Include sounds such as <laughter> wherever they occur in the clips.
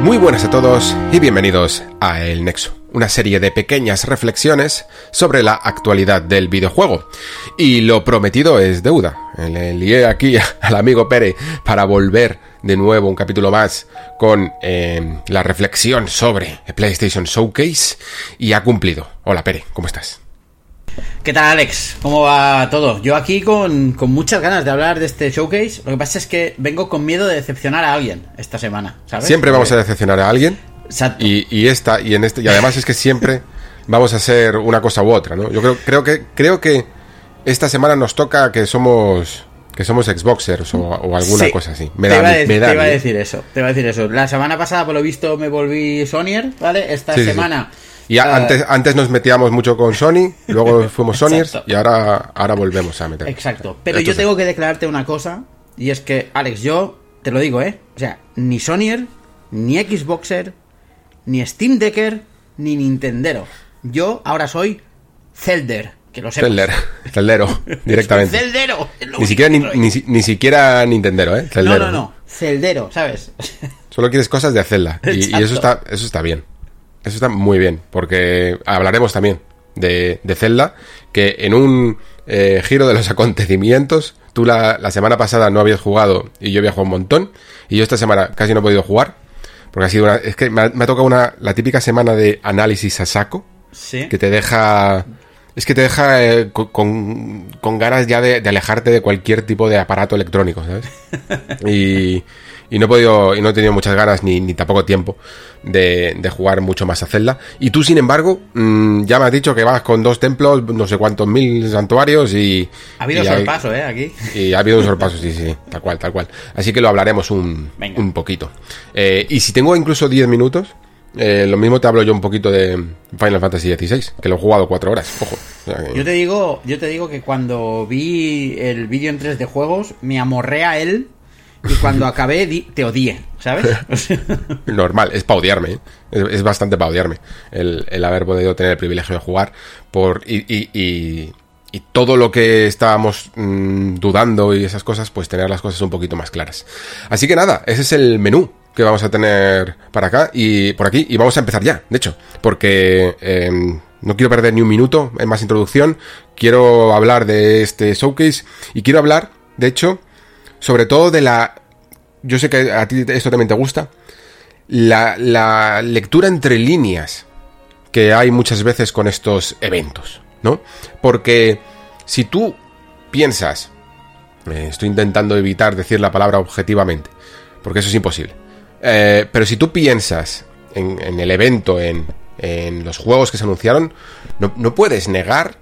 Muy buenas a todos y bienvenidos a El Nexo, una serie de pequeñas reflexiones sobre la actualidad del videojuego. Y lo prometido es deuda. Le lié aquí <laughs> al amigo Pere para volver de nuevo un capítulo más con eh, la reflexión sobre el PlayStation Showcase y ha cumplido. Hola Pere, ¿cómo estás? ¿Qué tal, Alex? ¿Cómo va todo? Yo aquí con, con, muchas ganas de hablar de este showcase. Lo que pasa es que vengo con miedo de decepcionar a alguien esta semana, ¿sabes? Siempre vamos a decepcionar a alguien. Exacto. Y, y esta, y en este, y además es que siempre <laughs> vamos a hacer una cosa u otra, ¿no? Yo creo, creo que, creo que esta semana nos toca que somos que somos Xboxers o, o alguna sí, cosa así. Me da, te, iba me da te iba a decir eso, te iba a decir eso. La semana pasada, por lo visto, me volví Sonyer, ¿vale? Esta sí, semana... Sí. Y uh, antes, antes nos metíamos mucho con Sony, luego <laughs> fuimos Sonyers y ahora, ahora volvemos a meter. Exacto. Pero Esto yo tengo que declararte una cosa, y es que, Alex, yo te lo digo, ¿eh? O sea, ni Sonyer, ni Xboxer, ni Steam Decker, ni Nintendero. Yo ahora soy Zelder. Que lo. Zelder, <laughs> Celdero, <laughs> directamente. Celdero. Ni siquiera, ni, ni, ni, siquiera Nintendero, ¿eh? Celdero. No, no, no. Celdero, ¿sabes? Solo quieres cosas de hacerla. Y, y, eso, está, eso está bien. Eso está muy bien, porque hablaremos también de, de Zelda, que en un eh, giro de los <laughs> acontecimientos, tú la, la, semana pasada no habías jugado y yo había jugado un montón, y yo esta semana casi no he podido jugar, porque ha sido una, es que me ha, me ha tocado una, la típica semana de análisis a saco, ¿Sí? que te deja... Es que te deja eh, con, con, ganas ya de, de, alejarte de cualquier tipo de aparato electrónico, ¿sabes? <laughs> Y, y no he podido, y no he tenido muchas ganas ni, ni tampoco tiempo de, de, jugar mucho más a Zelda. Y tú, sin embargo, mmm, ya me has dicho que vas con dos templos, no sé cuántos mil santuarios y... Ha habido y sorpaso, ¿eh? Aquí. Y ha habido un sorpaso, sí, sí, tal cual, tal cual. Así que lo hablaremos un, un poquito. Eh, y si tengo incluso 10 minutos, eh, lo mismo te hablo yo un poquito de Final Fantasy XVI, que lo he jugado cuatro horas, ojo. O sea, que... Yo te digo, yo te digo que cuando vi el vídeo en 3 de juegos, me amorré a él y cuando acabé te odié, ¿sabes? <laughs> Normal, es para odiarme, ¿eh? es, bastante para odiarme el, el, haber podido tener el privilegio de jugar por y, y, y, y todo lo que estábamos mmm, dudando y esas cosas, pues tener las cosas un poquito más claras. Así que nada, ese es el menú que vamos a tener para acá y por aquí y vamos a empezar ya, de hecho, porque eh, no quiero perder ni un minuto en más introducción, quiero hablar de este showcase y quiero hablar, de hecho, sobre todo de la... Yo sé que a ti esto también te gusta. La, la, lectura entre líneas que hay muchas veces con estos eventos, ¿no? Porque si tú piensas... Eh, estoy intentando evitar decir la palabra objetivamente, porque eso es imposible. Eh, pero si tú piensas en, en el evento, en, en, los juegos que se anunciaron, no, no puedes negar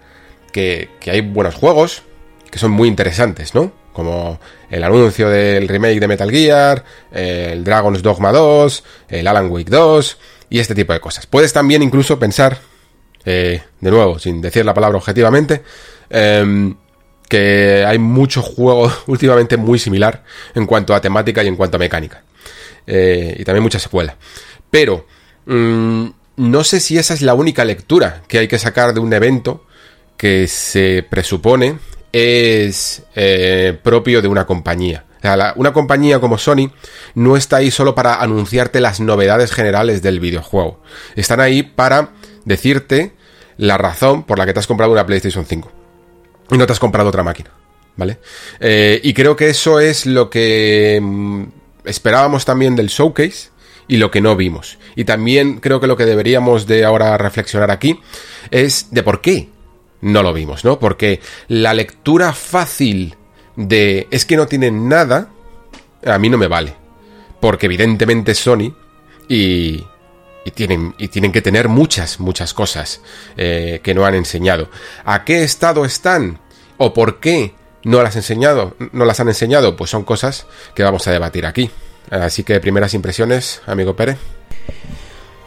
que, que hay buenos juegos, que son muy interesantes, ¿no? Como el anuncio del remake de Metal Gear, el Dragon's Dogma 2, el Alan Wake 2 y este tipo de cosas. Puedes también incluso pensar, eh, de nuevo, sin decir la palabra objetivamente, eh, que hay mucho juego <laughs> últimamente muy similar en cuanto a temática y en cuanto a mecánica. Eh, y también mucha secuela. Pero mmm, no sé si esa es la única lectura que hay que sacar de un evento que se presupone es eh, propio de una compañía. Una compañía como Sony no está ahí solo para anunciarte las novedades generales del videojuego. Están ahí para decirte la razón por la que te has comprado una PlayStation 5 y no te has comprado otra máquina. ¿Vale? Eh, y creo que eso es lo que mm, esperábamos también del showcase y lo que no vimos. Y también creo que lo que deberíamos de ahora reflexionar aquí es de por qué no lo vimos, ¿no? Porque la lectura fácil de es que no tienen nada, a mí no me vale. Porque evidentemente Sony y, y, tienen, y tienen que tener muchas, muchas cosas eh, que no han enseñado. ¿A qué estado están? ¿O por qué no las, enseñado, no las han enseñado? Pues son cosas que vamos a debatir aquí. Así que primeras impresiones, amigo Pérez.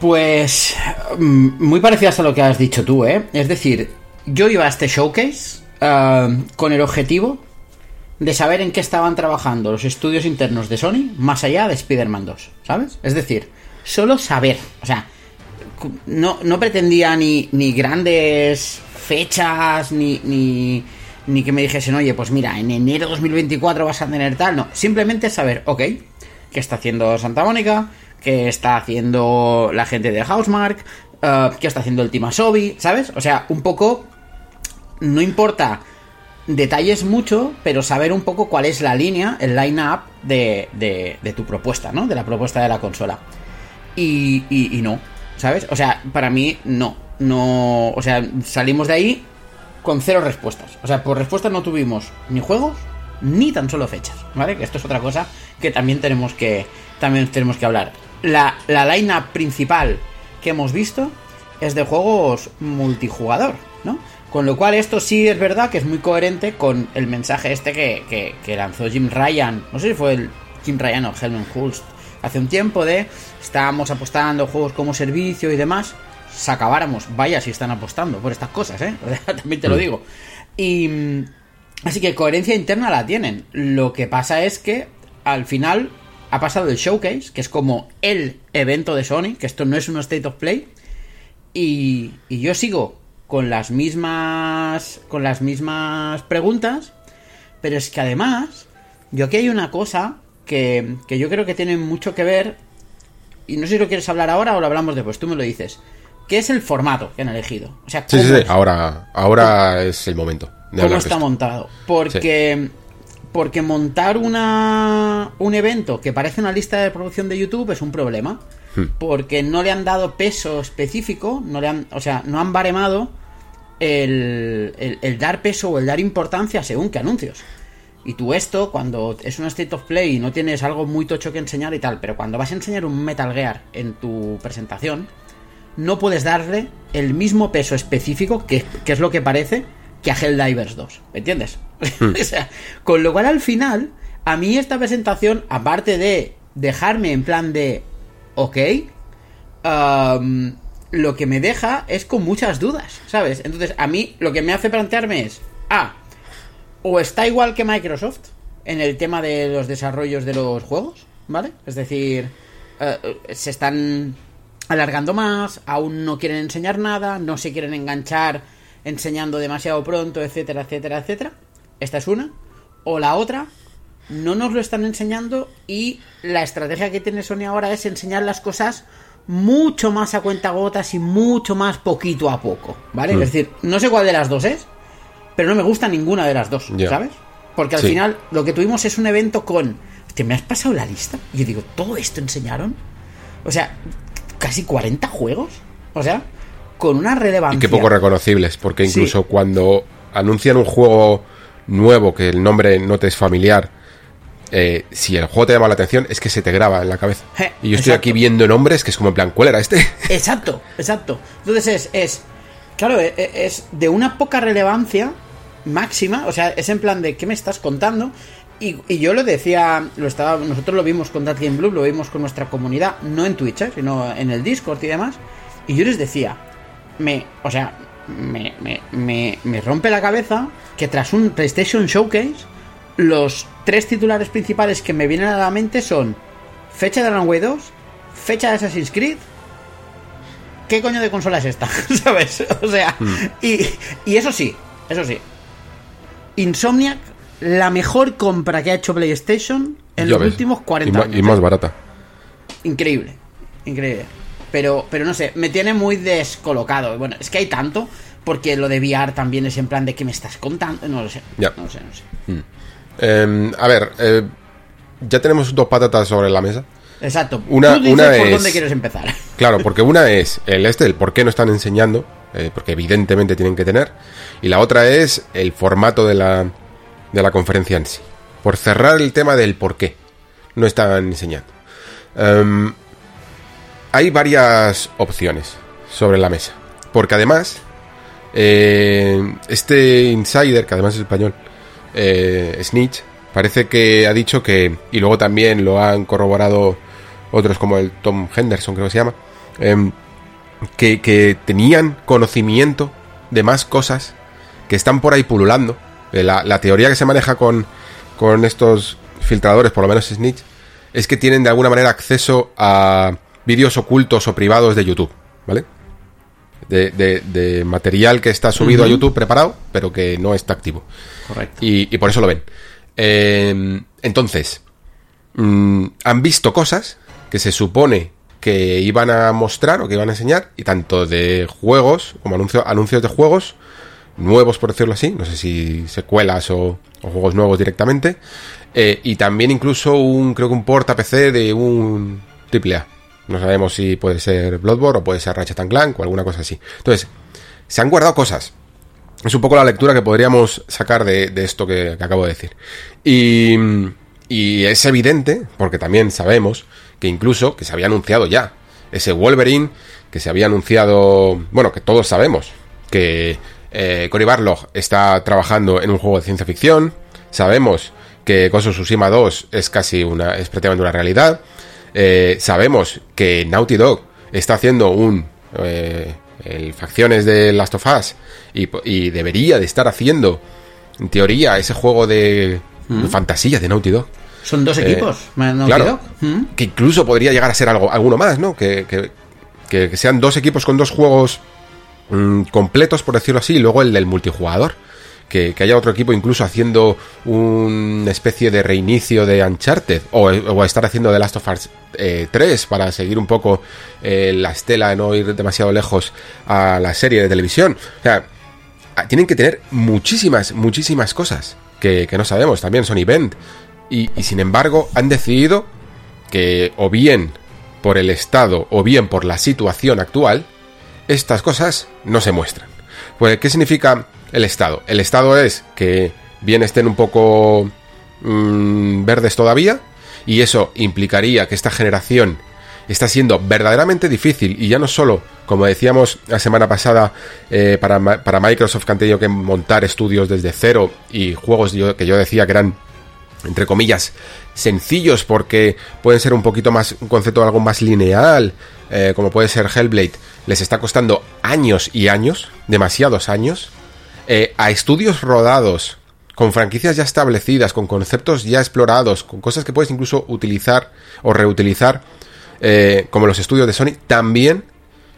Pues muy parecidas a lo que has dicho tú, ¿eh? Es decir, yo iba a este showcase uh, con el objetivo de saber en qué estaban trabajando los estudios internos de Sony más allá de Spider-Man 2, ¿sabes? Es decir, solo saber, o sea, no, no pretendía ni, ni grandes fechas, ni, ni, ni que me dijesen, oye, pues mira, en enero 2024 vas a tener tal, no, simplemente saber, ok, qué está haciendo Santa Mónica, qué está haciendo la gente de Housemark, eh, qué está haciendo el Team ¿sabes? O sea, un poco. No importa detalles mucho, pero saber un poco cuál es la línea, el line-up de, de, tu propuesta, ¿no? De la propuesta de la consola. Y, y, no, ¿sabes? O sea, para mí no. No. O sea, salimos de ahí con cero respuestas. O sea, por respuestas no tuvimos ni juegos ni tan solo fechas, ¿vale? Que esto es otra cosa que también tenemos que también tenemos que hablar. La, la line principal que hemos visto es de juegos multijugador, ¿no? Con lo cual esto sí es verdad que es muy coherente con el mensaje este que, que, que lanzó Jim Ryan, no sé si fue el Jim Ryan o Helmut Hulst, hace un tiempo de estábamos apostando juegos como servicio y demás, se acabáramos, vaya si están apostando por estas cosas, ¿eh? <laughs> También te lo digo. Y así que coherencia interna la tienen. Lo que pasa es que al final ha pasado el showcase, que es como el evento de Sony, que esto no es un state of play, y, y yo sigo con las mismas con las mismas preguntas, pero es que además yo aquí hay una cosa que, que yo creo que tiene mucho que ver y no sé si lo quieres hablar ahora o lo hablamos después, tú me lo dices. ¿Qué es el formato que han elegido? O sea, Sí, ¿cómo sí, sí, ahora, ahora es el momento de cómo está montado. Porque, porque montar una, un evento que parece una lista de producción de YouTube es un problema. Hmm. Porque no le han dado peso específico, no le han, o sea, no han baremado el, el- el dar peso o el dar importancia según qué anuncios. Y tú esto, cuando es un State of Play y no tienes algo muy tocho que enseñar y tal, pero cuando vas a enseñar un Metal Gear en tu presentación, no puedes darle el mismo peso específico, que, que es lo que parece, que a Helldivers 2. ¿Me entiendes? <laughs> o sea, con lo cual al final, a mí esta presentación, aparte de dejarme en plan de, ok, am, lo que me deja es con muchas dudas, ¿sabes? Entonces, a mí lo que me hace plantearme es, ah, o está igual que Microsoft en el tema de los desarrollos de los juegos, ¿vale? Es decir, eh, se están alargando más, aún no quieren enseñar nada, no se quieren enganchar enseñando demasiado pronto, etcétera, etcétera, etcétera. Esta es una. O la otra, no nos lo están enseñando y la estrategia que tiene Sony ahora es enseñar las cosas mucho más a cuentagotas y mucho más poquito a poco, ¿vale? Mm. Es decir, no sé cuál de las dos es, pero no me gusta ninguna de las dos, Ya. ¿sabes? Porque al Sí. final lo que tuvimos es un evento con... Hostia, ¿me has pasado la lista? Y yo digo, ¿todo esto enseñaron? O sea, casi 40 juegos. O sea, con una relevancia... Y qué poco reconocibles, porque Sí. incluso cuando anuncian un juego nuevo que el nombre no te es familiar, eh, si el juego te llama la atención, es que se te graba en la cabeza. Je, y yo estoy exacto. aquí viendo nombres que es como en plan, ¿cuál era este? <laughs> Exacto, exacto. Entonces es, es claro, e- e- es de una poca relevancia máxima, o sea, es en plan de ¿qué me estás contando? Y, y yo lo decía, lo estaba, nosotros lo vimos con That Game Blue, lo vimos con nuestra comunidad, no en Twitch, ¿eh? sino en el Discord y demás, y yo les decía, me, o sea, me, me, me, me rompe la cabeza que tras un PlayStation Showcase, los tres titulares principales que me vienen a la mente son fecha de Runway 2, fecha de Assassin's Creed ¿qué coño de consola es esta? <laughs> ¿Sabes? O sea, y, y eso sí, eso sí. Insomniac, la mejor compra que ha hecho PlayStation en Ya los ves. últimos 40 y, ma- años. y más barata. Increíble, increíble. Pero, pero no sé, me tiene muy descolocado. Bueno, es que hay tanto, porque lo de VR también es en plan de que me estás contando. No lo sé, Ya. no lo sé, no lo sé. Eh, a ver, eh, ya tenemos dos patatas sobre la mesa. Exacto. Una- Tú dices una por es- dónde quieres empezar. <laughs> Claro, porque una es el este, el por qué no están enseñando, eh, porque evidentemente tienen que tener, y la otra es el formato de la, de la conferencia en sí. Por cerrar el tema del por qué no están enseñando. Em, hay varias opciones sobre la mesa, porque además, eh, este insider, que además es español, eh, Snitch, parece que ha dicho que, y luego también lo han corroborado otros como el Tom Henderson, creo que se llama, em, que, que tenían conocimiento de más cosas que están por ahí pululando. Eh, La, la teoría que se maneja con, con estos filtradores, por lo menos Snitch, es que tienen de alguna manera acceso a vídeos ocultos o privados de YouTube, ¿vale? De, de- de material que está subido a YouTube preparado, pero que no está activo. Correcto. Y, y por eso lo ven. Eh, entonces, mm, han visto cosas que se supone que iban a mostrar o que iban a enseñar, y tanto de juegos, como anuncio, anuncios de juegos, nuevos por decirlo así, no sé si secuelas o, o juegos nuevos directamente, eh, y también incluso un, creo que un porta PC de un AAA. No sabemos si puede ser Bloodborne o puede ser Ratchet Clank o alguna cosa así. Entonces, se han guardado cosas. Es un poco la lectura que podríamos sacar de, esto que, acabo de decir. Y, y es evidente, porque también sabemos que incluso que se había anunciado ya ese Wolverine, que se había anunciado, bueno, que todos sabemos que eh, Cory Barlog está trabajando en un juego de ciencia ficción, sabemos que of Tsushima 2 es casi una, es prácticamente una realidad, eh, sabemos que Naughty Dog está haciendo un eh, el facciones de Last of Us y, y, debería de estar haciendo en teoría ese juego de, Mm. fantasía de Naughty Dog Son dos equipos. Naughty claro, Dog. Mm. que incluso podría llegar a ser algo alguno más no que, que, que, que sean dos equipos con dos juegos mm, completos por decirlo así y luego el del multijugador que, haya otro equipo incluso haciendo una especie de reinicio de Uncharted o, estar haciendo The Last of Us eh, 3 para seguir un poco eh, la estela no ir demasiado lejos a la serie de televisión. O sea, tienen que tener muchísimas, muchísimas cosas que, que no sabemos. También son event. Y, y sin embargo han decidido que o bien por el estado o bien por la situación actual, estas cosas no se muestran. Pues, ¿qué significa el estado? El estado es que bien estén un poco mmm, verdes todavía y eso implicaría que esta generación está siendo verdaderamente difícil y ya no solo, como decíamos la semana pasada, eh, para, para, Microsoft que han tenido que montar estudios desde cero y juegos que yo decía que eran entre comillas sencillos porque pueden ser un poquito más un concepto algo más lineal eh, como puede ser Hellblade les está costando años y años demasiados años eh, a estudios rodados con franquicias ya establecidas con conceptos ya explorados con cosas que puedes incluso utilizar o reutilizar eh, como los estudios de Sony también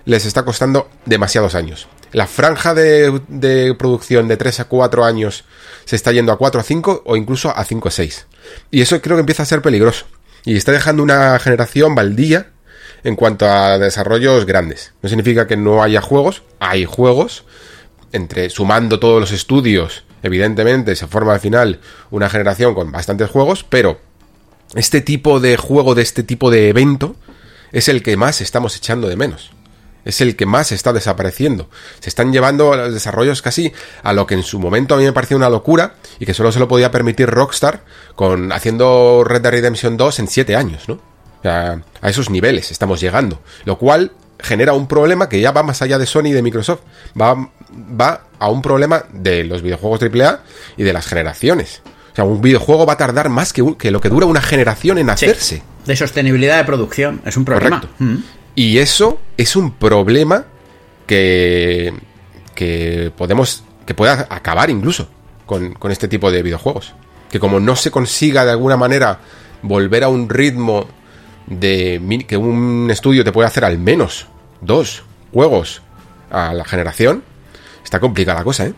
les está costando demasiados años la franja de, de, producción de 3 a 4 años se está yendo a 4 a 5 o incluso a 5 a 6. Y eso creo que empieza a ser peligroso. Y está dejando una generación baldía en cuanto a desarrollos grandes. No significa que no haya juegos, hay juegos. Entre sumando todos los estudios, evidentemente se forma al final una generación con bastantes juegos, pero este tipo de juego, de este tipo de evento, es el que más estamos echando de menos es el que más está desapareciendo. Se están llevando los desarrollos casi a lo que en su momento a mí me parecía una locura y que solo se lo podía permitir Rockstar con haciendo Red Dead Redemption 2 en 7 años, ¿no? Sea, a esos niveles estamos llegando, lo cual genera un problema que ya va más allá de Sony y de Microsoft, va, va a un problema de los videojuegos AAA y de las generaciones. O sea, un videojuego va a tardar más que, un, que lo que dura una generación en hacerse. Sí. De sostenibilidad de producción, es un problema. Correcto. Mm. Y eso es un problema que, que podemos, que pueda acabar incluso con, con, este tipo de videojuegos. Que como no se consiga de alguna manera volver a un ritmo de que un estudio te puede hacer al menos dos juegos a la generación, está complicada la cosa, ¿eh?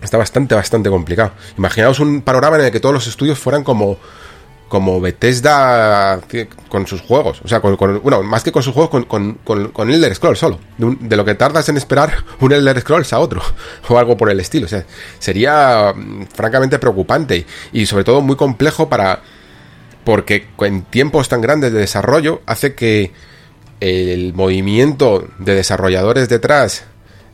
Está bastante, bastante complicado. Imaginaos un panorama en el que todos los estudios fueran como como Bethesda con sus juegos. O sea, con, bueno, más que con sus juegos, con, con, con, Elder Scrolls solo. De, lo que tardas en esperar <laughs> un Elder Scrolls a otro. <laughs> O algo por el estilo. O sea, sería mm, francamente preocupante. Y sobre todo muy complejo para... Porque en tiempos tan grandes de desarrollo hace que el movimiento de desarrolladores detrás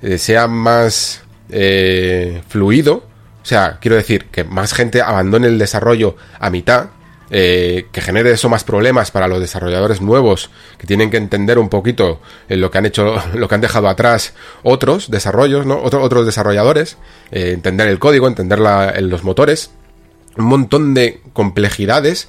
eh, sea más eh, fluido. O sea, quiero decir que más gente abandone el desarrollo a mitad eh, que genere eso más problemas para los desarrolladores nuevos que tienen que entender un poquito lo que han hecho, <laughs> lo que han dejado atrás otros desarrollos, ¿no? Otro, otros desarrolladores, entender el código, entender los motores, un montón de complejidades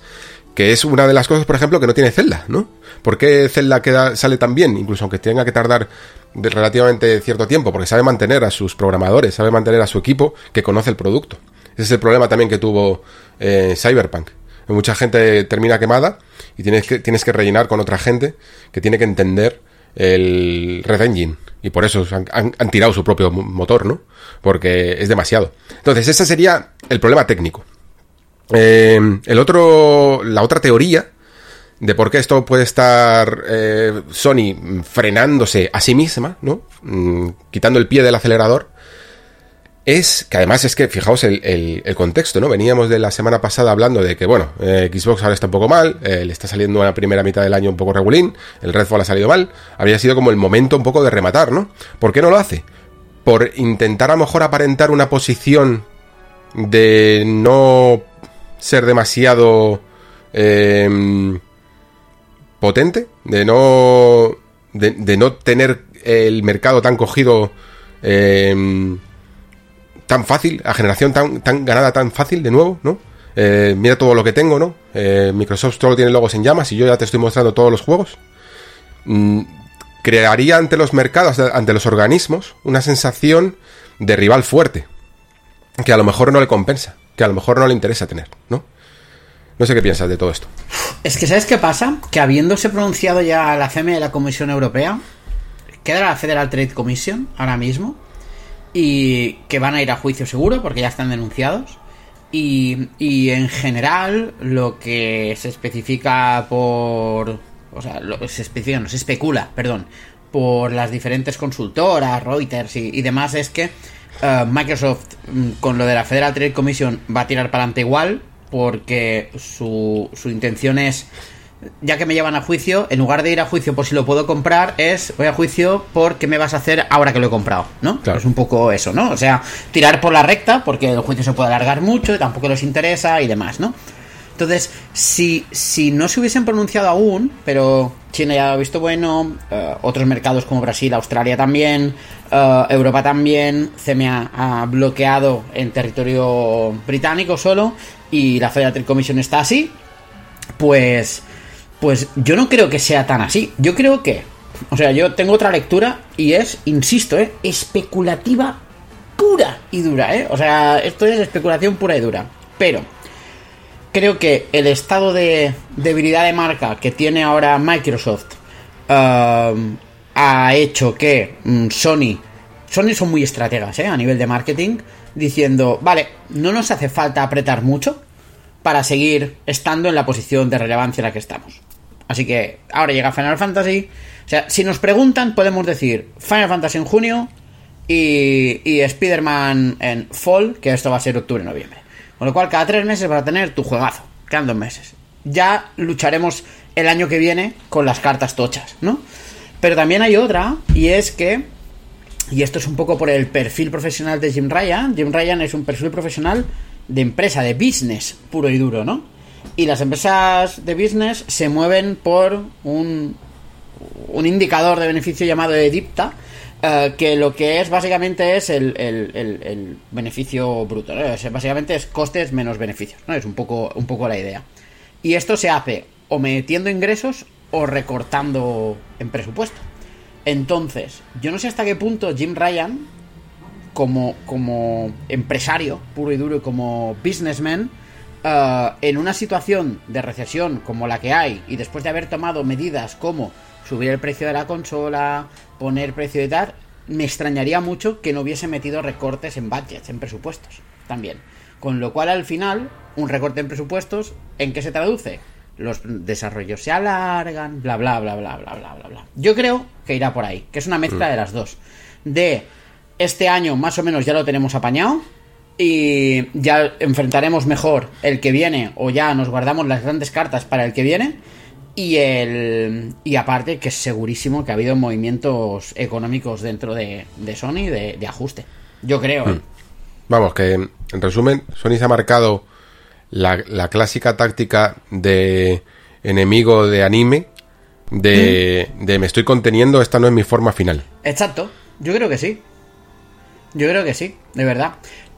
que es una de las cosas, por ejemplo, que no tiene Zelda, ¿no? ¿Por qué Zelda queda, sale tan bien? Incluso aunque tenga que tardar de relativamente cierto tiempo, porque sabe mantener a sus programadores, sabe mantener a su equipo que conoce el producto. Ese es el problema también que tuvo eh, Cyberpunk mucha gente termina quemada y tienes que, tienes que rellenar con otra gente que tiene que entender el Red Engine. Y por eso han, tirado su propio motor, ¿no? Porque es demasiado. Entonces, ese sería el problema técnico. Eh, el otro, la otra teoría de por qué esto puede estar eh, Sony frenándose a sí misma, ¿no? Mm, quitando el pie del acelerador, es que además es que, fijaos el, contexto, ¿no? Veníamos de la semana pasada hablando de que, bueno, eh, Xbox ahora está un poco mal, eh, le está saliendo en la primera mitad del año un poco regulín, el Redfall ha salido mal, había sido como el momento un poco de rematar, ¿no? ¿Por qué no lo hace? Por intentar a lo mejor aparentar una posición de no ser demasiado em, potente, de no, de, no tener el mercado tan cogido, em, tan fácil, la generación tan, tan ganada tan fácil de nuevo, ¿no? Eh, mira todo lo que tengo, ¿no? Eh, Microsoft solo tiene logos en llamas y yo ya te estoy mostrando todos los juegos. Mm, crearía ante los mercados, ante los organismos, una sensación de rival fuerte. Que a lo mejor no le compensa, que a lo mejor no le interesa tener, ¿no? No sé qué piensas de todo esto. Es que, ¿sabes qué pasa? Que habiéndose pronunciado ya la CME de la Comisión Europea, queda la Federal Trade Commission ahora mismo, y que van a ir a juicio seguro porque ya están denunciados. Y, y en general, lo que se especifica por. O sea, lo, se especifica, no se especula, perdón, por las diferentes consultoras, Reuters y, demás, es que eh, Microsoft, mm, con lo de la Federal Trade Commission, va a tirar para adelante igual porque su, su intención es, ya que me llevan a juicio, en lugar de ir a juicio por si lo puedo comprar, es voy a juicio por qué me vas a hacer ahora que lo he comprado, ¿no? Es un poco eso, ¿no? O sea, tirar por la recta porque el juicio se puede alargar mucho y tampoco les interesa y demás, ¿no? Entonces, si, si no se hubiesen pronunciado aún, pero China ya lo ha visto bueno, eh, otros mercados como Brasil, Australia también, eh, Europa también, CMA ha bloqueado en territorio británico solo, y la Federal Commission está así, pues, pues yo no creo que sea tan así. Yo creo que, o sea, yo tengo otra lectura y es, insisto, ¿eh? especulativa pura y dura, ¿eh? O sea, esto es especulación pura y dura. Pero creo que el estado de debilidad de marca que tiene ahora Microsoft um, ha hecho que mm, Sony, Sony son muy estrategas, ¿eh? A nivel de marketing diciendo, vale, no nos hace falta apretar mucho para seguir estando en la posición de relevancia en la que estamos. Así que ahora llega Final Fantasy. O sea, si nos preguntan, podemos decir Final Fantasy en junio y, y Spider-Man en Fall, que esto va a ser octubre-noviembre. Con lo cual, cada tres meses vas a tener tu juegazo. Quedan dos meses. Ya lucharemos el año que viene con las cartas tochas, ¿no? Pero también hay otra, y es que y esto es un poco por el perfil profesional de Jim Ryan. Jim Ryan es un perfil profesional de empresa, de business puro y duro, ¿no? Y las empresas de business se mueven por un, un indicador de beneficio llamado EDIPTA, eh, que lo que es básicamente es el, el, beneficio bruto. básicamente es costes menos beneficios, ¿no? Es un poco, un poco la idea. Y esto se hace o metiendo ingresos o recortando en presupuesto. Entonces, yo no sé hasta qué punto Jim Ryan, como, como empresario puro y duro y como businessman, eh, en una situación de recesión como la que hay y después de haber tomado medidas como subir el precio de la consola, poner precio de tal, me extrañaría mucho que no hubiese metido recortes en budgets, en presupuestos también. Con lo cual al final, un recorte en presupuestos, ¿en qué se traduce? los desarrollos se alargan, bla, bla, bla, bla, bla, bla, bla, bla. Yo creo que irá por ahí, que es una mezcla de las dos. De este año más o menos ya lo tenemos apañado y ya enfrentaremos mejor el que viene o ya nos guardamos las grandes cartas para el que viene y el y aparte que es segurísimo que ha habido movimientos económicos dentro de, de Sony de, de, ajuste. Yo creo. ¿eh? Vamos, que en resumen, Sony se ha marcado la, clásica táctica de enemigo de anime, de, de me estoy conteniendo, esta no es mi forma final. Exacto, yo creo que sí. Yo creo que sí, de verdad.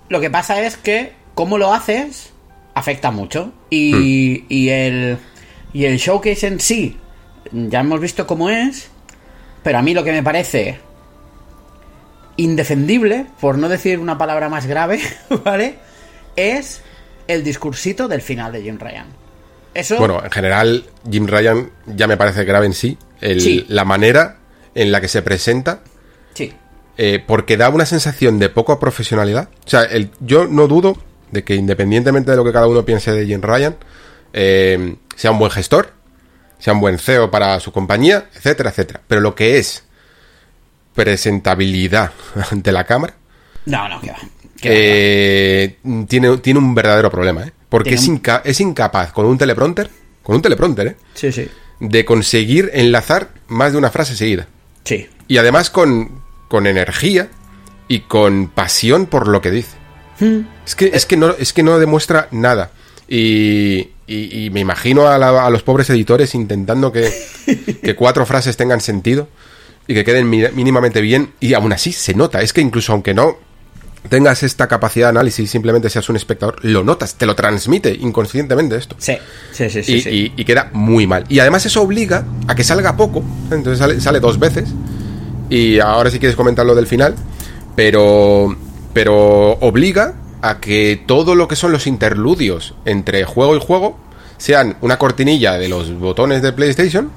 Lo que pasa es que cómo lo haces afecta mucho. Y, hmm. y, el, y el showcase en sí, ya hemos visto cómo es, pero a mí lo que me parece indefendible, por no decir una palabra más grave, <laughs> ¿vale? Es el discursito del final de Jim Ryan. Eso... Bueno, en general, Jim Ryan ya me parece grave en sí. La manera en la que se presenta. Eh, porque da una sensación de poca profesionalidad. O sea, el, yo no dudo de que independientemente de lo que cada uno piense de Jim Ryan, eh, sea un buen gestor. sea un buen CEO para su compañía, etcétera, etcétera. Pero lo que es presentabilidad <laughs> ante la cámara, No, no, que va. eh, tiene, tiene un verdadero problema, ¿eh? Porque es, inca- es incapaz con un teleprompter, con un teleprompter, ¿eh? Sí, sí. De conseguir enlazar más de una frase seguida. Sí. Y además con, con energía y con pasión por lo que dice. Es que, es que, no, es que no demuestra nada. Y, y- y me imagino a, la- a los pobres editores intentando que, <laughs> que cuatro frases tengan sentido y que queden mínimamente bien. Y aún así se nota. Es que incluso aunque no tengas esta capacidad de análisis, simplemente seas un espectador, lo notas, te lo transmite inconscientemente esto. Sí, sí, sí, sí. y, sí. y- y queda muy mal. Y además eso obliga a que salga poco. Entonces sale, sale dos veces. Y ahora si quieres comentar lo del final. Pero. Pero obliga a que todo lo que son los interludios entre juego y juego sean una cortinilla de los botones de PlayStation.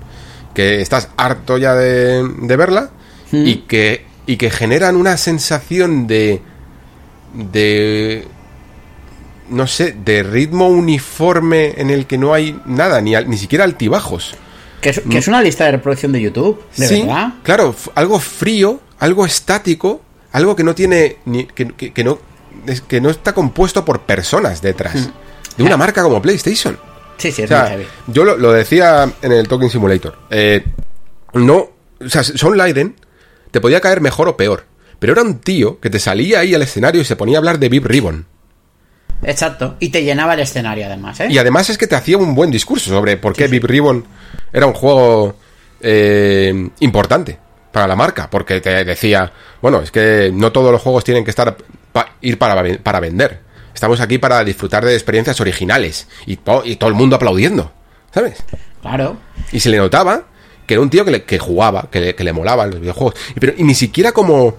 Que estás harto ya de, de verla. Y que. Y que generan una sensación de. De no sé, de ritmo uniforme en el que no hay nada, ni, al- ni siquiera altibajos. Que es, que es una lista de reproducción de YouTube, de sí, verdad. claro, algo frío, algo estático, algo que no tiene, ni, que, que- que no, es- que no está compuesto por personas detrás. De una marca como PlayStation. Sí, sí, O es sea, heavy. yo lo, lo decía en el Talking Simulator. eh, no, o sea, Sean Leiden te podía caer mejor o peor. Pero era un tío que te salía ahí al escenario y se ponía a hablar de Bib Ribbon. Exacto. Y te llenaba el escenario, además, ¿eh? Y además es que te hacía un buen discurso sobre por qué Bib Ribbon era un juego eh, importante para la marca. Porque te decía, bueno, es que no todos los juegos tienen que estar pa- ir para, para vender. Estamos aquí para disfrutar de experiencias originales. Y, to- y todo el mundo aplaudiendo. ¿Sabes? Claro. Y se le notaba que era un tío que, le- que jugaba, que le, que le molaban los videojuegos. Y, pero, y ni siquiera como,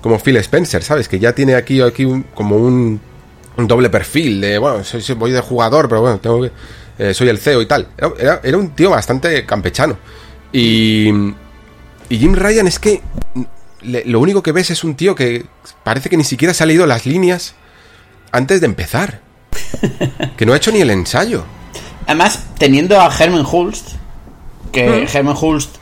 como Phil Spencer, ¿sabes? Que ya tiene aquí, aquí un- como un, un doble perfil de, bueno, soy, soy- voy de jugador, pero bueno, tengo que, eh, soy el CEO y tal. Era, era- era un tío bastante campechano. Y, y Jim Ryan es que le- lo único que ves es un tío que parece que ni siquiera se ha leído las líneas antes de empezar. <laughs> Que no ha hecho ni el ensayo. Además, teniendo a Herman Hulst, que Herman Hulst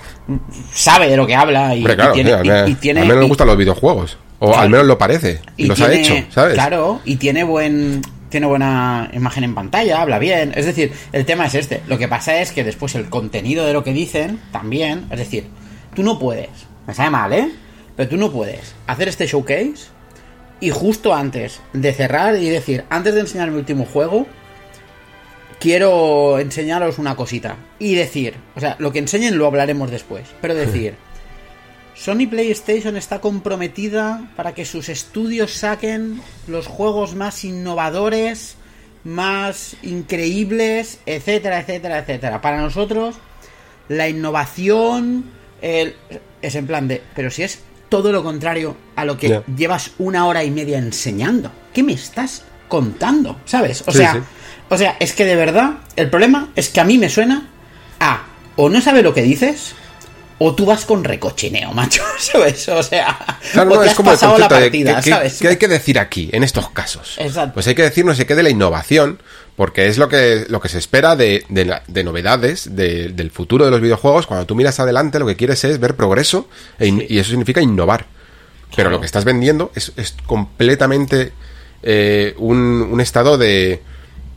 sabe de lo que habla y, Hombre, claro, y tiene, y- tiene- menos le y- gustan los videojuegos. O Claro. al menos lo parece. Y, los tiene- ha hecho, ¿sabes? Claro, y tiene buen tiene buena imagen en pantalla, habla bien. Es decir, el tema es este. Lo que pasa es que después el contenido de lo que dicen también. Es decir, tú no puedes. Me sabe mal, ¿eh? Pero tú no puedes hacer este showcase y justo antes de cerrar y decir, antes de enseñar mi último juego, quiero enseñaros una cosita. Y decir, o sea, lo que enseñen lo hablaremos después. Pero decir. Sony PlayStation está comprometida para que sus estudios saquen los juegos más innovadores, más increíbles, etcétera, etcétera, etcétera. Para nosotros, la innovación el- es en plan de, pero si es todo lo contrario a lo que llevas una hora y media enseñando, ¿qué me estás contando? ¿Sabes? O Sí, sea, sí. o sea, es que de verdad el problema es que a mí me suena a o no sabe lo que dices o tú vas con recochineo, macho, <laughs> ¿sabes? O sea, Claro, o no, te es has como el pasado la de partida, ¿qué- qué- ¿sabes? ¿qué hay que decir aquí, en estos casos? Exacto. Pues hay que decir no sé qué de la innovación, porque es lo que, lo que se espera de, de, la- de novedades de- del futuro de los videojuegos. Cuando tú miras adelante, lo que quieres es ver progreso, e in- y eso significa innovar. Pero lo que estás vendiendo es, es completamente eh, un, un estado de,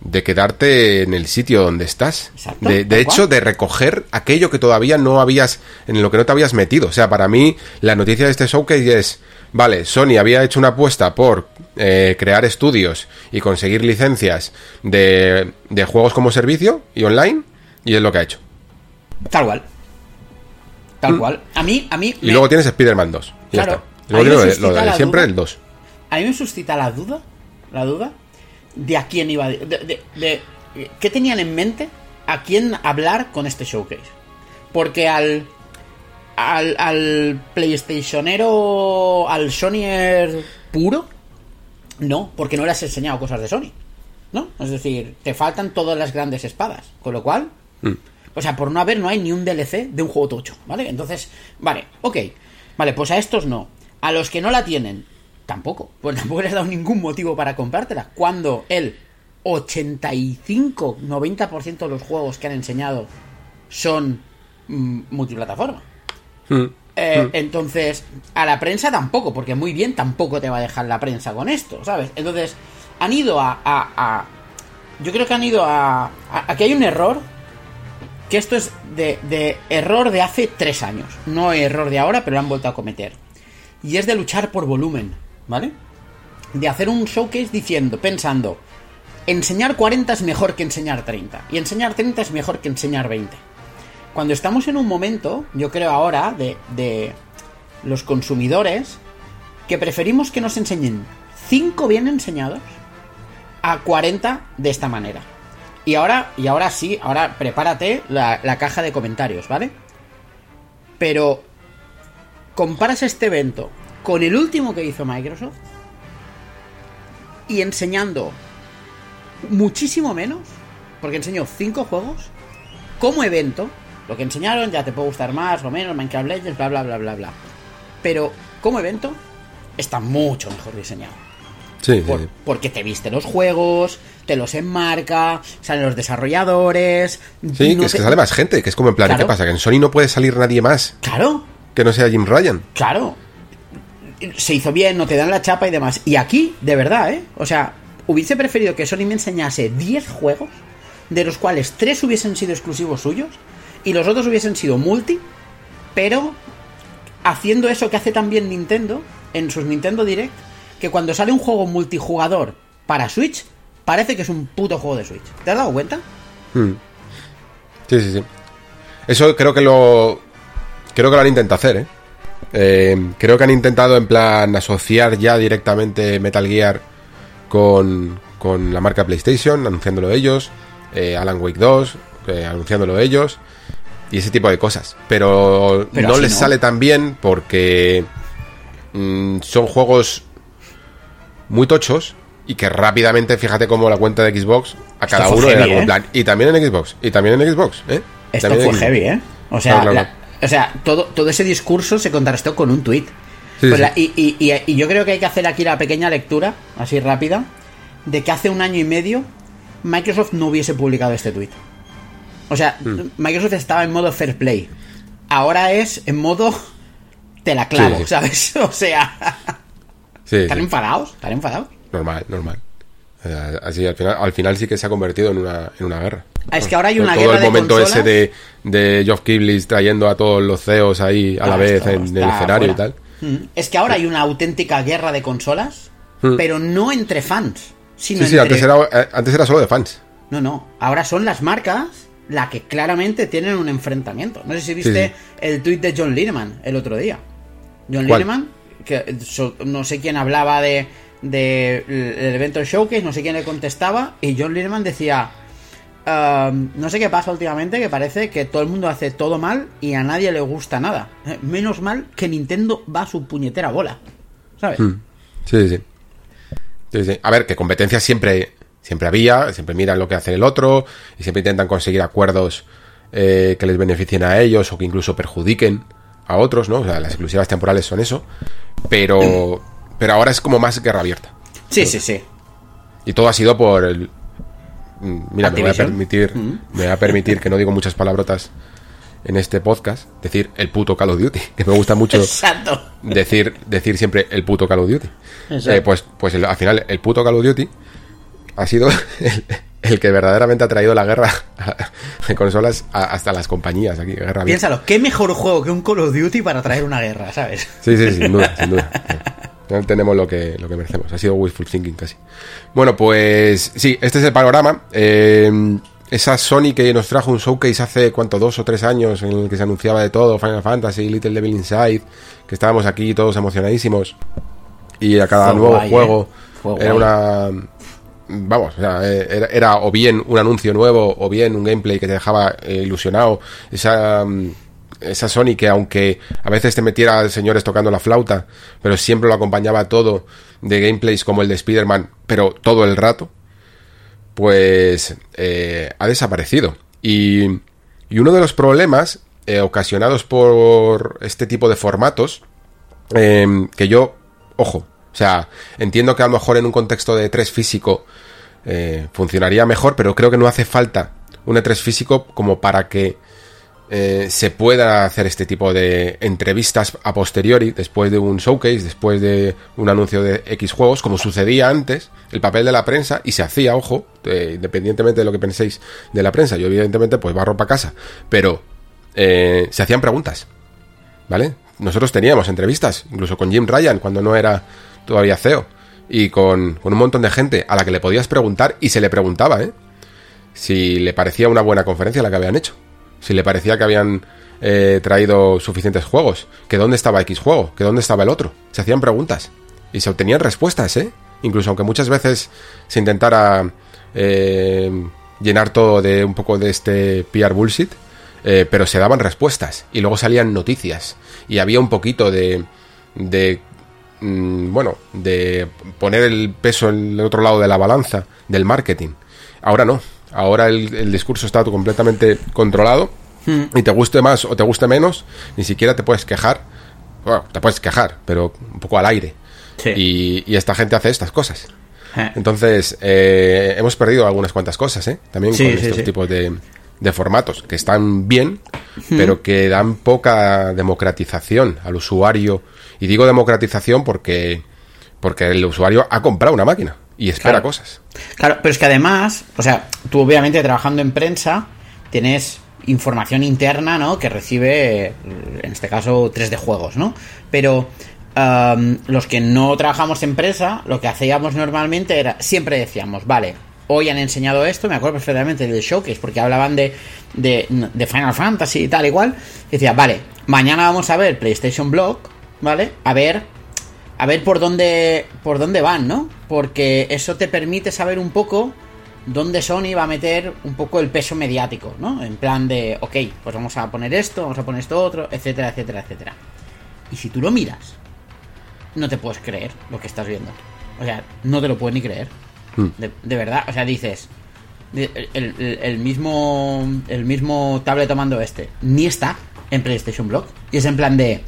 de quedarte en el sitio donde estás. Exacto, de de hecho, de recoger aquello que todavía no habías, en lo que no te habías metido. O sea, para mí, la noticia de este showcase es, vale, Sony había hecho una apuesta por eh, crear estudios y conseguir licencias de, de juegos como servicio y online, y es lo que ha hecho. Tal cual. Tal cual. A mí, a mí. Mm. Y me- luego tienes Spider-Man 2. y ya Claro. está. Luego lo de- lo siempre duda. el 2. A mí me suscita la duda, la duda, de a quién iba, de, de- de- qué tenían en mente, a quién hablar con este showcase. Porque al, al, al PlayStationero, al Sonyer puro, no, porque no le has enseñado cosas de Sony, ¿no? Es decir, te faltan todas las grandes espadas, con lo cual, o sea, por no haber, no hay ni un DLC de un juego tocho, ¿vale? Entonces, vale, ok. Vale, pues a estos no. A los que no la tienen, tampoco. Pues tampoco les he dado ningún motivo para comprártela. Cuando el 85-90% de los juegos que han enseñado son mm, multiplataforma. Mm. Eh, Entonces, a la prensa tampoco, porque muy bien tampoco te va a dejar la prensa con esto, ¿sabes? Entonces, han ido a. a- a- yo creo que han ido a. a- Aquí hay un error. Que esto es de, de error de hace tres años. No error de ahora, pero lo han vuelto a cometer. Y es de luchar por volumen, ¿vale? De hacer un showcase diciendo, pensando, enseñar 40 es mejor que enseñar 30. Y enseñar 30 es mejor que enseñar 20 cuando estamos en un momento, yo creo ahora, de, de los consumidores, que preferimos que nos enseñen 5 bien enseñados a 40 de esta manera. Y ahora, y ahora sí, ahora prepárate la, la caja de comentarios, ¿vale? Pero comparas este evento con el último que hizo Microsoft y enseñando muchísimo menos, porque enseñó 5 juegos, como evento, lo que enseñaron ya te puede gustar más o menos, Minecraft Legends, bla bla bla bla bla. Pero como evento está mucho mejor diseñado. Sí, sí, Por- sí. porque te viste los juegos, te los enmarca, salen los desarrolladores. Sí, no que es te- que sale más gente, que es como en plan, Claro. ¿qué pasa? Que en Sony no puede salir nadie más Claro, que no sea Jim Ryan. claro. Se hizo bien, no te dan la chapa y demás. Y aquí, de verdad, ¿eh? O sea, hubiese preferido que Sony me enseñase 10 juegos, de los cuales 3 hubiesen sido exclusivos suyos, y los otros hubiesen sido multi, pero haciendo eso que hace también Nintendo en sus Nintendo Direct, que cuando sale un juego multijugador para Switch, parece que es un puto juego de Switch. ¿Te has dado cuenta? Hmm. Sí, sí, sí. Eso creo que lo. Creo que lo han intentado hacer, ¿eh? Eh, creo que han intentado, en plan, asociar ya directamente Metal Gear con, con la marca PlayStation, anunciándolo ellos. eh, Alan Wake 2, eh, anunciándolo ellos. Y ese tipo de cosas. Pero, Pero no les no. sale tan bien porque. mm, son juegos muy tochos. Y que rápidamente, fíjate cómo la cuenta de Xbox a Esto cada uno era heavy, como en ¿eh? plan, y también en Xbox, y también en Xbox, ¿eh? Esto También fue heavy, ¿eh? O sea, Claro, claro. la- o sea todo, todo ese discurso se contrastó con un tuit. Sí, Pues sí. la- y, y- y- y yo creo que hay que hacer aquí la pequeña lectura, así rápida, de que hace un año y medio Microsoft no hubiese publicado este tuit. O sea, Hmm. Microsoft estaba en modo fair play. Ahora es en modo te la clavo, Sí. ¿sabes? <laughs> O sea, Sí, ¿están enfadados? ¿Están enfadados? normal, normal. Sea, Así al final, al final sí que se ha convertido en una, en una guerra. Ah, es que ahora hay Todo una el guerra de momento consolas. ese de, de Geoff Keighley trayendo a todos los CEOs ahí a la Ah, vez esto en el escenario y tal. Mm. Es que ahora hay una auténtica guerra de consolas, Mm. pero no entre fans, sino Sí, sí, entre... antes era, eh, antes era solo de fans. No, no. Ahora son las marcas las que claramente tienen un enfrentamiento. No sé si viste Sí, el tuit de John Lineman el otro día. John ¿Cuál? Lineman, que so- no sé quién hablaba de, de el evento Showcase, no sé quién le contestaba, y John Lineman decía, "Um, no sé qué pasa últimamente, que parece que todo el mundo hace todo mal y a nadie le gusta nada. Menos mal que Nintendo va a su puñetera bola. ¿Sabes? Mm. Sí, sí. Sí, sí. A ver, que competencia siempre, siempre había, siempre miran lo que hace el otro y siempre intentan conseguir acuerdos eh, que les beneficien a ellos o que incluso perjudiquen a otros, ¿no? O sea, las exclusivas temporales son eso. Pero, <clears throat> pero ahora es como más guerra abierta. Sí, sí, sí. Y todo ha sido por el. Mm, Mira, me voy a permitir. Mm. Me voy a permitir que no digo muchas palabrotas en este podcast. Decir el puto Call of Duty. <laughs> Que me gusta mucho Exacto. decir, decir siempre el puto Call of Duty. Eh, pues pues el- al final, el puto Call of Duty ha sido <laughs> el, el que verdaderamente ha traído la guerra de consolas a- hasta las compañías aquí. Guerra. Piénsalo, ¿qué mejor juego que un Call of Duty para traer una guerra, ¿sabes? Sí, sí, sin duda, sin duda. <laughs> Tenemos lo que, lo que merecemos. Ha sido wishful thinking casi. Bueno, pues sí, este es el panorama. Eh, esa Sony que nos trajo un showcase hace, ¿cuánto? Dos o tres años en el que se anunciaba de todo, Final Fantasy, Little Devil Inside, que estábamos aquí todos emocionadísimos. Y a cada Fue nuevo guay, juego ¿eh? Era guay. una... Vamos, o sea, era, era o bien un anuncio nuevo o bien un gameplay que te dejaba eh, ilusionado. Esa, mm, esa Sony que aunque a veces te metiera señores tocando la flauta, pero siempre lo acompañaba todo de gameplays como el de Spider-Man, pero todo el rato, pues eh, ha desaparecido. Y, y uno de los problemas eh, ocasionados por este tipo de formatos, eh, que yo, ojo, o sea, entiendo que a lo mejor en un contexto de E3 físico eh, funcionaría mejor, pero creo que no hace falta un E3 físico como para que eh, se pueda hacer este tipo de entrevistas a posteriori, después de un showcase, después de un anuncio de X juegos, como sucedía antes, el papel de la prensa, y se hacía, ojo, eh, independientemente de lo que penséis de la prensa, yo evidentemente pues barro para casa, pero eh, se hacían preguntas, ¿vale? Nosotros teníamos entrevistas, incluso con Jim Ryan, cuando no era todavía CEO, y con, con un montón de gente a la que le podías preguntar, y se le preguntaba, ¿eh? Si le parecía una buena conferencia la que habían hecho si le parecía que habían eh, traído suficientes juegos, que dónde estaba X juego, que dónde estaba el otro. Se hacían preguntas y se obtenían respuestas, ¿eh? Incluso aunque muchas veces se intentara eh, llenar todo de un poco de este PR bullshit, eh, pero se daban respuestas y luego salían noticias y había un poquito de, de mm, bueno, de poner el peso en el otro lado de la balanza del marketing. Ahora no, Ahora el, discurso está completamente controlado hmm. y te guste más o te guste menos, ni siquiera te puedes quejar. Bueno, te puedes quejar, pero un poco al aire. Y, esta gente hace estas cosas. Eh. Entonces, eh, hemos perdido algunas cuantas cosas, ¿eh? También con estos tipos de, formatos, que están bien, hmm. pero que dan poca democratización al usuario. Y digo democratización porque, porque el usuario ha comprado una máquina y espera cosas. Claro, pero es que además, o sea, tú obviamente trabajando en prensa tienes información interna, ¿no? Que recibe, en este caso, 3D juegos, ¿no? Pero los que no trabajamos en prensa, lo que hacíamos normalmente era, siempre decíamos, vale, hoy han enseñado esto, me acuerdo perfectamente del showcase, porque hablaban de, de, de Final Fantasy y tal, igual. decía, vale, mañana vamos a ver PlayStation Blog, ¿vale? A ver a ver por dónde por dónde van, ¿no? Porque eso te permite saber un poco dónde Sony va a meter un poco el peso mediático, ¿no? En plan de, ok, pues vamos a poner esto, vamos a poner esto otro, etcétera, etcétera, etcétera. Y si tú lo miras, no te puedes creer lo que estás viendo. O sea, no te lo puedes ni creer. Hmm. De, verdad, o sea, dices, el, mismo el mismo tablet tomando este, ni está en PlayStation Blog. Y es en plan de,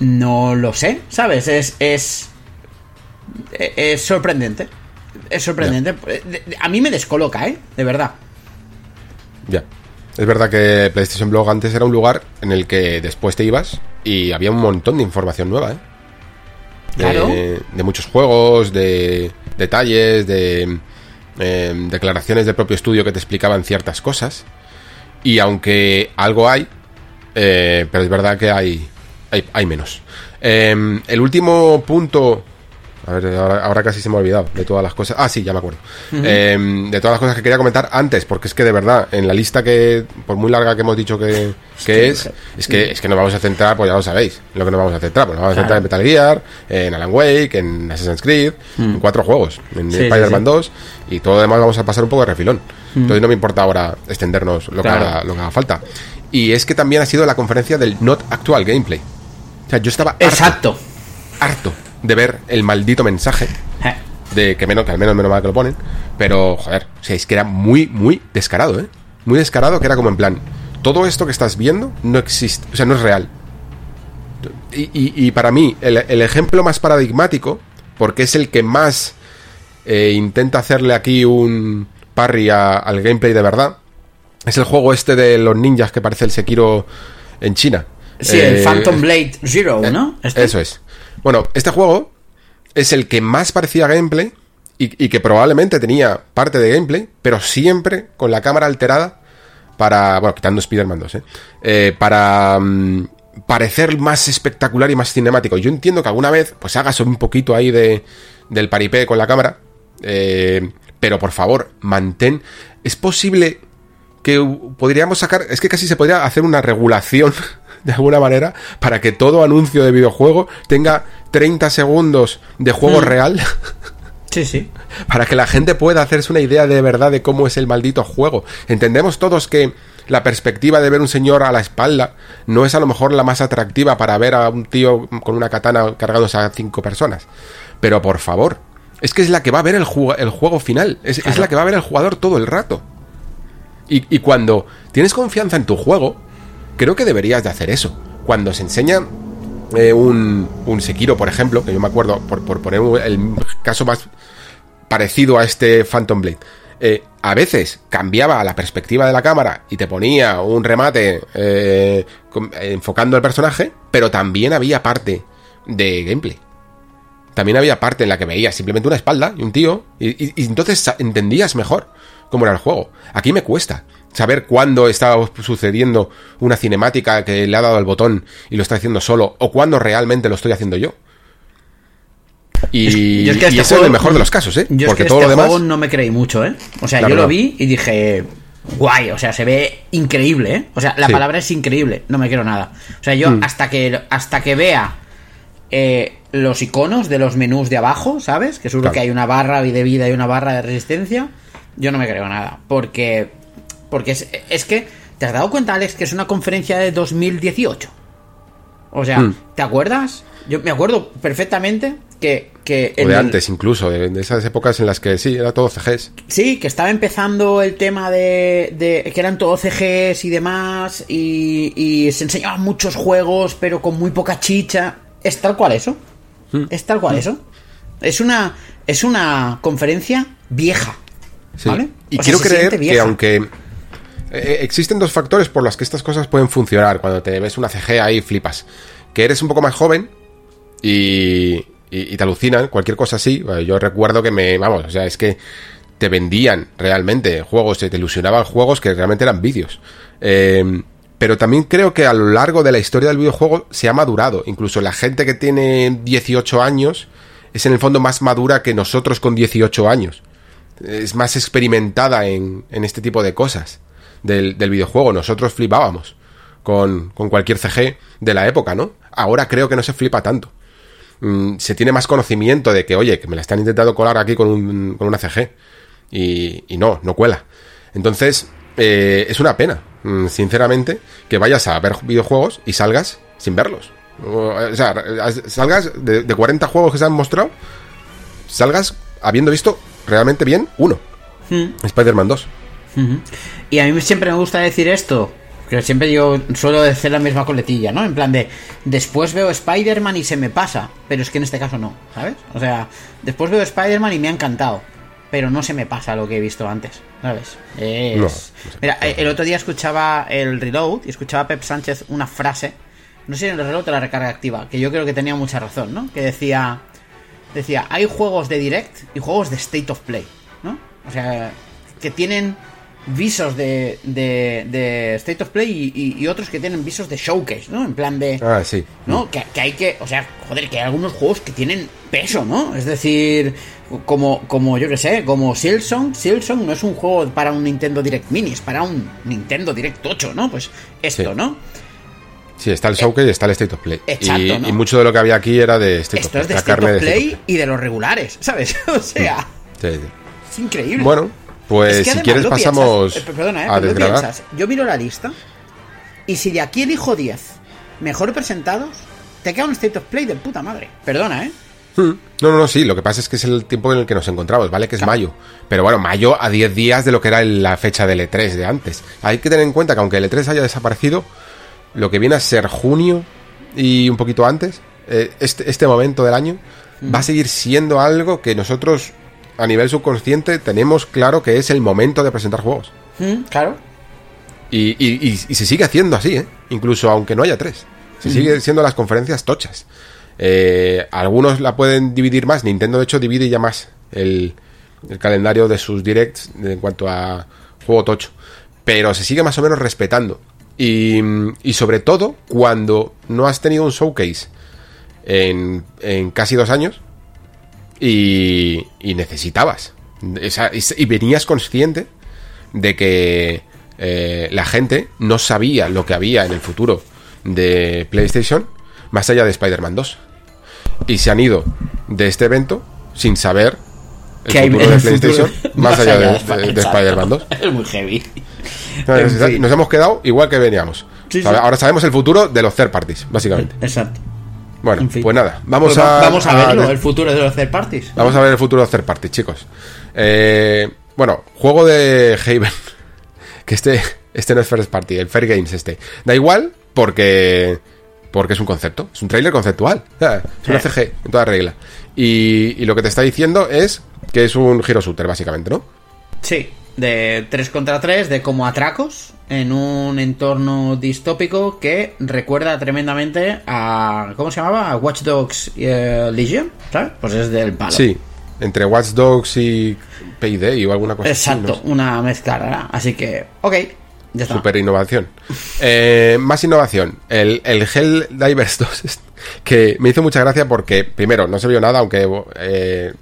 no lo sé, ¿sabes? Es. Es, es sorprendente. Es sorprendente. A mí me descoloca, ¿eh? De verdad. Ya. Es verdad que PlayStation Blog antes era un lugar en el que después te ibas y había un montón de información nueva, ¿eh? De, de muchos juegos, de detalles, de em, declaraciones del propio estudio que te explicaban ciertas cosas. Y aunque algo hay, eh, pero es verdad que hay, hay, menos. Em, el último punto. A ver, ahora, casi se me ha olvidado de todas las cosas. Ah, sí, ya me acuerdo. Em, de todas las cosas que quería comentar antes, porque es que de verdad, en la lista que, por muy larga que hemos dicho que, es, es que, es que nos vamos a centrar, pues ya lo sabéis, en lo que nos vamos a centrar. Pues nos vamos a centrar en Metal Gear, en Alan Wake, en Assassin's Creed, en cuatro juegos, en Spider-Man 2, y todo lo demás vamos a pasar un poco de refilón. Entonces no me importa ahora extendernos lo, que lo que haga falta. Y es que también ha sido la conferencia del Not Actual Gameplay. Sea, yo estaba harto, Exacto. harto de ver el maldito mensaje eh. de que menos que al menos menos mal que lo ponen, pero joder, o sea, es que era muy muy descarado, ¿eh? Muy descarado que era como en plan, todo esto que estás viendo no existe, o sea, no es real. Y, para mí, el, ejemplo más paradigmático, porque es el que más eh, intenta hacerle aquí un parry al gameplay de verdad, es el juego este de los ninjas que parece el Sekiro en China. Sí, el eh, Phantom Blade Zero, eh, ¿no? ¿Este? Eso es. Bueno, este juego es el que más parecía gameplay y, que probablemente tenía parte de gameplay, pero siempre con la cámara alterada para, bueno, quitando Spider-Man 2, ¿eh? eh para mm, parecer más espectacular y más cinemático. Yo entiendo que alguna vez, pues hagas un poquito ahí de, del paripé con la cámara, pero por favor, mantén. Es posible que podríamos sacar, es que casi se podría hacer una regulación <laughs> de alguna manera para que todo anuncio de videojuego tenga 30 segundos de juego mm. real. Sí, sí. <laughs> Para que la gente pueda hacerse una idea de verdad de cómo es el maldito juego. Entendemos todos que la perspectiva de ver un señor a la espalda no es a lo mejor la más atractiva para ver a un tío con una katana cargándose a cinco personas. Pero por favor, es que es la que va a ver el, juego, el juego final. Es, la que va a ver el jugador todo el rato. Y, y cuando tienes confianza en tu juego, creo que deberías de hacer eso. Cuando se enseña eh, un, un Sekiro, por ejemplo, que yo me acuerdo, por, poner el caso más parecido a este Phantom Blade, eh, a veces cambiaba la perspectiva de la cámara y te ponía un remate eh, enfocando al personaje, pero también había parte de gameplay. También había parte en la que veías simplemente una espalda y un tío, y, y- entonces entendías mejor cómo era el juego. Aquí me cuesta saber cuándo está sucediendo una cinemática que le ha dado al botón y lo está haciendo solo, o cuándo realmente lo estoy haciendo yo. Y, Yo es que y este ese es el mejor de los casos, ¿eh? Yo es Porque que todo este lo demás. juego no me creí mucho, ¿eh? O sea, yo lo vi y dije, guay, o sea, se ve increíble, ¿eh? O sea, la Sí. palabra es increíble, no me quiero nada. O sea, yo Mm. hasta que hasta que vea eh, los iconos de los menús de abajo, ¿sabes? Que seguro Claro. que hay una barra de vida y una barra de resistencia, yo no me creo nada. Porque, porque es, es que, ¿te has dado cuenta, Alex, que es una conferencia de 2018? O sea, Mm. ¿te acuerdas? Yo me acuerdo perfectamente que... que O de el- antes, incluso, de, de esas épocas en las que sí, era todo CGs. Sí, que estaba empezando el tema de, de- que eran todo CGs y demás, y, y se enseñaban muchos juegos, pero con muy poca chicha. Es tal cual eso. Hmm. Es tal cual eso. Es una, es una conferencia vieja. Sí. ¿Vale? Y O quiero creer que aunque eh, existen dos factores por los que estas cosas pueden funcionar cuando te ves una CG ahí flipas. Que eres un poco más joven y, y- te alucinan, cualquier cosa así. Yo recuerdo que me, vamos, o sea, es que te vendían realmente juegos, te ilusionaban juegos que realmente eran vídeos. Eh, pero también creo que a lo largo de la historia del videojuego se ha madurado. Incluso la gente que tiene 18 años es en el fondo más madura que nosotros con 18 años es más experimentada en, en este tipo de cosas del, del videojuego. Nosotros flipábamos con, con cualquier CG de la época, ¿no? Ahora creo que no se flipa tanto. Mm, se tiene más conocimiento de que, oye, que me la están intentando colar aquí con, un, con una CG. Y, y no, no cuela. Entonces, eh, es una pena, mm, sinceramente, que vayas a ver videojuegos y salgas sin verlos. O, o sea, salgas de, de 40 juegos que se han mostrado, salgas habiendo visto realmente bien uno. Hmm. Spider-Man 2. Y a mí siempre me gusta decir esto, que siempre yo suelo decir la misma coletilla, ¿no? En plan de, después veo Spider-Man y se me pasa, pero es que en este caso no, ¿sabes? O sea, después veo Spider-Man y me ha encantado, pero no se me pasa lo que he visto antes, ¿sabes? Es... No, Mira, el otro día escuchaba el Reload y escuchaba a Pep Sánchez una frase, no sé si en el Reload o la recarga activa, que yo creo que tenía mucha razón, ¿no? Que decía, decía, hay juegos de Direct y juegos de State of Play, ¿no? O sea, que tienen visos de, de, de State of Play y, y- y otros que tienen visos de Showcase, ¿no? En plan de... Ah, sí. ¿no? Que, que hay que, o sea, joder, que hay algunos juegos que tienen peso, ¿no? Es decir, como, como yo que sé, como Silsong, Silsong no es un juego para un Nintendo Direct Mini, es para un Nintendo Direct 8, ¿no? Pues esto, Sí. no? Sí, está el Showcase y está el State of Play. Exacto, y, ¿no? y mucho de lo que había aquí era de State Esto of es de State carne of de State Play y de los regulares, ¿sabes? <laughs> O sea, Sí, sí. es increíble. Bueno, pues Es que si quieres pasamos piensas, eh, perdona, eh, a piensas. Yo miro la lista y si de aquí elijo 10 mejor presentados, te queda un State of Play de puta madre. Perdona, ¿eh? Hmm. No, no, no, sí, lo que pasa es que es el tiempo en el que nos encontramos, ¿vale? Que es mayo. Pero bueno, mayo a 10 días de lo que era la fecha del E3 de antes. Hay que tener en cuenta que aunque el E3 haya desaparecido, lo que viene a ser junio y un poquito antes, eh, este, este momento del año, va a seguir siendo algo que nosotros a nivel subconsciente tenemos claro que es el momento de presentar juegos. Mm, claro. Y, y- y- y se sigue haciendo así, ¿eh? Incluso aunque no haya tres. Se sigue siendo las conferencias tochas. Eh, algunos la pueden dividir más. Nintendo, de hecho, divide ya más el, el calendario de sus directs en cuanto a juego tocho. Pero se sigue más o menos respetando. Y, y sobre todo cuando no has tenido un showcase en, en casi dos años y, y necesitabas. Esa- y, venías consciente de que eh, la gente no sabía lo que había en el futuro de PlayStation más allá de Spider-Man 2. Y se han ido de este evento sin saber el Que hay futuro en de <laughs> el futuro- PlayStation <laughs> más, allá de, de-. Spider-Man 2. <laughs> Es muy heavy. Nos, hemos quedado igual que veníamos. Sí, Sabe- sí. Ahora sabemos el futuro de los third parties, básicamente. Exacto. Bueno, En fin. pues nada, vamos Pues a, va- vamos a verlo, a- el futuro de los third parties. Vamos a ver el futuro de third parties, chicos. Eh, bueno, juego de Haven. <laughs> Que este, este no es first party, el Fair Games este. Da igual porque porque es un concepto, es un trailer conceptual. Es una. CG, en toda regla. Y, y lo que te está diciendo es que es un hero shooter, básicamente, ¿no? Sí. De 3 contra 3, de como atracos, en un entorno distópico que recuerda tremendamente a. ¿Cómo se llamaba? A Watch Dogs eh, Legion, ¿sabes? Pues es del palo. Sí, entre Watch Dogs y Payday o alguna cosa Exacto, así. no sé. una mezcla rara. Así que, ok, ya está. Super innovación. Eh, más innovación. El, el Hell Divers 2, es- que me hizo mucha gracia porque, primero, no se vio nada, aunque eh,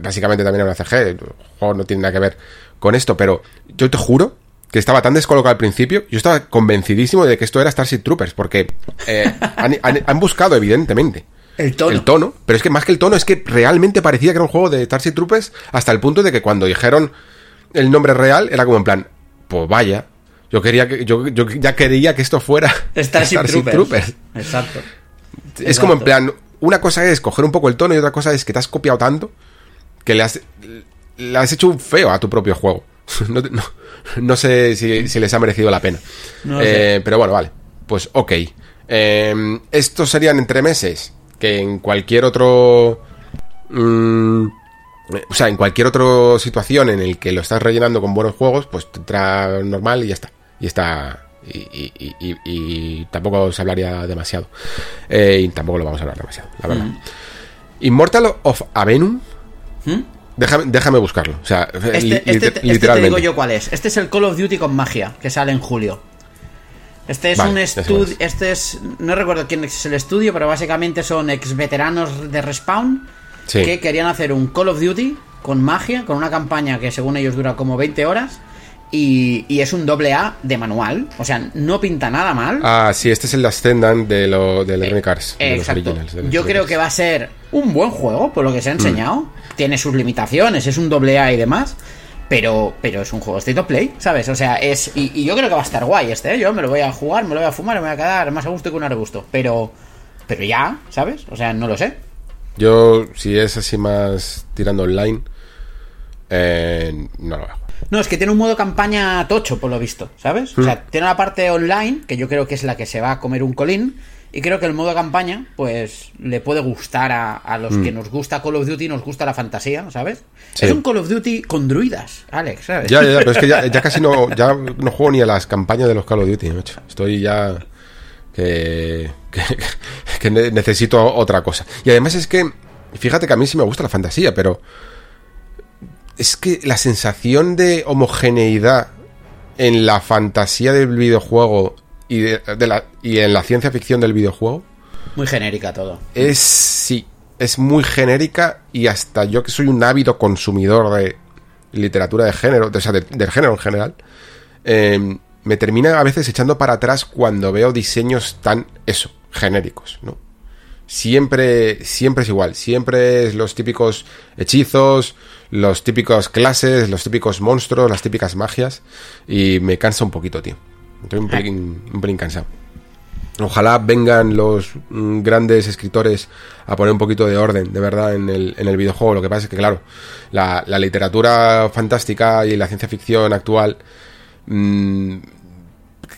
básicamente también era una CG. El juego no tiene nada que ver con esto, pero yo te juro que estaba tan descolocado al principio, yo estaba convencidísimo de que esto era Starship Troopers, porque eh, <laughs> han, han- han buscado, evidentemente, El tono. el tono, pero es que más que el tono, es que realmente parecía que era un juego de Starship Troopers hasta el punto de que cuando dijeron el nombre real, era como en plan, pues vaya, yo quería que, yo, yo ya quería que esto fuera <laughs> Starship, Troopers. Exacto. Es como en plan, una cosa es coger un poco el tono y otra cosa es que te has copiado tanto que le has, le has hecho un feo a tu propio juego. <laughs> No, no- no sé si, si les ha merecido la pena. No Eh, Pero bueno, vale. Pues ok. Eh, estos serían entre meses que en cualquier otro... mm, o sea, en cualquier otra situación en el que lo estás rellenando con buenos juegos, pues te entra normal y ya está. Y está... Y, y- y- y- y tampoco se hablaría demasiado. Eh, y tampoco lo vamos a hablar demasiado, la verdad. Immortal of Avenum. ¿Mm? Déjame, déjame buscarlo. O sea, Este, li- este- liter- este te literalmente. digo yo cuál es. Este es el Call of Duty con magia, que sale en julio. Este es Vale, un estudio. es. Este es. No recuerdo quién es el estudio, pero básicamente son ex veteranos de Respawn Sí. que querían hacer un Call of Duty con magia, con una campaña que según ellos dura como 20 horas. Y, y es un doble A de manual. O sea, no pinta nada mal. Ah, sí, este es el Ascendant de lo, del Electronic Arts. de los Exacto. originals, de los Yo creo que va a ser un buen juego, por lo que Mm. se ha enseñado. Tiene sus limitaciones, es un doble A y demás. Pero, pero es un juego state of play, ¿sabes? O sea, es. Y, y yo creo que va a estar guay este, ¿eh? Yo me lo voy a jugar, me lo voy a fumar, me voy a quedar más a gusto que un arbusto. Pero. Pero ya, ¿sabes? O sea, no lo sé. Yo, si es así más tirando online, eh, no lo hago. No, es que tiene un modo campaña tocho, por lo visto, ¿sabes? O sea, tiene una parte online, que yo creo que es la que se va a comer un colín. Y creo que el modo campaña, pues, le puede gustar a, a los que nos gusta Call of Duty, nos gusta la fantasía, ¿sabes? Sí. Es un Call of Duty con druidas, Alex, ¿sabes? Ya, ya, ya, pero es que ya, ya <laughs> casi no, ya no juego ni a las campañas de los Call of Duty, macho. Estoy ya que, que, que ne- necesito otra cosa. Y además es que, fíjate que a mí sí me gusta la fantasía, pero es que la sensación de homogeneidad en la fantasía del videojuego y, de, de la, y en la ciencia ficción del videojuego Muy genérica todo. es sí, es muy genérica y hasta yo que soy un ávido consumidor de literatura de género, de- o sea, de- del género en general, eh, me termina a veces echando para atrás cuando veo diseños tan, eso, genéricos, ¿no? Siempre, siempre es igual, siempre es los típicos hechizos, los típicos clases, los típicos monstruos, las típicas magias, y me cansa un poquito, tío. Estoy un pelín, un cansado. Ojalá vengan los mm, grandes escritores a poner un poquito de orden, de verdad, en el, en el videojuego. Lo que pasa es que, claro, la, la literatura fantástica y la ciencia ficción actual mm,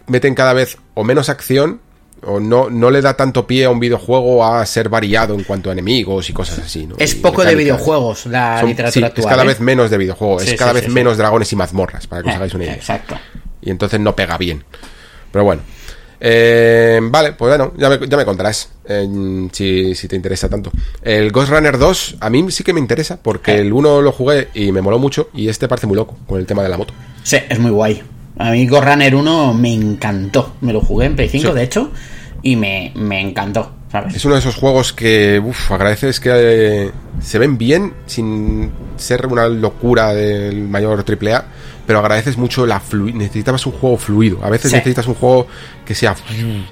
meten cada vez o menos acción o no, no le da tanto pie a un videojuego a ser variado en cuanto a enemigos y cosas así. ¿no? Es Y poco de videojuegos la Son- literatura sí, actual. Es cada ¿eh? vez menos de videojuego, Sí, es cada sí, vez menos dragones y mazmorras, para que os Eh, hagáis una idea. Exacto. Y entonces no pega bien. Pero bueno. Eh, vale, pues bueno, ya me, ya me contarás eh, si, si te interesa tanto. El Ghost Runner 2 a mí sí que me interesa porque el 1 lo jugué y me moló mucho y este parece muy loco con el tema de la moto. Sí, es muy guay. A mí Ghost Runner 1 me encantó. Me lo jugué en Play 5, Sí. de hecho, y me, me encantó, ¿sabes? Es uno de esos juegos que uf, agradeces que eh, se ven bien sin ser una locura del mayor AAA, pero agradeces mucho la fluidez. Necesitabas un juego fluido. A veces Sí. necesitas un juego que sea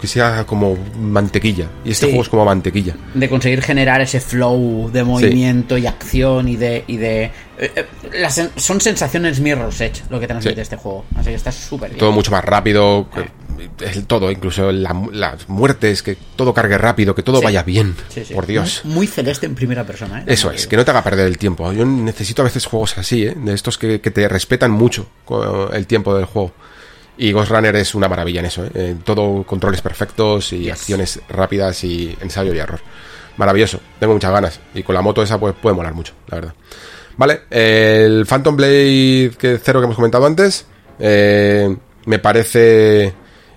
que sea como mantequilla y este Sí. juego es como mantequilla. de conseguir generar ese flow de movimiento y acción y de y de eh, eh, las son sensaciones Mirror's Edge lo que transmite este juego así que está súper bien todo mucho más rápido, el todo, incluso la- las muertes, que todo cargue rápido, que todo Sí. vaya bien, Sí, sí. por Dios. muy, muy celeste en primera persona ¿eh? Eso es, que no te haga perder el tiempo. Yo necesito a veces juegos así, ¿eh? de estos que, que te respetan mucho el tiempo del juego. Y Ghost Runner es una maravilla en eso, ¿eh? Todo controles perfectos y Yes. acciones rápidas y ensayo y error. Maravilloso, tengo muchas ganas. Y con la moto esa pues puede molar mucho, la verdad. Vale, el Phantom Blade que cero que hemos comentado antes, eh, me parece...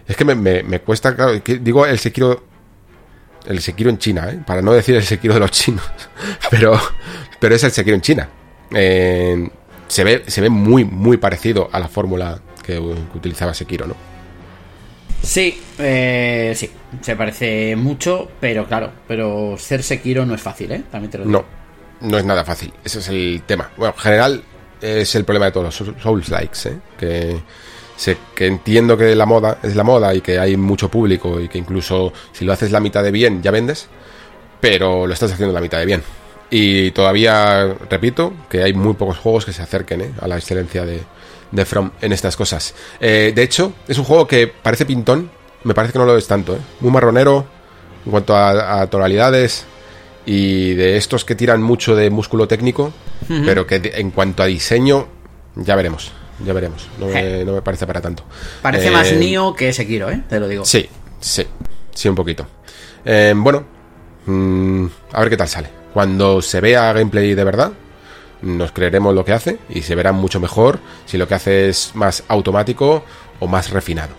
Es que me, me, me cuesta, claro, que digo el Sekiro... El Sekiro en China, ¿eh? Para no decir el Sekiro de los chinos. <laughs> Pero, pero es el Sekiro en China. Eh, se, ve, se ve muy, muy parecido a la fórmula que, que utilizaba Sekiro, ¿no? Sí, eh, sí, se parece mucho, pero claro, pero ser Sekiro no es fácil, ¿eh? También te lo digo. No, no es nada fácil. Ese es el tema. Bueno, en general es el problema de todos los Souls Likes, ¿eh? Que, sé, que entiendo que la moda es la moda y que hay mucho público y que incluso si lo haces la mitad de bien ya vendes, pero lo estás haciendo la mitad de bien. Y todavía, repito, que hay muy pocos juegos que se acerquen ¿eh? a la excelencia de, de From en estas cosas. Eh, de hecho, es un juego que parece pintón, me parece que no lo es tanto, ¿eh? Muy marronero en cuanto a, a tonalidades y de estos que tiran mucho de músculo técnico, pero que en cuanto a diseño, ya veremos, ya veremos. No me, no me parece para tanto. Parece Eh, más Nioh que Sekiro, ¿eh? Te lo digo. Sí, sí, sí, un poquito. Eh, bueno, mm, a ver qué tal sale. Cuando se vea gameplay de verdad, nos creeremos lo que hace y se verá mucho mejor si lo que hace es más automático o más refinado.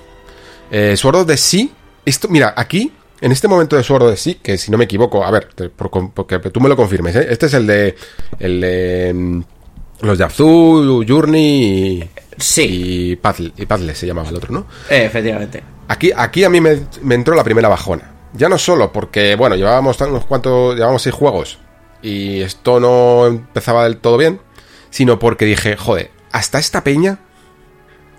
Eh, Sword of the Sea, esto, mira, aquí, en este momento de Sword of the Sea, que si no me equivoco, a ver, porque tú me lo confirmes, ¿eh? este es el de, el de mm, los de Abzu, Journey y, Sí, y, Puzzle, y Puzzle se llamaba el otro, ¿no? eh, efectivamente. Aquí, aquí a mí me, me entró la primera bajona. Ya no solo porque, bueno, llevábamos unos cuantos, llevábamos seis juegos y esto no empezaba del todo bien, sino porque dije, joder, hasta esta peña,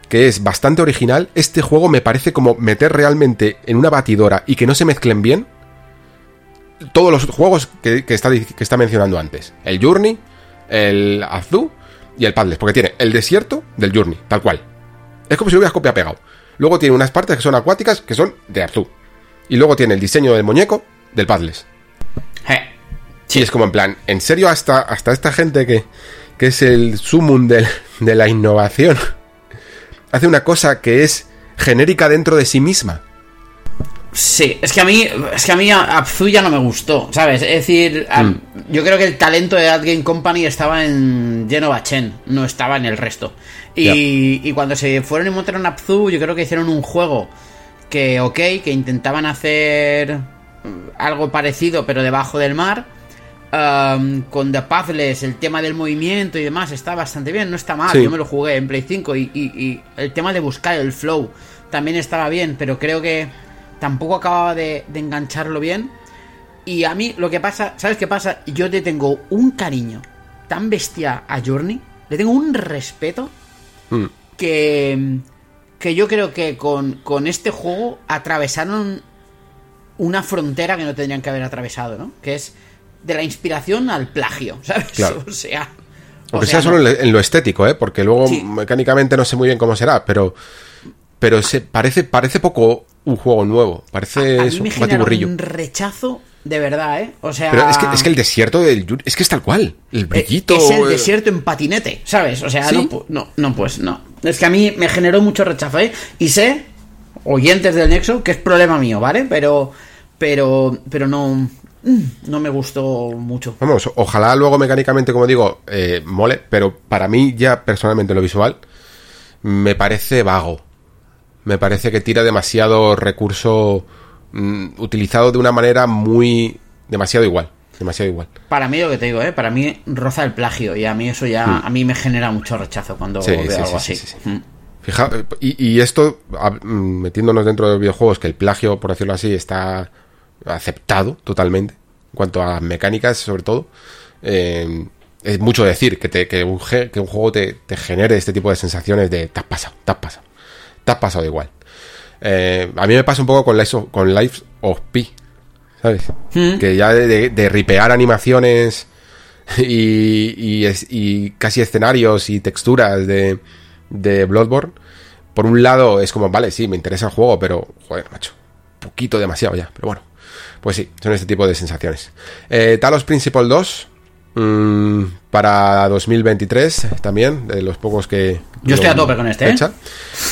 que es bastante original, este juego me parece como meter realmente en una batidora y que no se mezclen bien todos los juegos que, que está, que está mencionando antes. El Journey, el Azul y el Padlet, porque tiene el desierto del Journey, tal cual. Es como si lo hubieras copia pegado. Luego tiene unas partes que son acuáticas que son de Azul. Y luego tiene el diseño del muñeco del Padles. Eh, Sí, es como en plan, en serio, hasta, hasta esta gente que, que es el sumum del- de la innovación, <laughs> hace una cosa que es genérica dentro de sí misma. Sí, es que a mí, es que a mí Abzu ya no me gustó, ¿sabes? Es decir, a- Mm. yo creo que el talento de Ad Game Company estaba en Genova Chen, no estaba en el resto. Y, y cuando se fueron y montaron Abzu, yo creo que hicieron un juego que, ok, que intentaban hacer algo parecido, pero debajo del mar. Um, con The Pathless, el tema del movimiento y demás está bastante bien, no está mal. Sí. Yo me lo jugué en Play 5 y, y- y el tema de buscar el flow también estaba bien, pero creo que tampoco acababa de, de engancharlo bien. Y a mí lo que pasa, ¿sabes qué pasa? Yo te tengo un cariño tan bestia a Journey, le tengo un respeto Mm. que, que yo creo que con, con este juego atravesaron una frontera que no tendrían que haber atravesado, ¿no? Que es de la inspiración al plagio, <laughs> ¿sabes? Claro. O sea... o Aunque sea, sea solo no- en lo- en lo estético, ¿eh? Porque luego Sí. mecánicamente no sé muy bien cómo será, pero pero se parece parece poco un juego nuevo, parece a mí eso, me un rechazo de verdad, ¿eh? O sea... Pero es que, es que el desierto del Yuri- es que es tal cual, el Eh, brillito. Es el eh, desierto en patinete, ¿sabes? O sea, ¿Sí? no, no, no, pues no. Es que a mí me generó mucho rechazo, ¿eh? Y sé, oyentes del Nexo, que es problema mío, ¿vale? Pero, pero, pero no, mm, no me gustó mucho. Vamos, ojalá luego mecánicamente, como digo, eh, mole, pero para mí ya personalmente lo visual me parece vago. Me parece que tira demasiado recurso mm, utilizado de una manera muy... demasiado igual. Demasiado igual. Para mí lo que te digo, ¿eh? Para mí roza el plagio y a mí eso ya, a mí me genera mucho rechazo cuando Hmm. Sí, veo sí, algo sí, así. sí, sí. Mm. Fija, y, y esto, mm, metiéndonos dentro de los videojuegos, que el plagio, por decirlo así, está aceptado totalmente, en cuanto a mecánicas sobre todo, eh, es mucho decir que, te, que, un, que un juego te, te genere este tipo de sensaciones de te has pasado, te has pasado, te has pasado igual. Eh, a mí me pasa un poco con Lives of, con Lives of Pi, ¿sabes? Mm. Que ya de, de- de ripear animaciones <laughs> y, y, es- y casi escenarios y texturas de, de Bloodborne, por un lado es como, vale, sí, me interesa el juego, pero, joder, macho, poquito demasiado ya, pero bueno. Pues sí, son este tipo de sensaciones. Eh, Talos Principle 2, mm, para 2023 también, de los pocos que... Yo estoy a tope con este, ¿eh?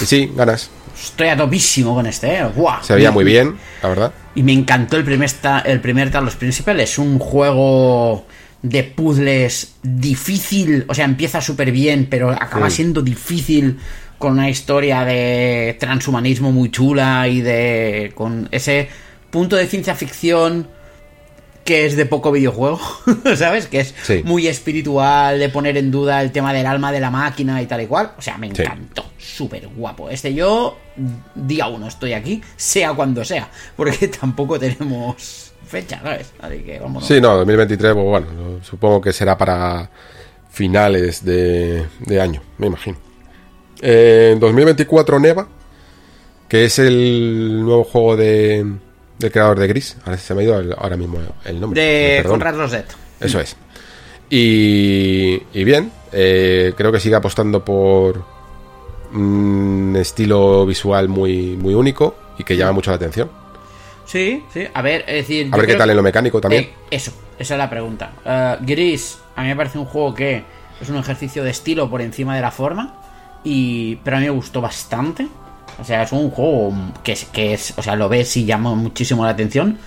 Y sí, ganas. Estoy a topísimo con este, ¿eh? ¡Guau! Se veía muy bien, la verdad. Y me encantó el primer, el primer Talos Principal. Es un juego de puzzles difícil, o sea, empieza súper bien, pero acaba Mm. siendo difícil con una historia de transhumanismo muy chula y de con ese punto de ciencia ficción que es de poco videojuego, <laughs> ¿sabes? Que es Sí. muy espiritual, de poner en duda el tema del alma de la máquina y tal y cual. O sea, me encantó, súper guapo. Este yo, día uno estoy aquí, sea cuando sea, porque <laughs> tampoco tenemos fecha, ¿sabes? Así que vámonos. Sí, no, 2023, pues bueno, supongo que será para finales de, de año, me imagino. Eh, En 2024 Neva, que es el nuevo juego de, del creador de Gris. Ahora se me ha ido el- ahora mismo el nombre. De perdón. Conrad Roset. Eso es. Y, y bien, eh, creo que sigue apostando por un estilo visual muy, muy único y que llama mucho la atención. Sí, sí. A ver, es decir. A ver qué tal que- en lo mecánico también. Eh, eso, esa es la pregunta. Eh, Gris, a mí me parece un juego que es un ejercicio de estilo por encima de la forma. Y, pero a mí me gustó bastante. O sea, es un juego que es, que es o sea, lo ves y llama muchísimo la atención.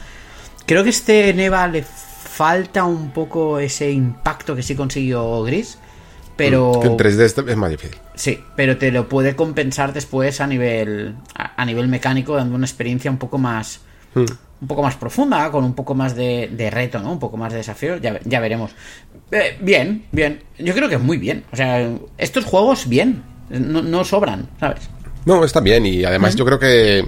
Creo que este Neva le falta un poco ese impacto que sí consiguió Gris. Pero. Que en 3D es- es más difícil. Sí, pero te lo puede compensar después a nivel a, a nivel mecánico dando una experiencia un poco más Hmm. un poco más profunda, con un poco más de, de reto, ¿no? Un poco más de desafío, ya, ya veremos. Eh, bien, bien. Yo creo que muy bien. O sea, estos juegos bien, no, no sobran, ¿sabes? No, está bien y además yo creo que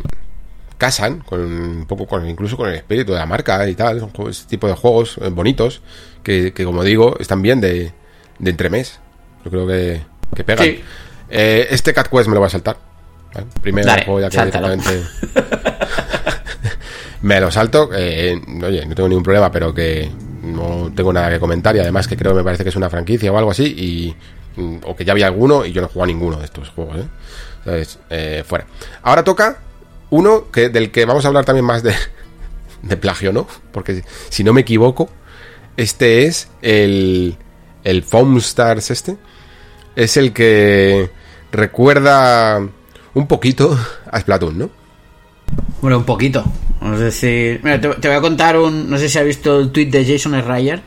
casan con un poco con incluso con el espíritu de la marca y tal, son juegos- ese tipo de juegos eh, bonitos que, que, como digo están bien de, de entremés. Yo creo que, que pegan. Sí. Eh, este Cat Quest me lo voy a saltar. ¿vale? Primero Dale, juego ya que directamente <laughs> me lo salto. eh, oye, no tengo ningún problema, pero que no tengo nada que comentar y además que creo que me parece que es una franquicia o algo así y mm, o que ya había alguno y yo no he jugado a ninguno de estos juegos, ¿eh? Entonces, eh, fuera. Ahora toca uno que del que vamos a hablar también más de <laughs> plagio, ¿no? Porque si no me equivoco, este es el el Foam Stars este es el que recuerda un poquito a Splatoon, ¿no? Bueno, un poquito. Es decir, mira, te, te voy a contar un. No sé si has visto el tweet de Jason Schreier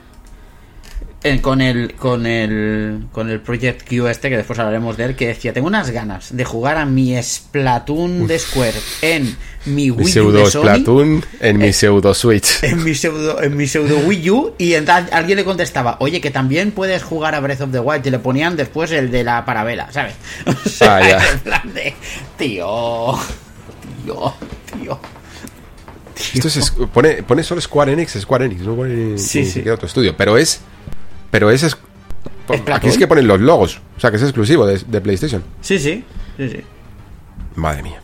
con el con el con el Project Q este que después hablaremos de él que decía tengo unas ganas de jugar a mi Splatoon de Square en mi Mi Wii U de Sony Splatoon en mi Eh, pseudo Switch. <laughs> en mi pseudo en mi pseudo Wii U y entonces alguien le contestaba oye que también puedes jugar a Breath of the Wild y le ponían después el de la parabela sabes <laughs> o sea, Ah, ya. en plan de tío tío tío Esto es, pone, pone solo Square Enix, Square Enix, no pone Sí, ni sí. siquiera otro estudio. Pero es. Pero es. es- aquí es que ponen los logos. O sea, que es exclusivo de, de PlayStation. sí sí sí sí Madre mía.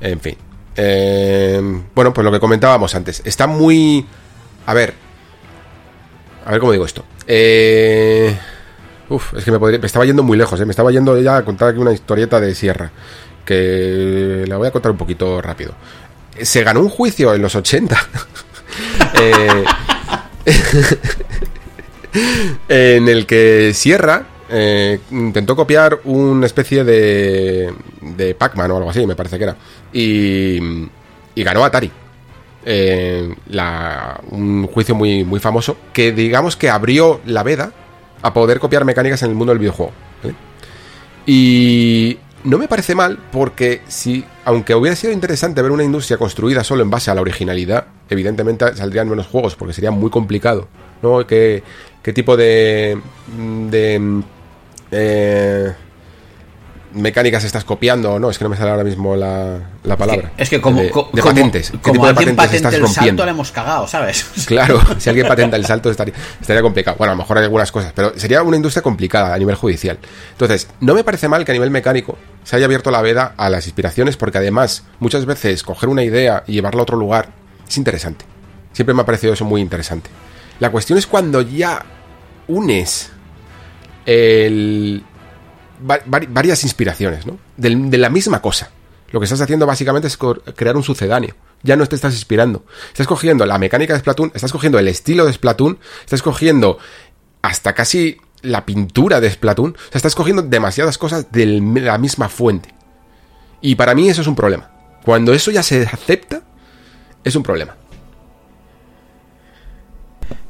En fin. Eh, bueno, pues lo que comentábamos antes. Está muy. A ver. A ver cómo digo esto. Eh, uf, es que me, podría- me estaba yendo muy lejos. ¿eh? Me estaba yendo ya a contar aquí una historieta de Sierra. Que la voy a contar un poquito rápido. Se ganó un juicio en los 80. <laughs> Eh, <laughs> en el que Sierra eh, intentó copiar una especie de, de Pac-Man o algo así, me parece que era. Y, y ganó Atari. Eh, un juicio muy, muy famoso que digamos que abrió la veda a poder copiar mecánicas en el mundo del videojuego. Y no me parece mal porque si, aunque hubiera sido interesante ver una industria construida solo en base a la originalidad, evidentemente saldrían menos juegos porque sería muy complicado, ¿no? ¿Qué, qué tipo de... de eh, mecánicas estás copiando? No, es que no me sale ahora mismo la, la palabra. Es que como, de, co- de como- patentes. ¿Qué como tipo de estás patente el rompiendo? salto le hemos cagado, ¿sabes? <laughs> Claro, si alguien patenta el salto estaría, estaría complicado. Bueno, a lo mejor hay algunas cosas, pero sería una industria complicada a nivel judicial. Entonces, no me parece mal que a nivel mecánico se haya abierto la veda a las inspiraciones, porque además, muchas veces coger una idea y llevarla a otro lugar es interesante. Siempre me ha parecido eso muy interesante. La cuestión es cuando ya unes el, va- vari- varias inspiraciones, ¿no? De la misma cosa. Lo que estás haciendo básicamente es crear un sucedáneo. Ya no te estás inspirando. Estás cogiendo la mecánica de Splatoon, estás cogiendo el estilo de Splatoon, estás cogiendo hasta casi la pintura de Splatoon. O sea, estás cogiendo demasiadas cosas de la misma fuente. Y para mí eso es un problema. Cuando eso ya se acepta, es un problema.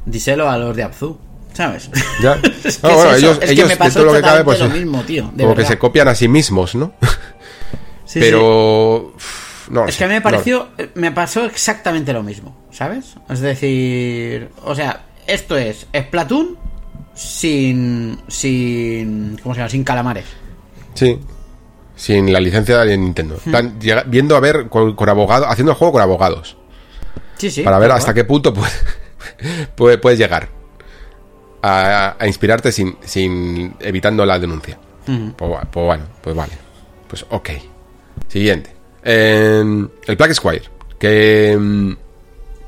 Díselo a los de Abzu. ¿Sabes? Ya. <laughs> es que No, bueno, ellos, es que ellos me pasó lo que cabe, pues. lo mismo, tío. de como que se copian a sí mismos, ¿no? Sí, <laughs> sí. Pero. uf, No, Es que a mí me no. pareció, me pasó exactamente lo mismo, ¿sabes? Es decir, o sea, esto es Splatoon sin, sin, ¿cómo se llama? Sin calamares. Sí. Sin la licencia de Nintendo. Hmm. Están llega- viendo a ver con, con abogados, haciendo el juego con abogados. Sí, sí. para ver hasta qué punto puede- <laughs> puede- puedes llegar a, a inspirarte sin, sin evitando la denuncia. Pues, pues bueno, pues vale. Pues ok. Siguiente. Eh, el Plague Squire. Que, mm,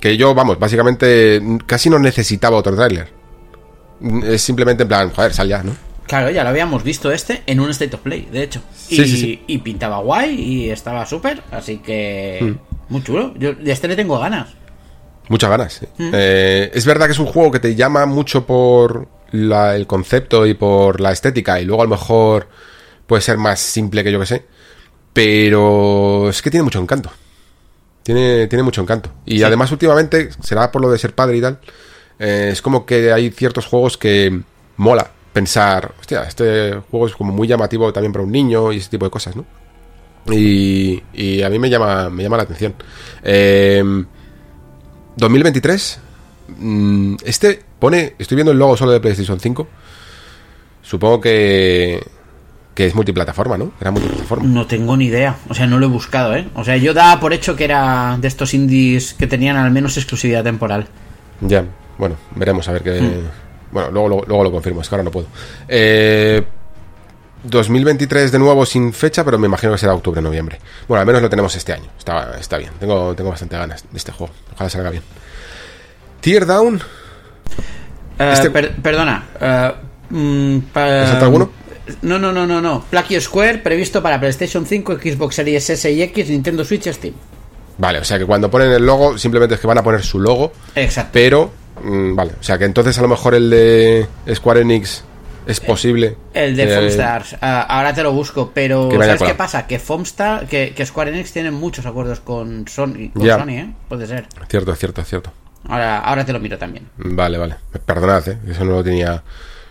que yo, vamos, básicamente mm, casi no necesitaba otro tráiler. Mm, Es simplemente en plan, joder, sal ya, ¿no? Claro, ya lo habíamos visto este en un State of Play, de hecho. Sí, y, sí, sí. y pintaba guay y estaba súper, así que... Hmm. Muy chulo. Yo de este le tengo ganas. Muchas ganas. sí. Mm. Eh, es verdad que es un juego que te llama mucho por la- el concepto y por la estética y luego a lo mejor puede ser más simple que yo que sé. Pero es que tiene mucho encanto. Tiene, tiene mucho encanto. Y además últimamente, será por lo de ser padre y tal, eh, es como que hay ciertos juegos que mola pensar, hostia, este juego es como muy llamativo también para un niño y ese tipo de cosas, ¿no? Y, y a mí me llama, me llama la atención. Eh, 2023. mm, Este pone. Estoy viendo el logo solo de PlayStation 5. Supongo que. Que es multiplataforma, ¿no? Era multiplataforma. No tengo ni idea. O sea, no lo he buscado, ¿eh? O sea, yo daba por hecho que era de estos indies que tenían al menos exclusividad temporal. Ya. Bueno, veremos a ver qué. Hmm. Bueno, luego, luego, luego lo confirmo, es que ahora no puedo. Eh, 2023 de nuevo sin fecha, pero me imagino que será octubre-noviembre. Bueno, al menos lo tenemos este año. Está, está bien. Tengo, tengo bastante ganas de este juego. Ojalá salga bien. Teardown. Eh, Este- per- perdona. eh, mm, pa- ¿Te salta alguno? No, no, no, no, no. Plague Square previsto para PlayStation 5, Xbox Series S y X, Nintendo Switch, Steam. Vale, o sea que cuando ponen el logo, simplemente es que van a poner su logo. Exacto. Pero, mm, vale, o sea que entonces a lo mejor el de Square Enix es posible. El de Eh, Foamstars. Ah, ahora te lo busco, pero Que ¿sabes qué pasa? Que Foamstar, que, que Square Enix tienen muchos acuerdos con Sony, con Ya. Sony, ¿eh? Puede ser. Cierto, cierto, cierto. Ahora, ahora te lo miro también. Vale, vale. Perdonad, ¿eh? eso no lo tenía,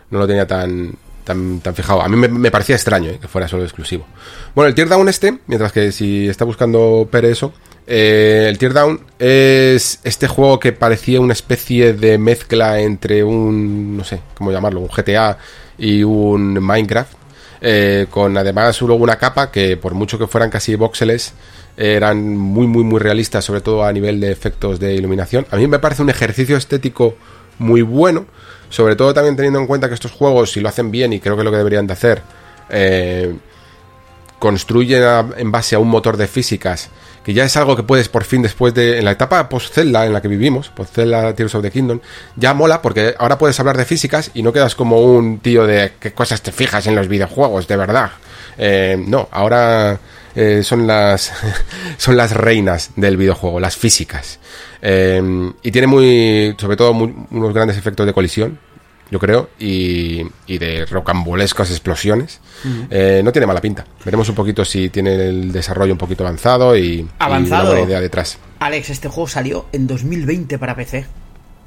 no lo tenía tan, tan, tan fijado. A mí me, me parecía extraño ¿eh? que fuera solo exclusivo. Bueno, el Teardown este, mientras que si está buscando Pere eso, eh, el Teardown es este juego que parecía una especie de mezcla entre un, no sé, cómo llamarlo, un GTA y un Minecraft. eh, con además luego una capa que por mucho que fueran casi voxeles eran muy muy muy realistas sobre todo a nivel de efectos de iluminación a mí me parece un ejercicio estético muy bueno sobre todo también teniendo en cuenta que estos juegos si lo hacen bien y creo que es lo que deberían de hacer eh, construyen a- en base a un motor de físicas que ya es algo que puedes por fin después de en la etapa post Zelda en la que vivimos post Zelda Tears of the Kingdom ya mola porque ahora puedes hablar de físicas y no quedas como un tío de qué cosas te fijas en los videojuegos de verdad. Eh, no ahora eh, son las <laughs> son las reinas del videojuego las físicas. Eh, y tiene muy sobre todo muy- unos grandes efectos de colisión yo creo, y, y de rocambolescas explosiones. Eh, no tiene mala pinta. Veremos un poquito si tiene el desarrollo un poquito avanzado y, y Avanzado. una buena idea detrás. Alex, este juego salió en 2020 para PC. ¿En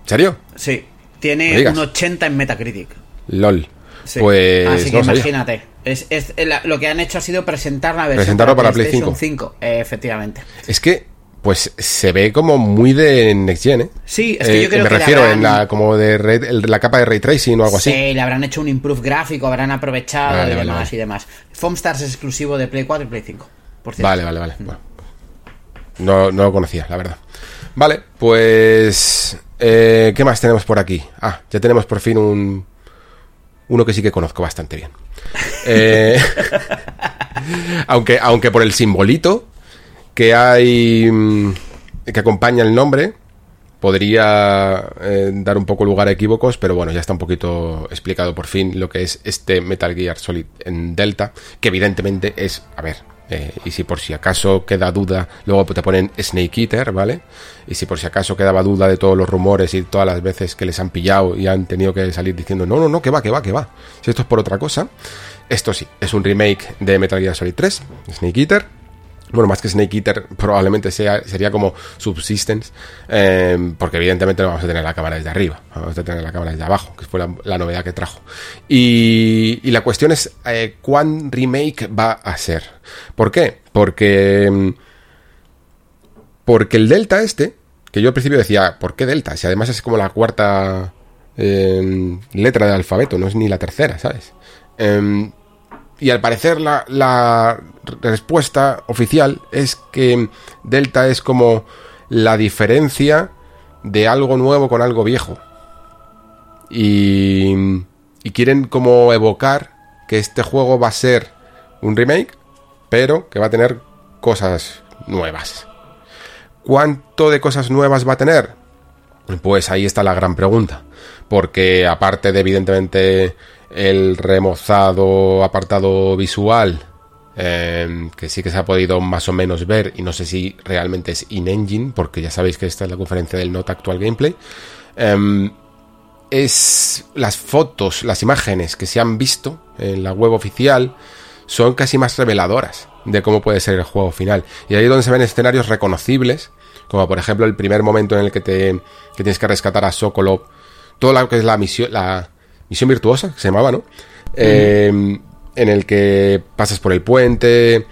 serio? Sí. Tiene un 80 en Metacritic. LOL. Sí. Pues Así que no imagínate. Es, es- lo que han hecho ha sido presentar la versión Presentarlo para Play PlayStation 5. Eh, efectivamente. Es que, pues se ve como muy de Next Gen, ¿eh? Sí, es que Eh, yo creo me que refiero habrán- en la, como de la capa de ray tracing o algo así. Sí, le habrán hecho un improve gráfico, habrán aprovechado Vale, y demás vale. y demás. Foamstars es exclusivo de Play 4 y Play 5. Por cierto. Vale, vale, vale. Bueno. No, no lo conocía, la verdad. Vale, pues... eh, ¿Qué más tenemos por aquí? Ah, ya tenemos por fin un... Uno que sí que conozco bastante bien. <laughs> Eh, <laughs> aunque, aunque por el simbolito que hay... mm, que acompaña el nombre, podría eh, dar un poco lugar a equívocos, pero bueno, ya está un poquito explicado por fin lo que es este Metal Gear Solid en Delta, que evidentemente es, a ver, eh, y si por si acaso queda duda, luego te ponen Snake Eater, ¿vale? Y si por si acaso quedaba duda de todos los rumores y todas las veces que les han pillado y han tenido que salir diciendo, no, no, no, que va, que va, que va. Si esto es por otra cosa, esto sí, es un remake de Metal Gear Solid 3, Snake Eater. Bueno, más que Snake Eater, probablemente sea, sería como Subsistence, eh, porque evidentemente no vamos a tener la cámara desde arriba, vamos a tener la cámara desde abajo, que fue la, novedad que trajo. Y, la cuestión es, eh, ¿cuán remake va a ser? ¿Por qué? Porque... Porque el Delta este, que yo al principio decía, ¿por qué Delta? Si además es como la cuarta eh, letra del alfabeto, no es ni la tercera, ¿sabes? Y al parecer la, respuesta oficial es que Delta es como la diferencia de algo nuevo con algo viejo. Y, y quieren como evocar que este juego va a ser un remake, pero que va a tener cosas nuevas. ¿Cuánto de cosas nuevas va a tener? Pues ahí está la gran pregunta. Porque aparte de evidentemente el remozado apartado visual, em, que sí que se ha podido más o menos ver, y no sé si realmente es in-engine, porque ya sabéis que esta es la conferencia del Not Actual Gameplay. Em, es las fotos, las imágenes que se han visto en la web oficial son casi más reveladoras de cómo puede ser el juego final. Y ahí es donde se ven escenarios reconocibles, como por ejemplo el primer momento en el que te que tienes que rescatar a Sokolov, todo lo que es la misión, la, Misión Virtuosa, que se llamaba, ¿no? Eh, en el que pasas por el puente,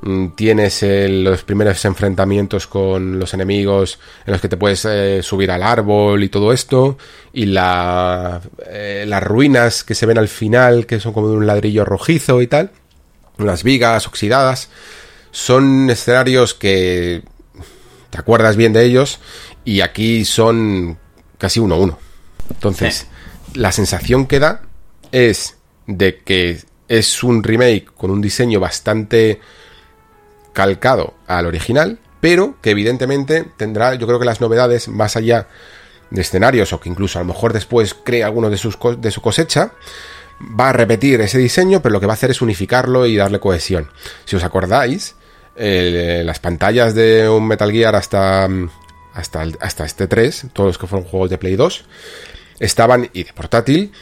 mm, tienes los primeros enfrentamientos con los enemigos en los que te puedes eh, subir al árbol y todo esto, y la, eh, las ruinas que se ven al final, que son como de un ladrillo rojizo y tal, unas vigas oxidadas, son escenarios que te acuerdas bien de ellos y aquí son casi uno a uno. Entonces, la sensación que da es de que es un remake con un diseño bastante calcado al original, pero que evidentemente tendrá, yo creo que las novedades más allá de escenarios o que incluso a lo mejor después cree alguno de, sus, de su cosecha, va a repetir ese diseño, pero lo que va a hacer es unificarlo y darle cohesión. Si os acordáis, las pantallas de un Metal Gear hasta, hasta, hasta este 3, todos los que fueron juegos de Play 2, estaban, y de portátil,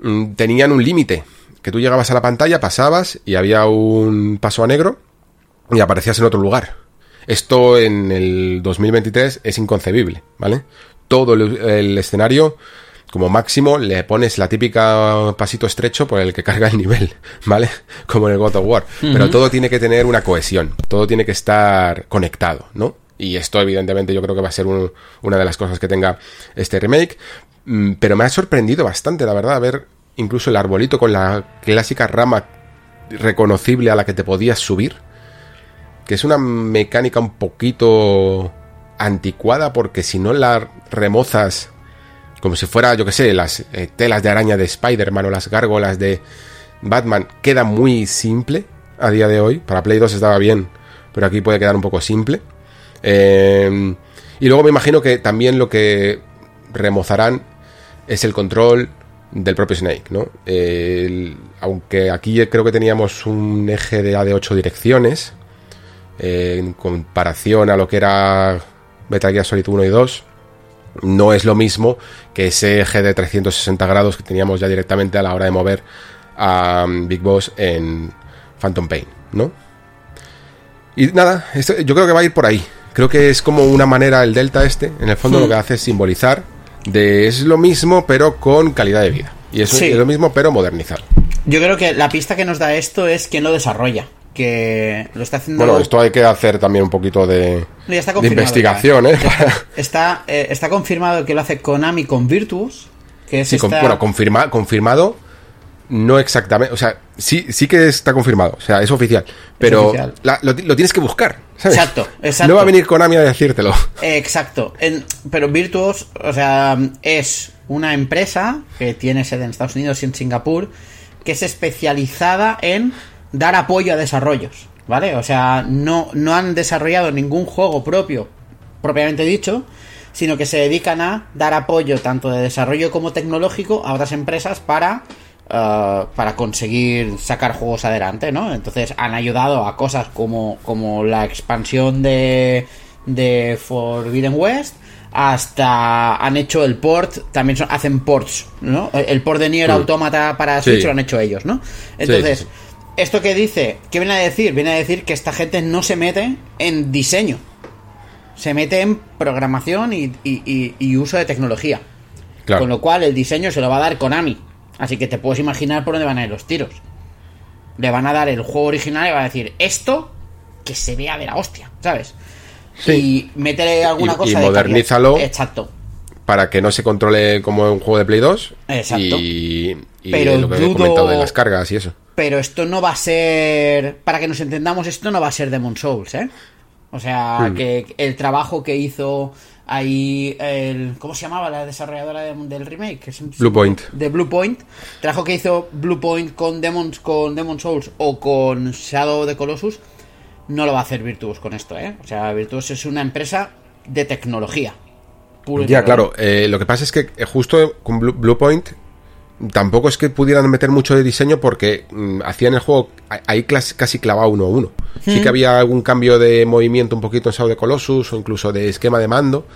mm, tenían un límite. Que tú llegabas a la pantalla, pasabas y había un paso a negro y aparecías en otro lugar. Esto en el 2023 es inconcebible, ¿vale? Todo el, escenario, como máximo, le pones la típica pasito estrecho por el que carga el nivel, <laughs> ¿vale? Como en el God of War. Pero todo tiene que tener una cohesión, todo tiene que estar conectado, ¿no? Y esto, evidentemente, yo creo que va a ser una de las cosas que tenga este remake. Mm, pero me ha sorprendido bastante, la verdad, ver incluso el arbolito con la clásica rama reconocible a la que te podías subir. Que es una mecánica un poquito anticuada porque si no la remozas como si fuera, yo que sé, las eh, telas de araña de Spider-Man o las gárgolas de Batman, queda muy simple a día de hoy. Para Play 2 estaba bien, pero aquí puede quedar un poco simple. Eh, y luego me imagino que también lo que remozarán es el control del propio Snake, ¿no? aunque aquí creo que teníamos un eje de A de 8 direcciones, eh, en comparación a lo que era Metal Gear Solid 1 y 2, no es lo mismo que ese eje de 360 grados que teníamos ya directamente a la hora de mover a um, Big Boss en Phantom Pain, ¿no? Y nada, yo creo que va a ir por ahí. Creo que es como una manera, el delta este, en el fondo lo hmm. que hace es simbolizar de es lo mismo pero con calidad de vida. Y es, es lo mismo pero modernizado. Yo creo que la pista que nos da esto es quien lo desarrolla. Que lo está haciendo. Bueno, esto hay que hacer también un poquito de, investigación, ¿eh? <laughs> Está, eh, está, confirmado que lo hace Konami con Virtuos. Que es sí, bueno, confirma, confirmado no exactamente, o sea, sí, sí que está confirmado, o sea, es oficial, pero lo, tienes que buscar, Exacto, exacto. No va a venir Konami a decírtelo. <laughs> Exacto, pero Virtuos, o sea, es una empresa que tiene sede en Estados Unidos y en Singapur, que es especializada en dar apoyo a desarrollos, ¿vale? O sea, no, no han desarrollado ningún juego propio, propiamente dicho, sino que se dedican a dar apoyo tanto de desarrollo como tecnológico a otras empresas para eh, para conseguir sacar juegos adelante, ¿no? Entonces han ayudado a cosas como, como la expansión de, de Forbidden West, hasta han hecho el port, también hacen ports, ¿no? El port de Nier Automata para Switch lo han hecho ellos, ¿no? Entonces, ¿Esto qué dice? ¿Qué viene a decir? Viene a decir que esta gente no se mete en diseño. Se mete en programación y, y- y- y uso de tecnología. Claro. Con lo cual el diseño se lo va a dar Konami. Así que te puedes imaginar por dónde van a ir los tiros. Le van a dar el juego original y va a decir, esto que se vea de la hostia, ¿sabes? Sí. Y métele alguna cosa y de modernízalo. calidad. Exacto. Para que no se controle como un juego de Play 2. Exacto. Y, y Pero lo que he dudo- comentado de las cargas y eso. Pero esto no va a ser. Para que nos entendamos, esto no va a ser Demon Souls, ¿eh? O sea, Hmm. que el trabajo que hizo ahí el. ¿Cómo se llamaba la desarrolladora de- del remake? Es un- Bluepoint. De Bluepoint. El trabajo que hizo Bluepoint con Demon, con Demon Souls o con Shadow the Colossus. No lo va a hacer Virtuos con esto, ¿eh? O sea, Virtuos es una empresa de tecnología. puro y Ya, duro. claro. eh, lo que pasa es que eh, justo con Blue- Bluepoint tampoco es que pudieran meter mucho de diseño porque mm, hacían el juego ahí casi clavado uno a uno. Sí que había algún cambio de movimiento un poquito en Shadow de Colossus o incluso de esquema de mando,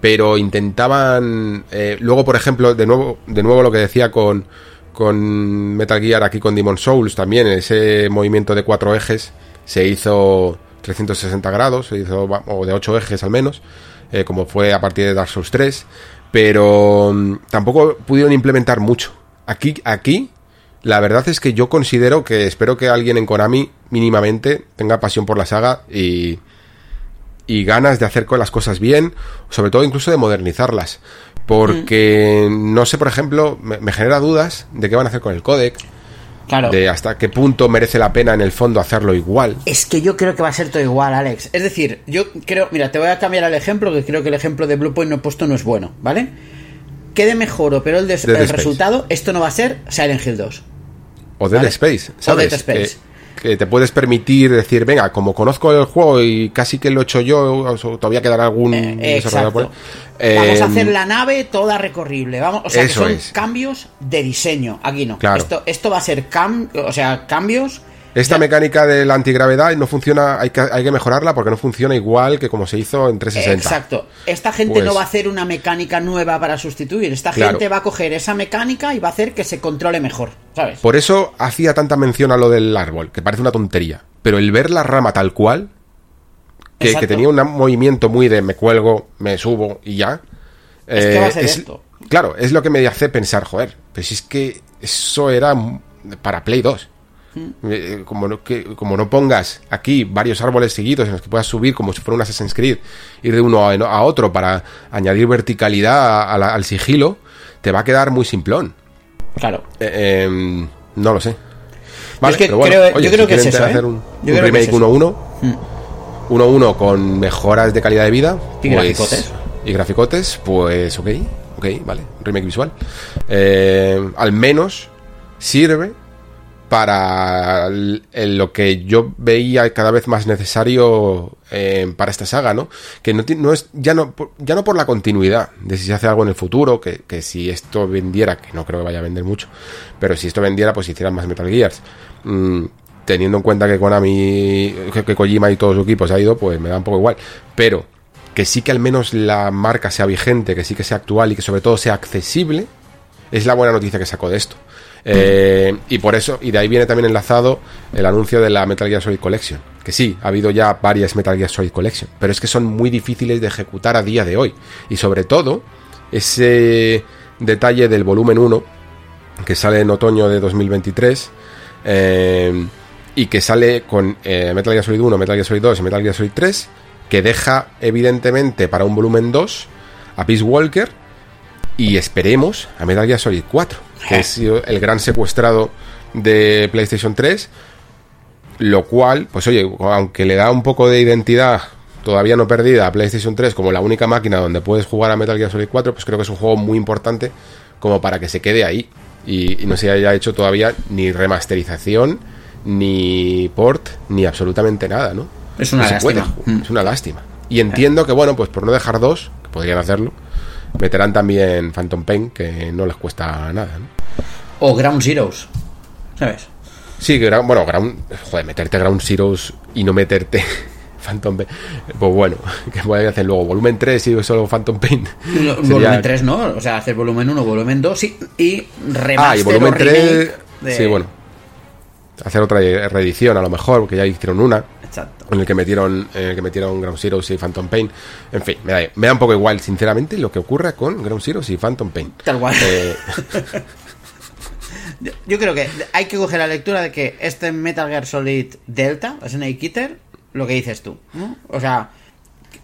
pero intentaban eh, luego por ejemplo de nuevo de nuevo lo que decía con con Metal Gear aquí con Demon Souls también ese movimiento de cuatro ejes se hizo 360 grados se hizo o de ocho ejes al menos eh, como fue a partir de Dark Souls 3 pero mm, tampoco pudieron implementar mucho. Aquí aquí la verdad es que yo considero que espero que alguien en Konami mínimamente tenga pasión por la saga y y ganas de hacer con las cosas bien, sobre todo incluso de modernizarlas. Porque no sé, por ejemplo, me, me genera dudas de qué van a hacer con el codec, Claro. de hasta qué punto merece la pena en el fondo hacerlo igual. Es que yo creo que va a ser todo igual, Alex. Es decir, yo creo, mira, te voy a cambiar el ejemplo, que creo que el ejemplo de Bluepoint no he puesto no es bueno, ¿vale? Quede mejor o peor el, resultado, esto no va a ser Silent Hill 2. O Dead Vale. Space, O. Dead Space. Que, que te puedes permitir decir, venga, como conozco el juego y casi que lo he hecho yo, todavía quedará algún Eh, desarrollador por. Vamos a Eh, hacer la nave toda recorrible. Vamos, o sea, que son es. cambios de diseño. Aquí no. Claro. Esto, esto va a ser cam, o sea, cambios. Esta mecánica de la antigravedad no funciona, hay que, hay que mejorarla porque no funciona igual que como se hizo en 360. Exacto. Esta gente Pues- no va a hacer una mecánica nueva para sustituir. Esta Claro. gente va a coger esa mecánica y va a hacer que se controle mejor. ¿Sabes? Por eso hacía tanta mención a lo del árbol, que parece una tontería. Pero el ver la rama tal cual, que, tenía un movimiento muy de me cuelgo, me subo y ya. Es que va a ser esto. Claro, es lo que me hace pensar, joder, pues si es que eso era para Play 2. Mm. Eh, Como no, que, como no pongas aquí varios árboles seguidos en los que puedas subir como si fuera un Assassin's Creed, ir de uno a, a otro para añadir verticalidad a la- al sigilo, te va a quedar muy simplón. Claro. Eh, em, no lo sé. es que creo- yo creo que es eso, ¿eh? hacer un, Yo un creo que remake es eso. Mm. 1-1, 1-1 con mejoras de calidad de vida. Y pues- graficotes. Y graficotes, pues ok, ok, vale, remake visual. Eh, al menos sirve para lo que yo veía cada vez más necesario eh, para esta saga, ¿no? Que no, no es ya no por- ya no por la continuidad de si se hace algo en el futuro, que, que si esto vendiera, que no creo que vaya a vender mucho, pero si esto vendiera, pues hicieran más Metal Gears. Mm, teniendo en cuenta que Konami, que, que Kojima y todo su equipo se ha ido, pues me da un poco igual. Pero que sí que al menos la marca sea vigente, que sí que sea actual y que sobre todo sea accesible, es la buena noticia que saco de esto. Eh, y por eso, y de ahí viene también enlazado el anuncio de la Metal Gear Solid Collection. Que sí, ha habido ya varias Metal Gear Solid Collection, pero es que son muy difíciles de ejecutar a día de hoy. Y sobre todo, ese detalle del volumen 1, que sale en otoño de 2023, eh, y que sale con eh, Metal Gear Solid 1, Metal Gear Solid 2 y Metal Gear Solid 3, que deja evidentemente para un volumen 2 a Peace Walker y esperemos a Metal Gear Solid 4, que ha sido el gran secuestrado de PlayStation 3, lo cual, pues oye, aunque le da un poco de identidad todavía no perdida a PlayStation 3 como la única máquina donde puedes jugar a Metal Gear Solid 4, pues creo que es un juego muy importante como para que se quede ahí y, y no se haya hecho todavía ni remasterización, ni port, ni absolutamente nada, ¿no? Es una No lástima. puede, Mm. es una lástima. Y entiendo que, bueno, pues por no dejar dos, que podrían hacerlo, meterán también Phantom Pain, que no les cuesta nada, ¿no? O Ground Zeroes. ¿Sabes? Sí, bueno, Ground, joder, meterte Ground Zeroes y no meterte <laughs> Phantom Pain, pues bueno, <laughs> que pueden hacer luego volumen 3 y solo Phantom Pain. <laughs> Sería- Volumen 3, ¿no? O sea, hacer volumen 1, volumen 2 y, y remaster Ah, y volumen o remake 3, de- sí, bueno. hacer otra reedición a lo mejor, porque ya hicieron una. Exacto. En el que metieron, en el que metieron Ground Zero y Phantom Pain. En fin, me da, me da un poco igual, sinceramente, lo que ocurra con Ground Zero y Phantom Pain. Tal cual. Eh, <laughs> Yo- Yo creo que hay que coger la lectura de que este Metal Gear Solid Delta, Snake Eater, lo que dices tú. ¿no? O sea,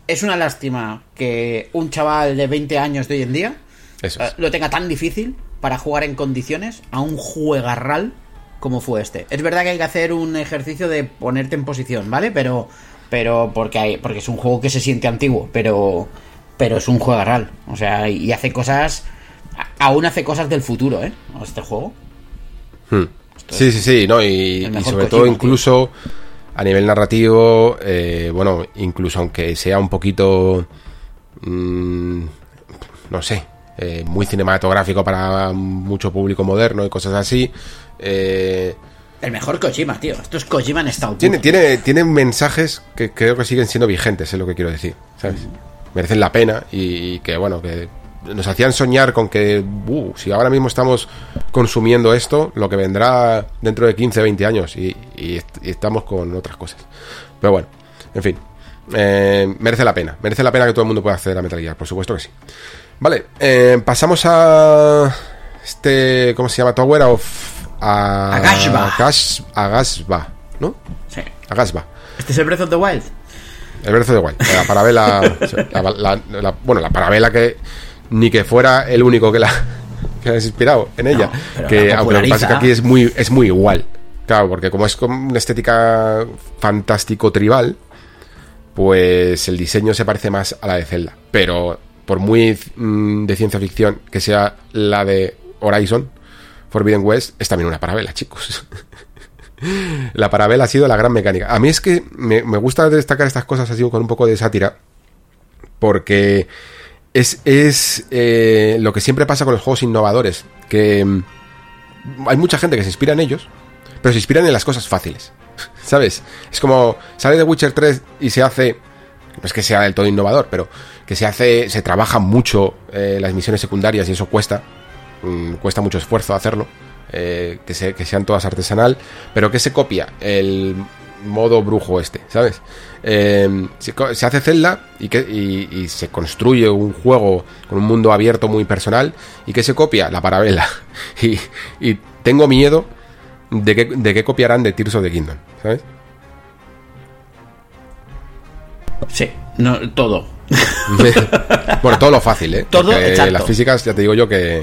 es una lástima que un chaval de 20 años de hoy en día eso eh, es. lo tenga tan difícil para jugar en condiciones a un juegarral como fue este. Es verdad que hay que hacer un ejercicio de ponerte en posición, ¿vale? Pero pero porque hay porque es un juego que se siente antiguo, pero pero es un juegarral, o sea, y hace cosas aún hace cosas del futuro, ¿eh? Este juego. Hmm. Sí, sí, sí, ¿no? Y, sobre todo tío. incluso a nivel narrativo, eh, bueno, incluso aunque sea un poquito, mm, no sé, eh, muy cinematográfico para mucho público moderno y cosas así, eh, El mejor Kojima, tío. Esto es Kojima en estado tiene, tiene, tiene mensajes que creo que siguen siendo vigentes, es lo que quiero decir, ¿sabes? Merecen la pena y, y que, bueno, que nos hacían soñar con que, uh, si ahora mismo estamos consumiendo esto, lo que vendrá dentro de 15, 20 años y, y est- y estamos con otras cosas. Pero bueno, en fin, eh, merece la pena, merece la pena que todo el mundo pueda acceder a Metal Gear, por supuesto que sí. Vale, eh, pasamos a este, ¿cómo se llama? Tower of... A, Agashba. Agash- Agashba, ¿no? Sí. Agashba. Este es el Breath of the Wild. El verso de Wild. La parabela. <laughs> la- la- la- bueno, la parabela que ni que fuera el único que la que has inspirado en ella. que aunque lo que pasa es que aquí es muy, es muy igual. Claro, porque como es con una estética fantástico tribal, pues el diseño se parece más a la de Zelda. Pero por muy mm, de ciencia ficción que sea la de Horizon, Forbidden West, es también una parabela, chicos. <laughs> La parabela ha sido la gran mecánica. A mí es que me, gusta destacar estas cosas así con un poco de sátira. Porque es, es eh, lo que siempre pasa con los juegos innovadores. Que mm, hay mucha gente que se inspira en ellos, pero se inspiran en las cosas fáciles. <laughs> ¿Sabes? Es como sale de Witcher 3 y se hace. No es que sea del todo innovador, pero que se hace. Se trabaja mucho eh, las misiones secundarias y eso cuesta. Mm, cuesta mucho esfuerzo hacerlo. eh, que, se- que sean todas artesanal. Pero que se copia el modo brujo este, ¿sabes? Eh, se, hace Zelda y, que, y se construye un juego con un mundo abierto muy personal. ¿Y que se copia? La parabela. <laughs> Y, y tengo miedo de que, de que copiarán de Tears of the Kingdom, ¿sabes? Sí. No, todo. bueno, todo lo fácil, ¿eh? Todo, las físicas, ya te digo yo que,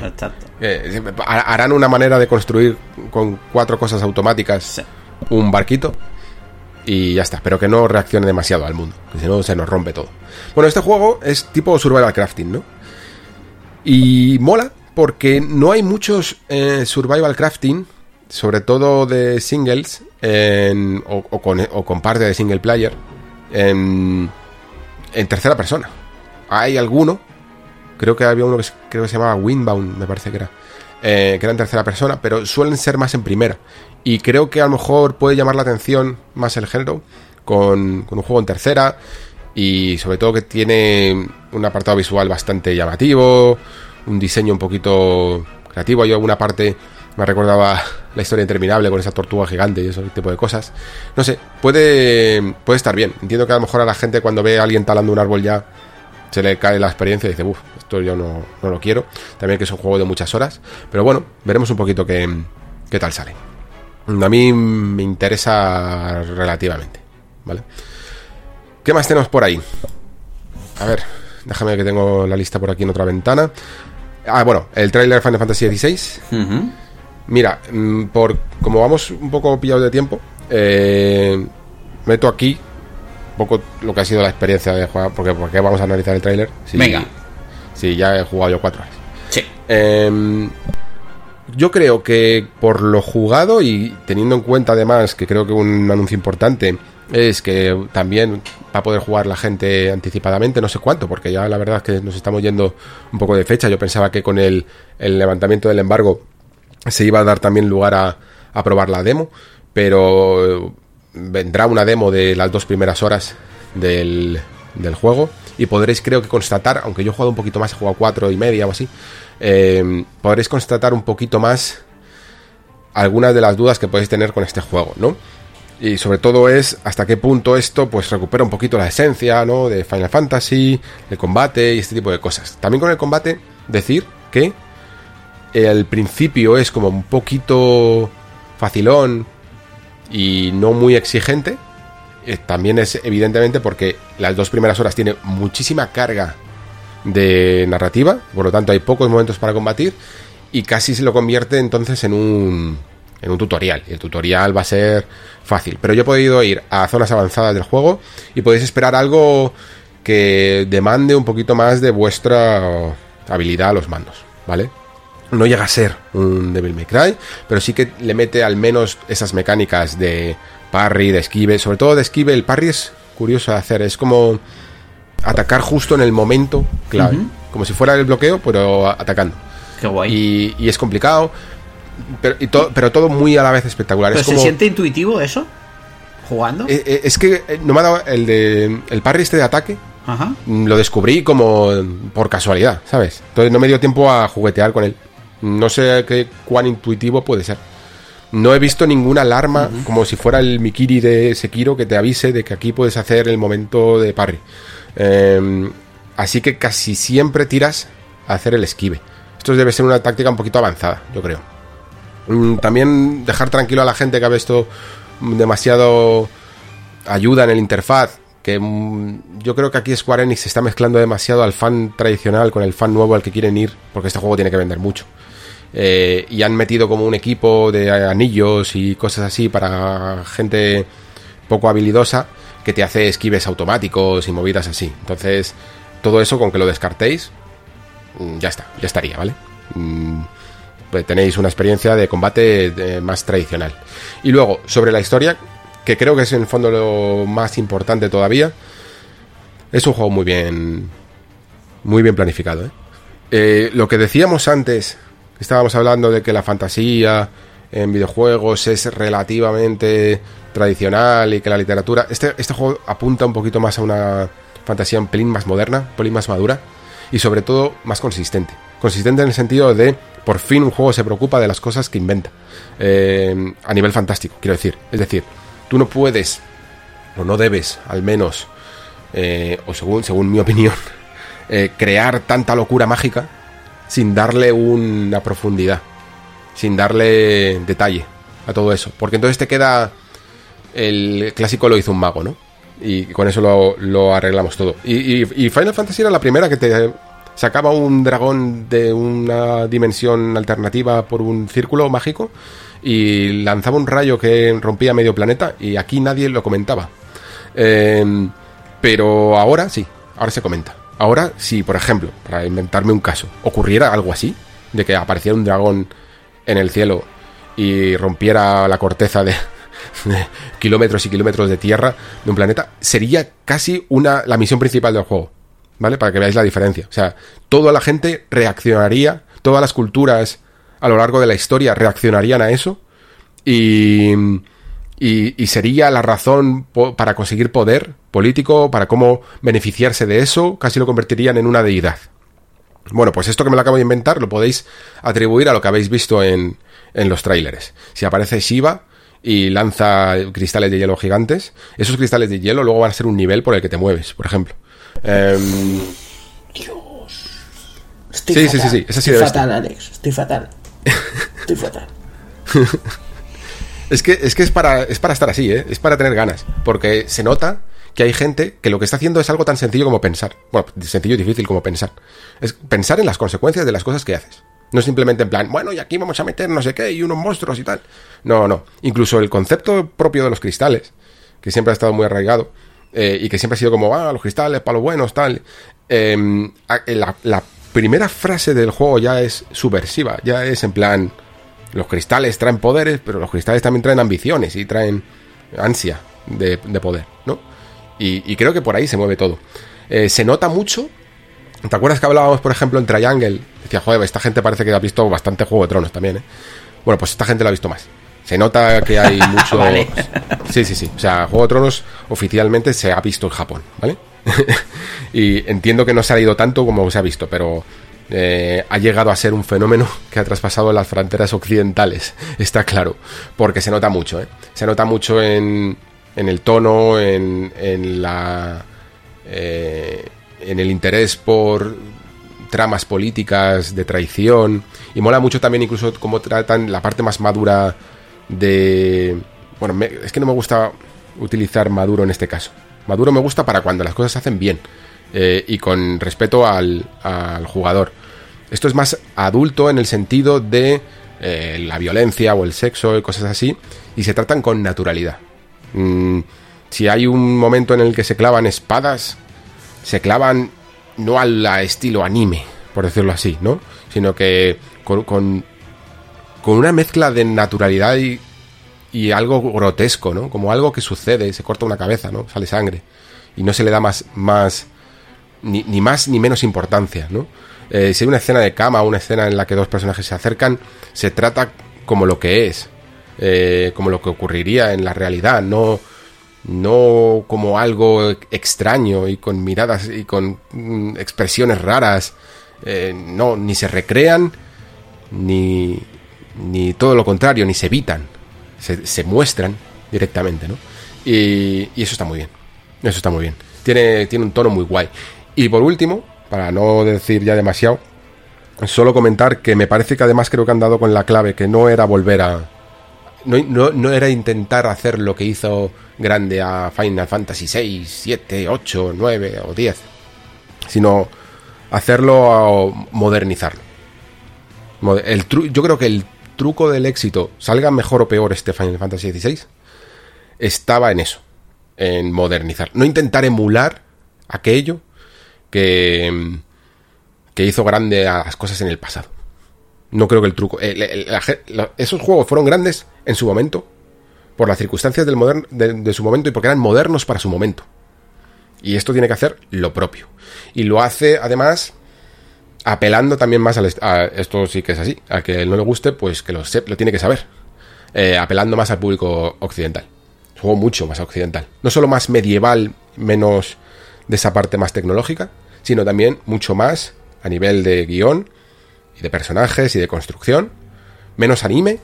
harán una manera de construir con cuatro cosas automáticas Sí. un barquito y ya está. Pero que no reaccione demasiado al mundo, que si no se nos rompe todo. Bueno, este juego es tipo survival crafting, ¿no? Y mola porque no hay muchos eh, survival crafting, sobre todo de singles, en- o, o con, o con parte de single player, en, tercera persona. Hay alguno, creo que había uno que creo que se llamaba Windbound, me parece que era, eh, que era en tercera persona, pero suelen ser más en primera. Y creo que a lo mejor puede llamar la atención más el género con, con un juego en tercera y sobre todo que tiene un apartado visual bastante llamativo, un diseño un poquito creativo. Hay alguna parte me recordaba la historia interminable con esa tortuga gigante y ese tipo de cosas. No sé, puede, puede estar bien. Entiendo que a lo mejor a la gente cuando ve a alguien talando un árbol ya se le cae la experiencia y dice, uff, esto yo no, no lo quiero. También que es un juego de muchas horas. Pero bueno, veremos un poquito qué, qué tal sale. A mí me interesa relativamente, ¿vale? ¿Qué más tenemos por ahí? A ver, déjame que tengo la lista por aquí en otra ventana. Ah, bueno, el tráiler Final Fantasy XVI. Ujú. Mira, mm, por como vamos un poco pillados de tiempo, eh, meto aquí un poco lo que ha sido la experiencia de jugar, porque, porque vamos a analizar el tráiler. Si- Venga. Si ya he jugado yo cuatro horas. Sí. Em, yo creo que por lo jugado y teniendo en cuenta además que creo que un anuncio importante es que también va a poder jugar la gente anticipadamente, no sé cuánto, porque ya la verdad es que nos estamos yendo un poco de fecha. Yo pensaba que con el, el levantamiento del embargo se iba a dar también lugar a, probar la demo, pero vendrá una demo de las dos primeras horas del, del juego y podréis creo que constatar, aunque yo he jugado un poquito más, he jugado cuatro y media o así, eh, podréis constatar un poquito más algunas de las dudas que podéis tener con este juego, ¿no? Y sobre todo es hasta qué punto esto pues recupera un poquito la esencia, ¿no? De Final Fantasy, el combate y este tipo de cosas. También con el combate decir que el principio es como un poquito facilón y no muy exigente. Eh, también es evidentemente porque las dos primeras horas tiene muchísima carga de narrativa, por lo tanto hay pocos momentos para combatir y casi se lo convierte entonces en un, en un tutorial. Y el tutorial va a ser fácil. Pero yo he podido ir a zonas avanzadas del juego y podéis esperar algo que demande un poquito más de vuestra habilidad a los mandos, ¿vale? No llega a ser un Devil May Cry, pero sí que le mete al menos esas mecánicas de parry, de esquive, sobre todo de esquive. El parry es curioso de hacer, es como atacar justo en el momento clave, como si fuera el bloqueo, pero atacando. Qué guay. Y, y es complicado, pero, y to- pero todo muy a la vez espectacular. ¿Pero es se siente intuitivo eso? ¿Jugando? eh, eh, es que eh, no me ha dado el de el parry este de ataque. Ajá. Lo descubrí como por casualidad, ¿sabes? Entonces no me dio tiempo a juguetear con él. No sé qué cuán intuitivo puede ser. No he visto ninguna alarma como si fuera el Mikiri de Sekiro que te avise de que aquí puedes hacer el momento de parry. Eh, así que casi siempre tiras a hacer el esquive. Esto debe ser una táctica un poquito avanzada, yo creo. Mm, También dejar tranquilo a la gente que ha visto demasiado ayuda en el interfaz. Que mm, yo creo que aquí Square Enix se está mezclando demasiado al fan tradicional con el fan nuevo al que quieren ir, porque este juego tiene que vender mucho. Eh, y han metido como un equipo de anillos y cosas así para gente poco habilidosa que te hace esquives automáticos y movidas así. Entonces, todo eso con que lo descartéis, mm, ya está, ya estaría, ¿vale? Mm, pues tenéis una experiencia de combate eh, más tradicional. Y luego, sobre la historia, que creo que es en el fondo lo más importante todavía, es un juego muy bien, muy bien planificado. ¿eh? Lo que decíamos antes, estábamos hablando de que la fantasía en videojuegos es relativamente tradicional y que la literatura, este, este juego apunta un poquito más a una fantasía un pelín más moderna, un pelín más madura y sobre todo más consistente. Consistente en el sentido de por fin un juego se preocupa de las cosas que inventa. Eh, a nivel fantástico, quiero decir. Es decir, tú no puedes, o no debes, al menos, eh, o según, según mi opinión, <laughs> eh, crear tanta locura mágica sin darle una profundidad, sin darle detalle a todo eso. Porque entonces te queda el clásico lo hizo un mago, ¿no? Y con eso lo, arreglamos todo. Y, y- Final Fantasy era la primera que te sacaba un dragón de una dimensión alternativa por un círculo mágico y lanzaba un rayo que rompía medio planeta y aquí nadie lo comentaba. Eh, pero ahora sí, ahora se comenta. Ahora, si por ejemplo, para inventarme un caso, ocurriera algo así, de que apareciera un dragón en el cielo y rompiera la corteza de, <laughs> de kilómetros y kilómetros de tierra de un planeta, sería casi una la misión principal del juego. ¿Vale? Para que veáis la diferencia. O sea, toda la gente reaccionaría, todas las culturas a lo largo de la historia reaccionarían a eso y, y, y sería la razón para conseguir poder político, para cómo beneficiarse de eso, casi lo convertirían en una deidad. Bueno, pues esto que me lo acabo de inventar lo podéis atribuir a lo que habéis visto en, en los trailers. Si aparece Shiva y lanza cristales de hielo gigantes, esos cristales de hielo luego van a ser un nivel por el que te mueves, por ejemplo. Em, Estoy Sí, sí, sí, sí, esa sí Estoy fatal, Alex. Estoy fatal. Estoy fatal. <laughs> Es que, es que es para, es para estar así, ¿eh? Es para tener ganas. Porque se nota que hay gente que lo que está haciendo es algo tan sencillo como pensar. Bueno, sencillo y difícil como pensar. Es pensar en las consecuencias de las cosas que haces. No simplemente en plan, bueno, y aquí vamos a meter no sé qué y unos monstruos y tal. No, no. Incluso el concepto propio de los cristales, que siempre ha estado muy arraigado, eh, y que siempre ha sido como, ah, los cristales, para los buenos, tal. eh, a- la, la primera frase del juego ya es subversiva, ya es en plan, los cristales traen poderes, pero los cristales también traen ambiciones y traen ansia de, de poder, ¿no? Y, y creo que por ahí se mueve todo. Eh, se nota mucho. ¿Te acuerdas que hablábamos, por ejemplo, en Triangle? Decía, joder, esta gente parece que ha visto bastante Juego de Tronos también, ¿eh? Bueno, pues esta gente lo ha visto más. Se nota que hay <laughs> mucho. Vale. Sí, sí, sí. O sea, Juego de Tronos oficialmente se ha visto en Japón, ¿vale? <laughs> y entiendo que no se ha ido tanto como se ha visto, pero eh, ha llegado a ser un fenómeno que ha traspasado las fronteras occidentales, <laughs> está claro, porque se nota mucho, ¿eh? se nota mucho en, en el tono, en, la... Eh, en el interés por tramas políticas de traición y mola mucho también incluso cómo tratan la parte más madura de bueno es que no me gusta utilizar maduro en este caso maduro me gusta para cuando las cosas se hacen bien eh, y con respeto al, al, jugador esto es más adulto en el sentido de eh, la violencia o el sexo y cosas así y se tratan con naturalidad mm, si hay un momento en el que se clavan espadas se clavan no al estilo anime, por decirlo así, ¿no? Sino que con, con, una mezcla de naturalidad y, y, algo grotesco, ¿no? Como algo que sucede, se corta una cabeza, ¿no? Sale sangre. Y no se le da más, más ni, ni más ni menos importancia, ¿no? Eh, si hay una escena de cama una escena en la que dos personajes se acercan, se trata como lo que es, eh, como lo que ocurriría en la realidad, no no como algo extraño y con miradas y con mm, expresiones raras. Eh, no, ni se recrean, ni, ni todo lo contrario, ni se evitan. Se, se muestran directamente, ¿no? Y, y, eso está muy bien. Eso está muy bien. Tiene, tiene un tono muy guay. Y por último, para no decir ya demasiado, solo comentar que me parece que además creo que han dado con la clave que no era volver a, no, no, era intentar hacer lo que hizo grande a Final Fantasy 6, 7, 8, 9 o 10, sino hacerlo a modernizarlo. El yo creo que el truco del éxito, salga mejor o peor este Final Fantasy XVI, estaba en eso, en modernizar. No intentar emular aquello que, que hizo grande a las cosas en el pasado. No creo que el truco. esos juegos fueron grandes en su momento, por las circunstancias del de, su momento y porque eran modernos para su momento. Y esto tiene que hacer lo propio. Y lo hace, además, apelando también más al, a esto sí que es así, a que no le guste, pues que lo, lo tiene que saber. Eh, apelando más al público occidental. juego mucho más occidental. No solo más medieval, menos de esa parte más tecnológica, sino también mucho más a nivel de guion y de personajes y de construcción, menos anime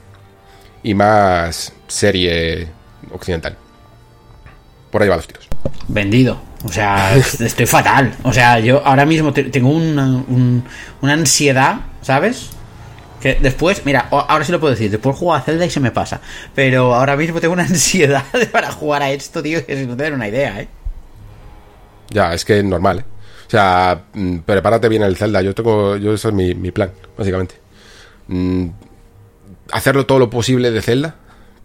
y más serie occidental. Por ahí va los tiros. Vendido. O sea, <laughs> estoy fatal. O sea, yo ahora mismo tengo una, una ansiedad, ¿sabes? Que después, mira, ahora sí lo puedo decir, después juego a Zelda y se me pasa. Pero ahora mismo tengo una <laughs> ansiedad para jugar a esto, tío, que si no te una idea, ¿eh? Ya, es que es normal, ¿eh? O sea, mm, prepárate bien el Zelda. Yo tengo, yo eso es mi, mi plan, básicamente. Mm, hacerlo todo lo posible de Zelda,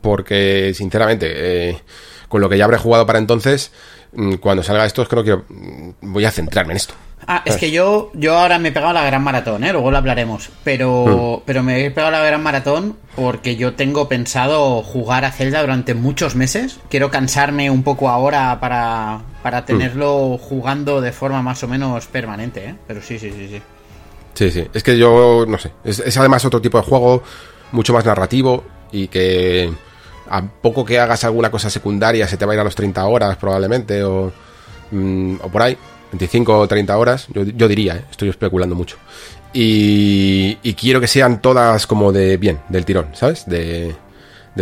porque sinceramente, eh, con lo que ya habré jugado para entonces, cuando salga esto, creo que voy a centrarme en esto. Ah, es que yo, yo ahora me he pegado la gran maratón, ¿eh? luego lo hablaremos. Pero, pero me he pegado la gran maratón porque yo tengo pensado jugar a Zelda durante muchos meses. Quiero cansarme un poco ahora para, para mm. tenerlo jugando de forma más o menos permanente, ¿eh? Pero sí, sí, sí, sí. Sí, sí. Es que yo, no sé. Es, es además otro tipo de juego, mucho más narrativo y que a poco que hagas alguna cosa secundaria se te va a ir a los 30 horas probablemente o, mm, o por ahí. 25 o 30 horas, yo, diría, ¿eh? estoy especulando mucho. Y, quiero que sean todas como de bien, del tirón, ¿sabes? De,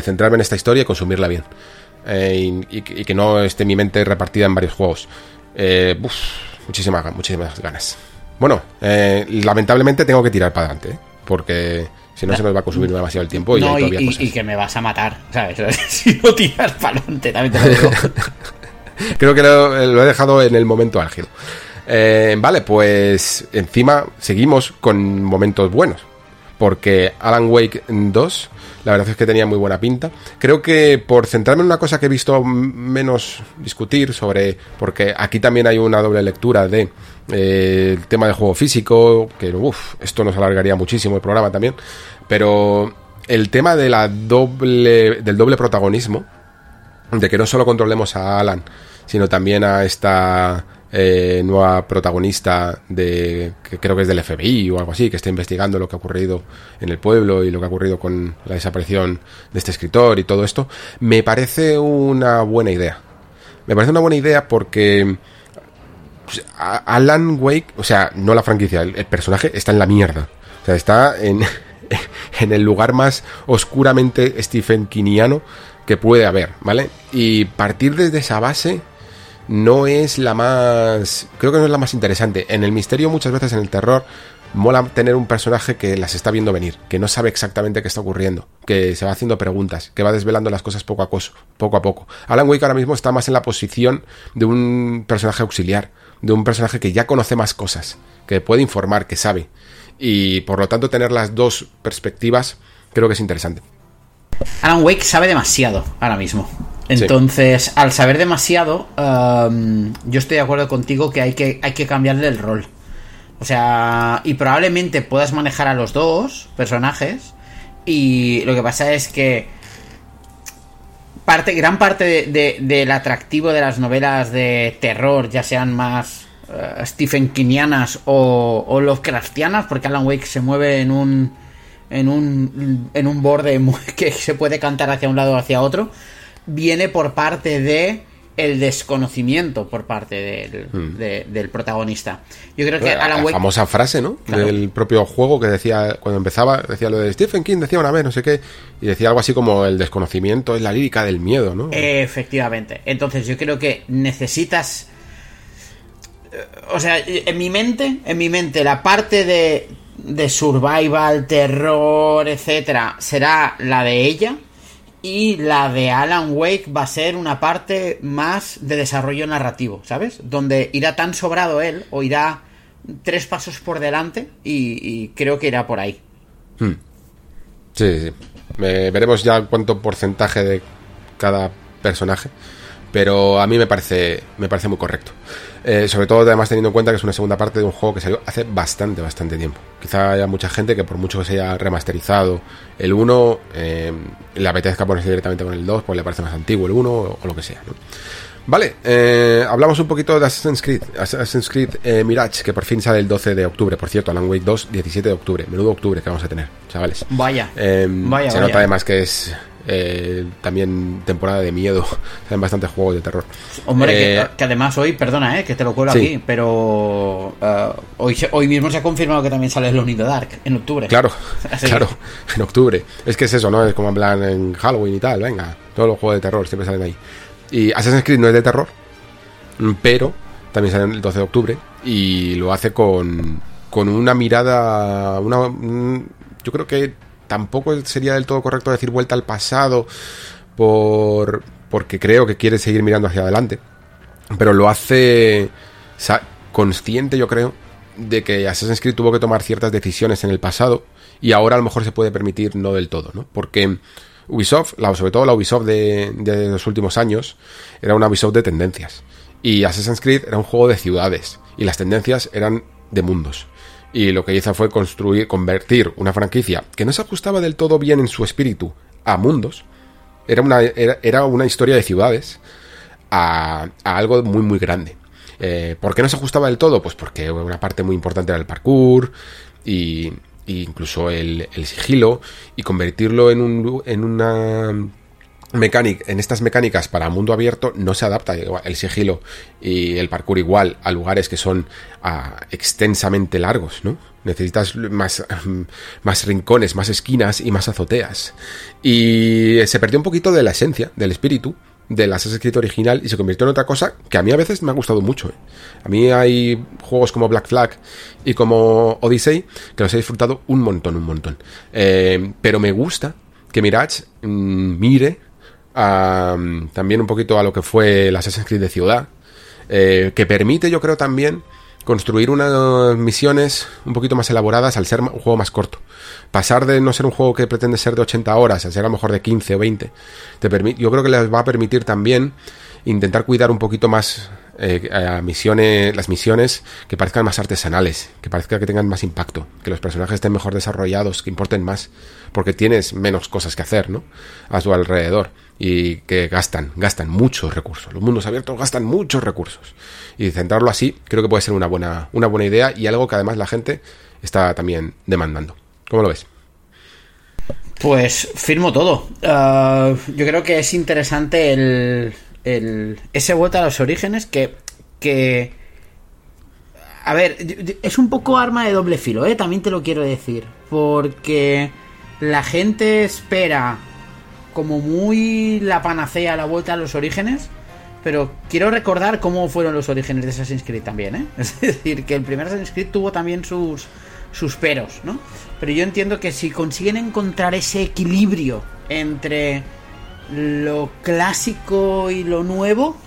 centrarme en esta historia y consumirla bien. Eh, y, que no esté mi mente repartida en varios juegos. Eh, muchísimas, muchísimas ganas. Bueno, lamentablemente tengo que tirar para adelante, porque si no, se nos va a consumir demasiado el tiempo. Y, y, que me vas a matar, ¿sabes? <laughs> si no tiras para adelante, también te lo digo. <laughs> Creo que lo, he dejado en el momento álgido. Eh, vale, pues encima seguimos con momentos buenos. Porque Alan Wake 2, la verdad es que tenía muy buena pinta. Creo que por centrarme en una cosa que he visto menos discutir sobre. Porque aquí también hay una doble lectura de eh, el tema del juego físico. Que uff, esto nos alargaría muchísimo el programa también. Pero el tema de la doble, del doble protagonismo de que no solo controlemos a Alan, sino también a esta eh, nueva protagonista de que creo que es del FBI o algo así, que está investigando lo que ha ocurrido en el pueblo y lo que ha ocurrido con la desaparición de este escritor y todo esto, me parece una buena idea. Me parece una buena idea porque pues, Alan Wake, o sea, no la franquicia, el, personaje está en la mierda. O sea, está en, <laughs> en el lugar más oscuramente Stephen Kiniano que puede haber, ¿vale? Y partir desde esa base no es la más... Creo que no es la más interesante. En el misterio muchas veces en el terror mola tener un personaje que las está viendo venir, que no sabe exactamente qué está ocurriendo, que se va haciendo preguntas, que va desvelando las cosas poco a poco. Poco a poco. Alan Wake ahora mismo está más en la posición de un personaje auxiliar, de un personaje que ya conoce más cosas, que puede informar, que sabe. Y por lo tanto tener las dos perspectivas creo que es interesante. Alan Wake sabe demasiado ahora mismo. Entonces, al saber demasiado, um, yo estoy de acuerdo contigo que hay, que hay que cambiarle el rol. O sea, y probablemente puedas manejar a los dos personajes. Y lo que pasa es que parte, gran parte del atractivo de las novelas de terror, ya sean más uh, Stephen Kinianas o, o Lovecraftianas, porque Alan Wake se mueve en un en un, en un borde <laughs> que se puede cantar hacia un lado o hacia otro, viene por parte de el desconocimiento por parte del, hmm. del protagonista. Yo creo que Alan Wake... La famosa frase, ¿no? Del propio juego que decía, cuando empezaba, decía lo de Stephen King, decía una vez, no sé qué, y decía algo así como el desconocimiento es la lírica del miedo, ¿no? Efectivamente. Entonces yo creo que necesitas... O sea, en mi mente, en mi mente, la parte de de survival, terror, etcétera, será la de ella. Y la de Alan Wake va a ser una parte más de desarrollo narrativo, ¿sabes? Donde irá tan sobrado él o irá tres pasos por delante y, creo que irá por ahí. Hmm. Sí, sí. veremos ya cuánto porcentaje de cada personaje, pero a mí me parece, me parece muy correcto. Eh, sobre todo, además, teniendo en cuenta que es una segunda parte de un juego que salió hace bastante, bastante tiempo. Quizá haya mucha gente que, por mucho que se haya remasterizado el 1, eh, le apetezca ponerse directamente con el 2, pues le parece más antiguo el 1 o, lo que sea. Vale, eh, hablamos un poquito de Assassin's Creed. Assassin's Creed Mirage, que por fin sale el 12 de octubre. Por cierto, Alan Wake 2, 17 de octubre. Menudo octubre que vamos a tener, chavales. Vaya. vaya se nota además que es eh, también temporada de miedo, <laughs> salen bastantes juegos de terror. Hombre, eh, que, además hoy, perdona, eh, que te lo cuelo aquí, pero hoy, hoy mismo se ha confirmado que también sale el Unido Dark en octubre. Claro, <laughs> claro, en octubre. Es que es eso, ¿no? Es como en plan en Halloween y tal, venga, todos los juegos de terror siempre salen ahí. Y Assassin's Creed no es de terror, pero también sale el 12 de octubre y lo hace con, con una mirada, una, yo creo que tampoco sería del todo correcto decir vuelta al pasado por, porque creo que quiere seguir mirando hacia adelante. Pero lo hace consciente, yo creo, de que Assassin's Creed tuvo que tomar ciertas decisiones en el pasado y ahora a lo mejor se puede permitir no del todo, ¿no? Porque Ubisoft, sobre todo la Ubisoft de, de los últimos años, era una Ubisoft de tendencias. Y Assassin's Creed era un juego de ciudades y las tendencias eran de mundos y lo que hizo fue construir, convertir una franquicia que no se ajustaba del todo bien en su espíritu a mundos, era una, era, una historia de ciudades, a, algo muy muy grande. Eh, ¿Por qué no se ajustaba del todo? Pues porque una parte muy importante era el parkour y, incluso el, el, sigilo y convertirlo en, un, en una mecánica, en estas mecánicas para mundo abierto no se adapta el sigilo y el parkour igual a lugares que son ah, extensamente largos, ¿no? Necesitas más, más rincones, más esquinas y más azoteas. Y se perdió un poquito de la esencia, del espíritu de las escrito original y se convirtió en otra cosa que a mí a veces me ha gustado mucho. ¿eh? A mí hay juegos como Black Flag y como Odyssey que los he disfrutado un montón, un montón. Eh, pero me gusta que Mirage mm, mire también un poquito a lo que fue la Assassin's Creed de ciudad, eh, que permite yo creo también construir unas misiones un poquito más elaboradas al ser un juego más corto. Pasar de no ser un juego que pretende ser de 80 horas a ser a lo mejor de 15 o 20, te yo creo que les va a permitir también intentar cuidar un poquito más eh, misiones, las misiones que parezcan más artesanales, que parezca que tengan más impacto, que los personajes estén mejor desarrollados, que importen más, porque tienes menos cosas que hacer, ¿no? A su alrededor y que gastan, gastan muchos recursos. Los mundos abiertos gastan muchos recursos. Y centrarlo así creo que puede ser una buena, una buena idea y algo que además la gente está también demandando. ¿Cómo lo ves? Pues firmo todo. Ah, yo creo que es interesante el, el, ese vuelta a los orígenes que, que A ver, es un poco arma de doble filo, ¿eh? También te lo quiero decir. Porque la gente espera como muy la panacea, la vuelta a los orígenes. Pero quiero recordar cómo fueron los orígenes de Assassin's Creed también, ¿eh? <laughs> Es decir, que el primer Assassin's Creed tuvo también sus, sus peros, ¿no? Pero yo entiendo que si consiguen encontrar ese equilibrio entre lo clásico y lo nuevo,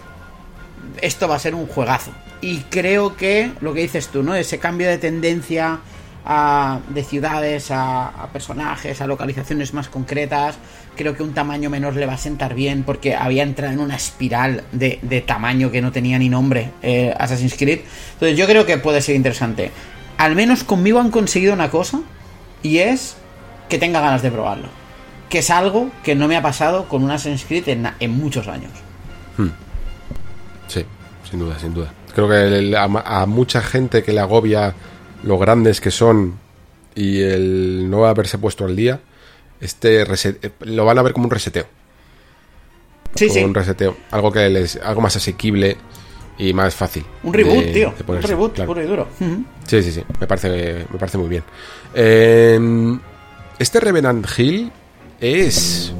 esto va a ser un juegazo. Y creo que lo que dices tú, ¿no? Ese cambio de tendencia a, de ciudades a, personajes, a localizaciones más concretas. Creo que un tamaño menor le va a sentar bien porque había entrado en una espiral de, de tamaño que no tenía ni nombre eh, Assassin's Creed. Entonces yo creo que puede ser interesante. Al menos conmigo han conseguido una cosa y es que tenga ganas de probarlo. Que es algo que no me ha pasado con un Assassin's Creed en, en muchos años. Hmm. Sí, sin duda, sin duda. Creo que el, a, a, mucha gente que le agobia lo grandes que son y el no haberse puesto al día, este reset, lo van a ver como un reseteo. Sí, como sí. un reseteo. Algo que les, algo más asequible y más fácil. Un reboot, de, tío. de ponerse, un reboot claro. puro y duro. Uh -huh. Sí, sí, sí. Me parece, me parece muy bien. Eh, este Revenant Hill es.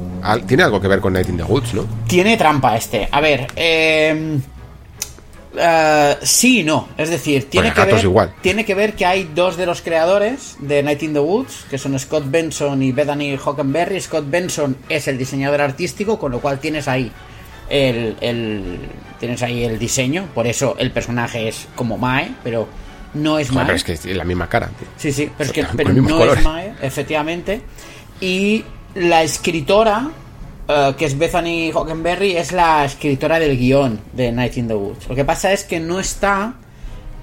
Tiene algo que ver con Night in the Woods, ¿no? Tiene trampa este. A ver, eh. Uh, sí y no. Es decir, tiene que, ver, igual. tiene que ver que hay dos de los creadores de Night in the Woods, que son Scott Benson y Bethany Hockenberry. Scott Benson es el diseñador artístico, con lo cual tienes ahí el, el tienes ahí el diseño. Por eso el personaje es como Mae, pero no es Mae. Pero es que es la misma cara. Tío. Sí, sí, pero, es que, pero no colores. es Mae, efectivamente. Y la escritora Uh, que es Bethany Hockenberry, es la escritora del guion de Night in the Woods. Lo que pasa es que no está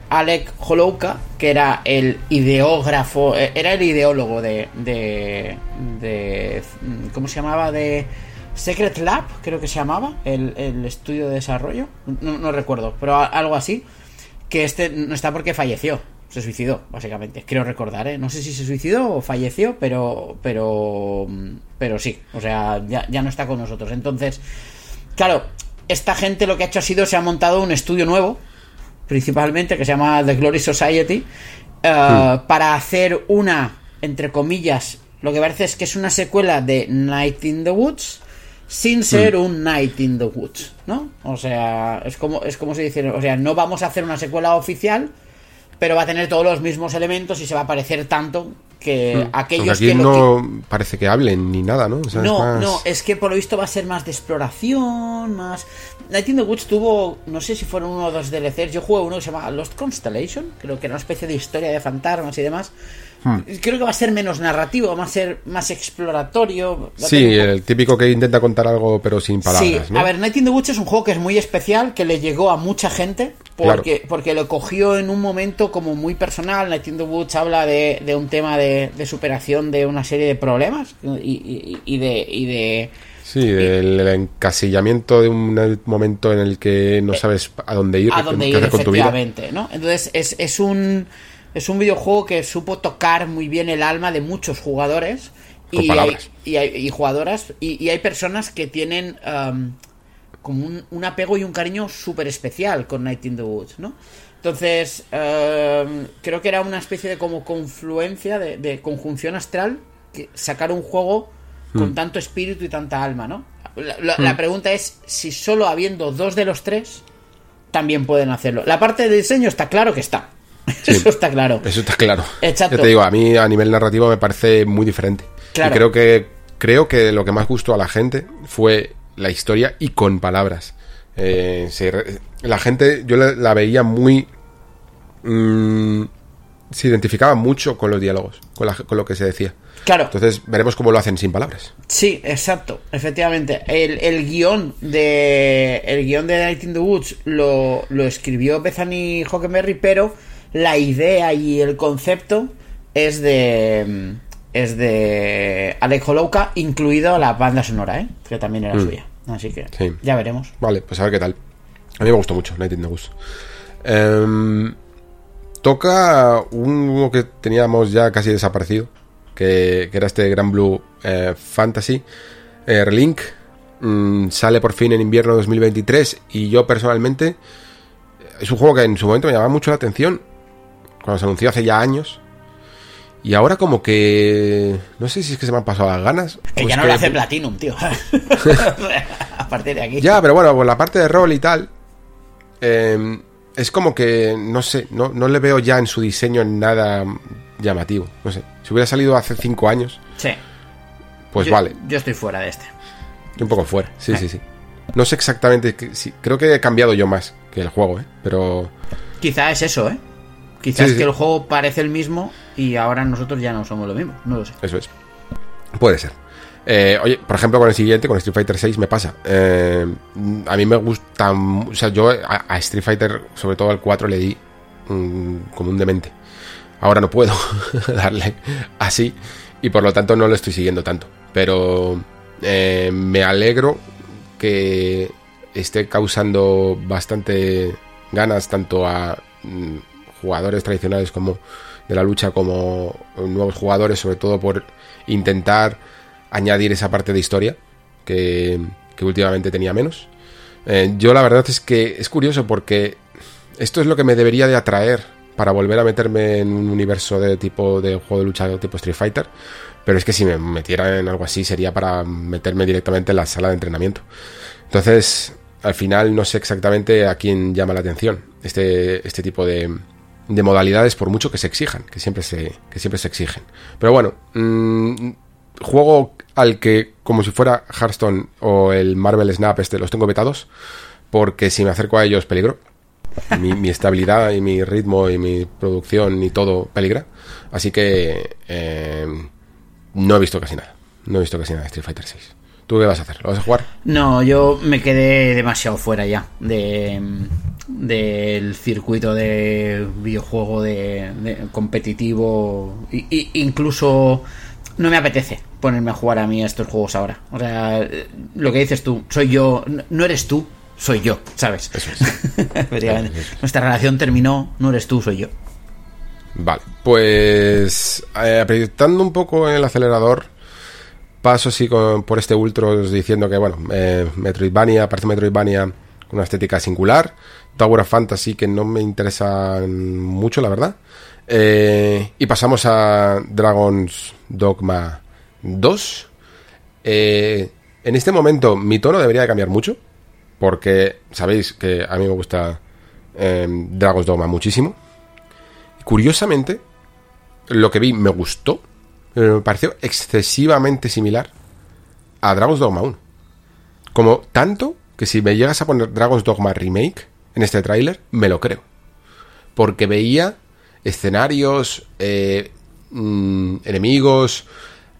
Alec Holouka, que era el ideógrafo, era el ideólogo de, de, de ¿cómo se llamaba? De Secret Lab, creo que se llamaba, el, el estudio de desarrollo, no, no, recuerdo, pero algo así, que este no está porque falleció. Se suicidó, básicamente. Creo recordar, ¿eh? No sé si se suicidó o falleció, pero. Pero. Pero sí. O sea, ya, ya no está con nosotros. Entonces, claro, esta gente lo que ha hecho ha sido se ha montado un estudio nuevo, principalmente, que se llama The Glory Society, uh, hmm. para hacer una, entre comillas, lo que parece es que es una secuela de Night in the Woods, sin ser mm. un Night in the Woods, ¿no? O sea, es como, es como se dice, o sea, no vamos a hacer una secuela oficial, pero va a tener todos los mismos elementos y se va a parecer tanto que Hmm. aquellos aquí que no que... parece que hablen ni nada, ¿no? O sea, no, es más... no, es que por lo visto va a ser más de exploración, más... Night in the Woods tuvo, no sé si fueron uno o dos DLCs, yo jugué uno que se llama Lost Constellation, creo que era una especie de historia de fantasmas y demás. Hmm. Creo que va a ser menos narrativo, va a ser más exploratorio. Sí, el típico que intenta contar algo pero sin palabras. Sí, ¿no? a ver, Night in the Woods es un juego que es muy especial, que le llegó a mucha gente, porque, claro. porque lo cogió en un momento como muy personal. Night in the Woods habla de, de un tema de, de, superación de una serie de problemas y, y, y de... Y de Sí, del el encasillamiento de un momento en el que no sabes a dónde ir, a dónde qué ir, hacer con tu vida. ¿no? Entonces es, es un es un videojuego que supo tocar muy bien el alma de muchos jugadores y, hay, y, hay, y, jugadoras y, y, hay personas que tienen um, como un, un, apego y un cariño súper especial con Night in the Woods, ¿no? Entonces um, creo que era una especie de como confluencia de, de conjunción astral que sacar un juego con mm. tanto espíritu y tanta alma, ¿no? La, la, mm. la pregunta es si solo habiendo dos de los tres también pueden hacerlo. La parte de diseño está claro que está. Sí, eso está claro. Eso está claro. Exacto. Yo te digo, a mí a nivel narrativo me parece muy diferente. Claro. Y creo que creo que lo que más gustó a la gente fue la historia y con palabras. Eh, se, la gente, yo la, la veía muy. Mmm, se identificaba mucho con los diálogos, con, la, con, lo que se decía. Claro. Entonces veremos cómo lo hacen sin palabras. Sí, exacto, efectivamente. El, el guion de. El guion de Night in the Woods lo, lo escribió Bethany Hockenberry, pero la idea y el concepto es de es de Alec Holouka, incluido la banda sonora, ¿eh? que también era mm. suya. Así que sí. ya veremos. Vale, pues a ver qué tal. A mí me gustó mucho Night in the Woods. Um, toca uno que teníamos ya casi desaparecido, que, que era este Gran Blue eh, Fantasy. Eh, Relink mmm, sale por fin en invierno 2023 y yo personalmente es un juego que en su momento me llamaba mucho la atención cuando se anunció hace ya años. Y ahora como que... No sé si es que se me han pasado las ganas. Que o ya no lo hace Platinum, tío. <laughs> <laughs> a partir de aquí. Ya, pero bueno, por la parte de rol y tal... eh, es como que, no sé, no, no le veo ya en su diseño nada llamativo. No sé, si hubiera salido hace cinco años, Sí. pues Yo- vale. Yo estoy fuera de este. Un poco fuera, sí, Eh. sí, sí. No sé exactamente, sí, creo que he cambiado yo más que el juego, ¿eh? Pero Quizá es eso, ¿eh? Quizás Sí, que el juego parece el mismo y ahora nosotros ya no somos lo mismo. No lo sé. eso es. Puede ser. Eh, oye, por ejemplo, con el siguiente, con Street Fighter 6 me pasa. Eh, a mí me gusta, o sea, yo a, a Street Fighter, sobre todo al 4, le di mm, como un demente. Ahora no puedo <laughs> darle así y por lo tanto no lo estoy siguiendo tanto. Pero eh, me alegro que esté causando bastante ganas tanto a mm, jugadores tradicionales como de la lucha como nuevos jugadores, sobre todo por intentar añadir esa parte de historia que, últimamente tenía menos. Eh, yo la verdad es que es curioso porque esto es lo que me debería de atraer para volver a meterme en un universo de tipo de juego de lucha tipo Street Fighter. Pero es que si me metiera en algo así sería para meterme directamente en la sala de entrenamiento. Entonces, al final no sé exactamente a quién llama la atención este, este tipo de, de modalidades, por mucho que se exijan, que siempre se, que siempre se exigen. Pero bueno, mm, juego al que, como si fuera Hearthstone o el Marvel Snap, este, los tengo vetados, porque si me acerco a ellos peligro. Mi, estabilidad y mi ritmo y mi producción y todo peligra. Así que eh, no he visto casi nada. No he visto casi nada de Street Fighter 6. ¿Tú qué vas a hacer? ¿Lo vas a jugar? No, yo me quedé demasiado fuera ya de del circuito de videojuego de, de competitivo y, y- incluso no me apetece ponerme a jugar a mí a estos juegos ahora. O sea, eh, lo que dices tú, soy yo, no- eres tú, soy yo, ¿sabes? <laughs> Eso es. Nuestra relación terminó, no eres tú, soy yo. Vale, pues eh, apretando un poco el acelerador, paso así con- por este Ultros diciendo que, bueno, eh, Metroidvania, parece Metroidvania una estética singular, Tower of Fantasy que no me interesan mucho, la verdad. Eh, y pasamos a Dragon's Dogma 2. Eh, en este momento mi tono debería de cambiar mucho, porque sabéis que a mí me gusta eh, Dragon's Dogma muchísimo. Curiosamente, lo que vi me gustó, pero me pareció excesivamente similar a Dragon's Dogma 1. Como tanto que si me llegas a poner Dragon's Dogma Remake en este tráiler, me lo creo. Porque veía escenarios, eh, mm, enemigos,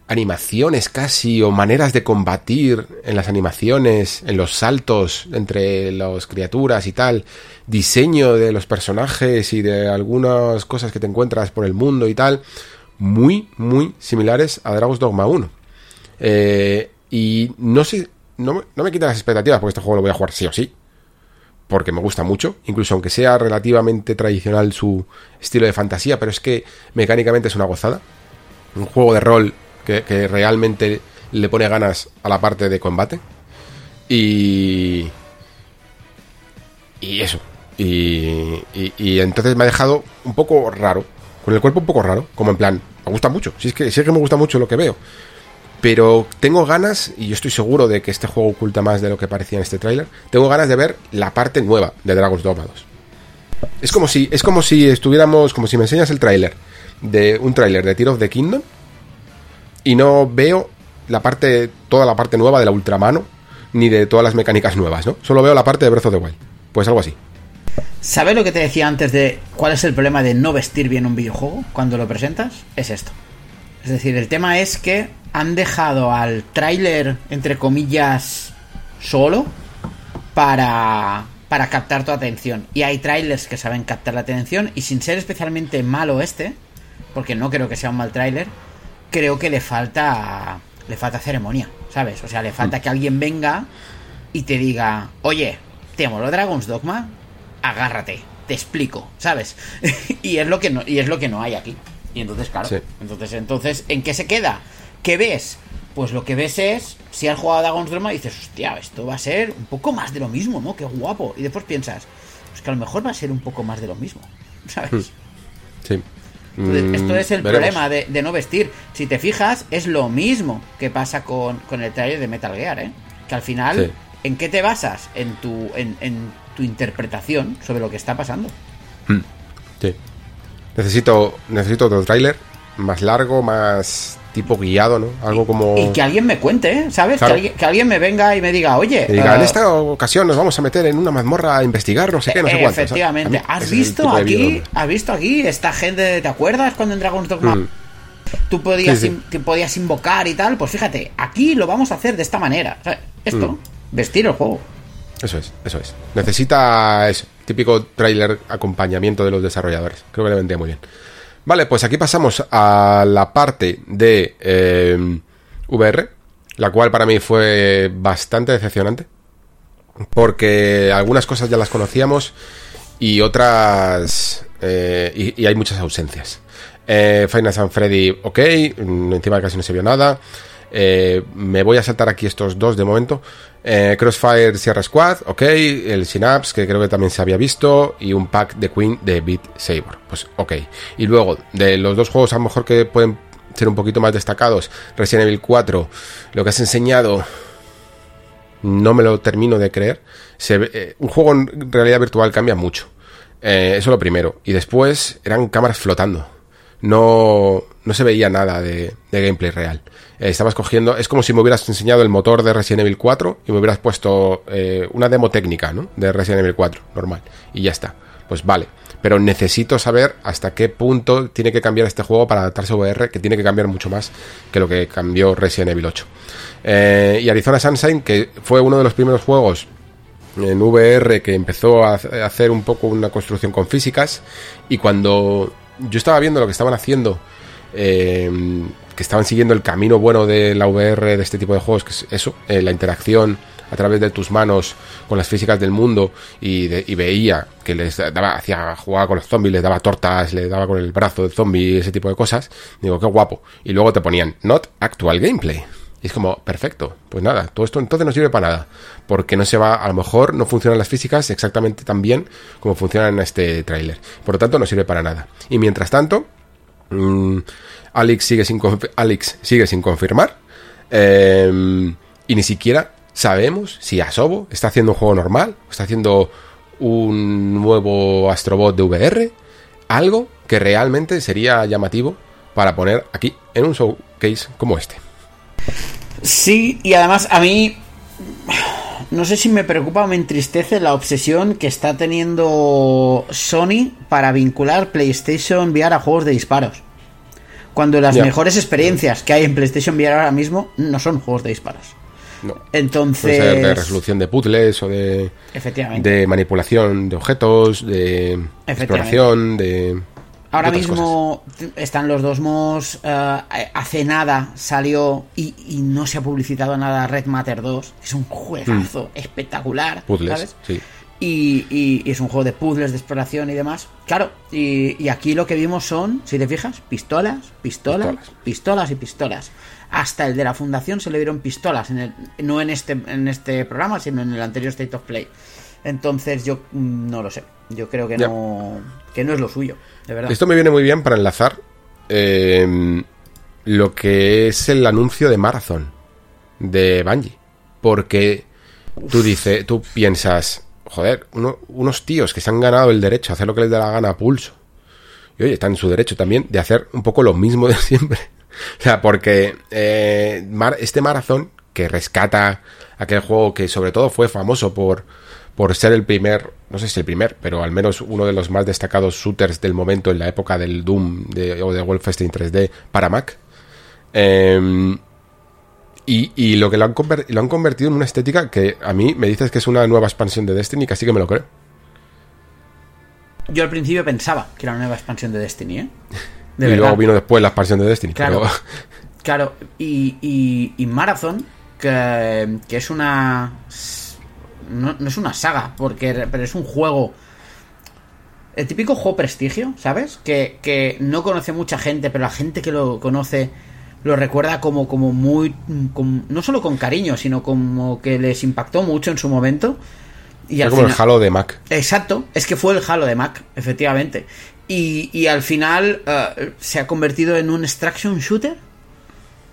animaciones casi, o maneras de combatir en las animaciones, en los saltos entre las criaturas y tal, diseño de los personajes y de algunas cosas que te encuentras por el mundo y tal, muy, muy similares a Dragon's Dogma 1. Eh, y no sé, no, no me quita las expectativas porque este juego lo voy a jugar sí o sí. Porque me gusta mucho, incluso aunque sea relativamente tradicional su estilo de fantasía, pero es que mecánicamente es una gozada. Un juego de rol que, realmente le pone ganas a la parte de combate. Y. Y eso. Y, y, y entonces me ha dejado un poco raro. Con el cuerpo un poco raro. Como en plan, me gusta mucho. Si es que, si es que me gusta mucho lo que veo. Pero tengo ganas, y yo estoy seguro de que este juego oculta más de lo que parecía en este tráiler. Tengo ganas de ver la parte nueva de Dragon's Dogma 2. Es como si, es como si estuviéramos, como si me enseñas el tráiler de un tráiler de Tear of the Kingdom y no veo la parte, toda la parte nueva de la Ultramano ni de todas las mecánicas nuevas, ¿no? Solo veo la parte de Breath of the Wild. Pues algo así. ¿Sabes lo que te decía antes de cuál es el problema de no vestir bien un videojuego cuando lo presentas? Es esto. Es decir, el tema es que han dejado al tráiler, entre comillas, solo para, para captar tu atención. Y hay trailers que saben captar la atención y sin ser especialmente malo este, porque no creo que sea un mal tráiler, creo que le falta le falta ceremonia, ¿sabes? O sea, le falta que alguien venga y te diga, oye, ¿te moló Dragon's Dogma? Agárrate, te explico, ¿sabes? <laughs> y es lo que no, y es lo que no hay aquí. Y entonces, claro, Sí. entonces, entonces, ¿en qué se queda? ¿Qué ves? Pues lo que ves es, si has jugado a Dragon's Dogma, dices, hostia, esto va a ser un poco más de lo mismo, ¿no? Qué guapo. Y después piensas, pues que a lo mejor va a ser un poco más de lo mismo, <laughs> ¿sabes? Sí. Entonces, Mm, Esto es el veremos. problema de, de no vestir. Si te fijas, es lo mismo que pasa con, con el trailer de Metal Gear, ¿eh? Que al final, Sí. ¿en qué te basas? En tu, en, en tu interpretación sobre lo que está pasando. Mm, Sí. Necesito, necesito otro tráiler más largo, más tipo guiado, ¿no? Algo como... Y que alguien me cuente, ¿eh? ¿sabes? Claro. Que, alguien, que alguien me venga y me diga, oye, diga, eh, en esta ocasión nos vamos a meter en una mazmorra a investigar, no sé qué, no sé cuánto. efectivamente. ¿Has visto aquí? ¿Has visto aquí esta gente? ¿Te acuerdas cuando en Dragon's Dogma Mm. tú podías, Sí, sí. in- te podías invocar y tal? Pues fíjate, aquí lo vamos a hacer de esta manera. O sea, esto, Mm. vestir el juego. Eso es, eso es. Necesita eso, típico tráiler acompañamiento de los desarrolladores. Creo que le vendría muy bien. Vale, pues aquí pasamos a la parte de eh, VR, la cual para mí fue bastante decepcionante. Porque algunas cosas ya las conocíamos y otras... eh, y, hay muchas ausencias. Eh, Final San Freddy, ok, encima casi no se vio nada. Eh, me voy a saltar aquí estos dos de momento. Eh, Crossfire Sierra Squad, ok. El Synapse, que creo que también se había visto. Y un pack de Queen de Beat Saber. Pues ok. Y luego, de los dos juegos a lo mejor que pueden ser un poquito más destacados, Resident Evil 4, lo que has enseñado, no me lo termino de creer. Eh, un juego en realidad virtual cambia mucho. Eso lo primero. Y después eran cámaras flotando. No, no se veía nada de, gameplay real. Eh, estabas cogiendo. Es como si me hubieras enseñado el motor de Resident Evil 4 y me hubieras puesto eh, una demo técnica, ¿no? De Resident Evil 4, normal. Y ya está. Pues vale. Pero necesito saber hasta qué punto tiene que cambiar este juego para adaptarse a VR, que tiene que cambiar mucho más que lo que cambió Resident Evil 8. Eh, y Arizona Sunshine, que fue uno de los primeros juegos en VR que empezó a hacer un poco una construcción con físicas y cuando yo estaba viendo lo que estaban haciendo eh, que estaban siguiendo el camino bueno de la VR de este tipo de juegos que es eso eh, la interacción a través de tus manos con las físicas del mundo y, de- y veía que les daba hacía jugaba con los zombies les daba tortas le daba con el brazo del zombie ese tipo de cosas. Digo qué guapo y luego te ponían not actual gameplay y es como, perfecto, pues nada, todo esto entonces no sirve para nada, porque no se va, a lo mejor no funcionan las físicas exactamente tan bien como funcionan en este tráiler. Por lo tanto, no sirve para nada. Y mientras tanto, mm, Alex, sigue sin Alex sigue sin confirmar, eh, y ni siquiera sabemos si Asobo está haciendo un juego normal, o está haciendo un nuevo Astrobot de VR, algo que realmente sería llamativo para poner aquí en un showcase como este. Sí, y además a mí no sé si me preocupa o me entristece la obsesión que está teniendo Sony para vincular PlayStation VR a juegos de disparos. Cuando las mejores experiencias que hay en PlayStation VR ahora mismo no son juegos de disparos. No. Entonces, Puede ser de resolución de puzzles o de, efectivamente. de manipulación de objetos, de exploración, de. Ahora mismo están los dos mods. eh, hace nada salió y, y no se ha publicitado nada Red Matter 2. Es un juegazo espectacular. cosas. Puzzles, ¿sabes? sí. Y, y- y es un juego de puzzles, de exploración y demás. Claro, y, y aquí lo que vimos son, si te fijas, pistolas, pistolas, Pistolas. pistolas, y pistolas. Hasta el de la fundación se le dieron pistolas, en el, no en este, en este programa, sino en el anterior State of Play. Entonces yo mm, no lo sé. Yo creo que no, que no es lo suyo, de verdad. Esto me viene muy bien para enlazar eh, lo que es el anuncio de Marathon de Bungie. Porque tú dices, tú piensas, joder, uno- unos tíos que se han ganado el derecho a hacer lo que les da la gana a pulso. Y oye, están en su derecho también de hacer un poco lo mismo de <laughs> siempre. O sea, porque eh, este maratón que rescata aquel juego que sobre todo fue famoso por, por ser el primer, no sé si el primer, pero al menos uno de los más destacados shooters del momento en la época del Doom de, o de Wolfenstein 3D para Mac. Eh, y, y lo que lo han, conver- lo han convertido en una estética que a mí me dices que es una nueva expansión de Destiny, casi que me lo creo. Yo al principio pensaba que era una nueva expansión de Destiny, ¿eh? <laughs> De y verdad. luego vino después la expansión de Destiny. Claro. pero- Claro, y, y, y Marathon, que, que es una... No, no es una saga, porque pero es un juego... El típico juego prestigio, ¿sabes? Que, que no conoce mucha gente, pero la gente que lo conoce lo recuerda como, como muy... como- no solo con cariño, sino como que les impactó mucho en su momento. Y es al como el Halo de Mac. Exacto, es que fue el Halo de Mac, efectivamente. Y, y al final eh, se ha convertido en un extraction shooter.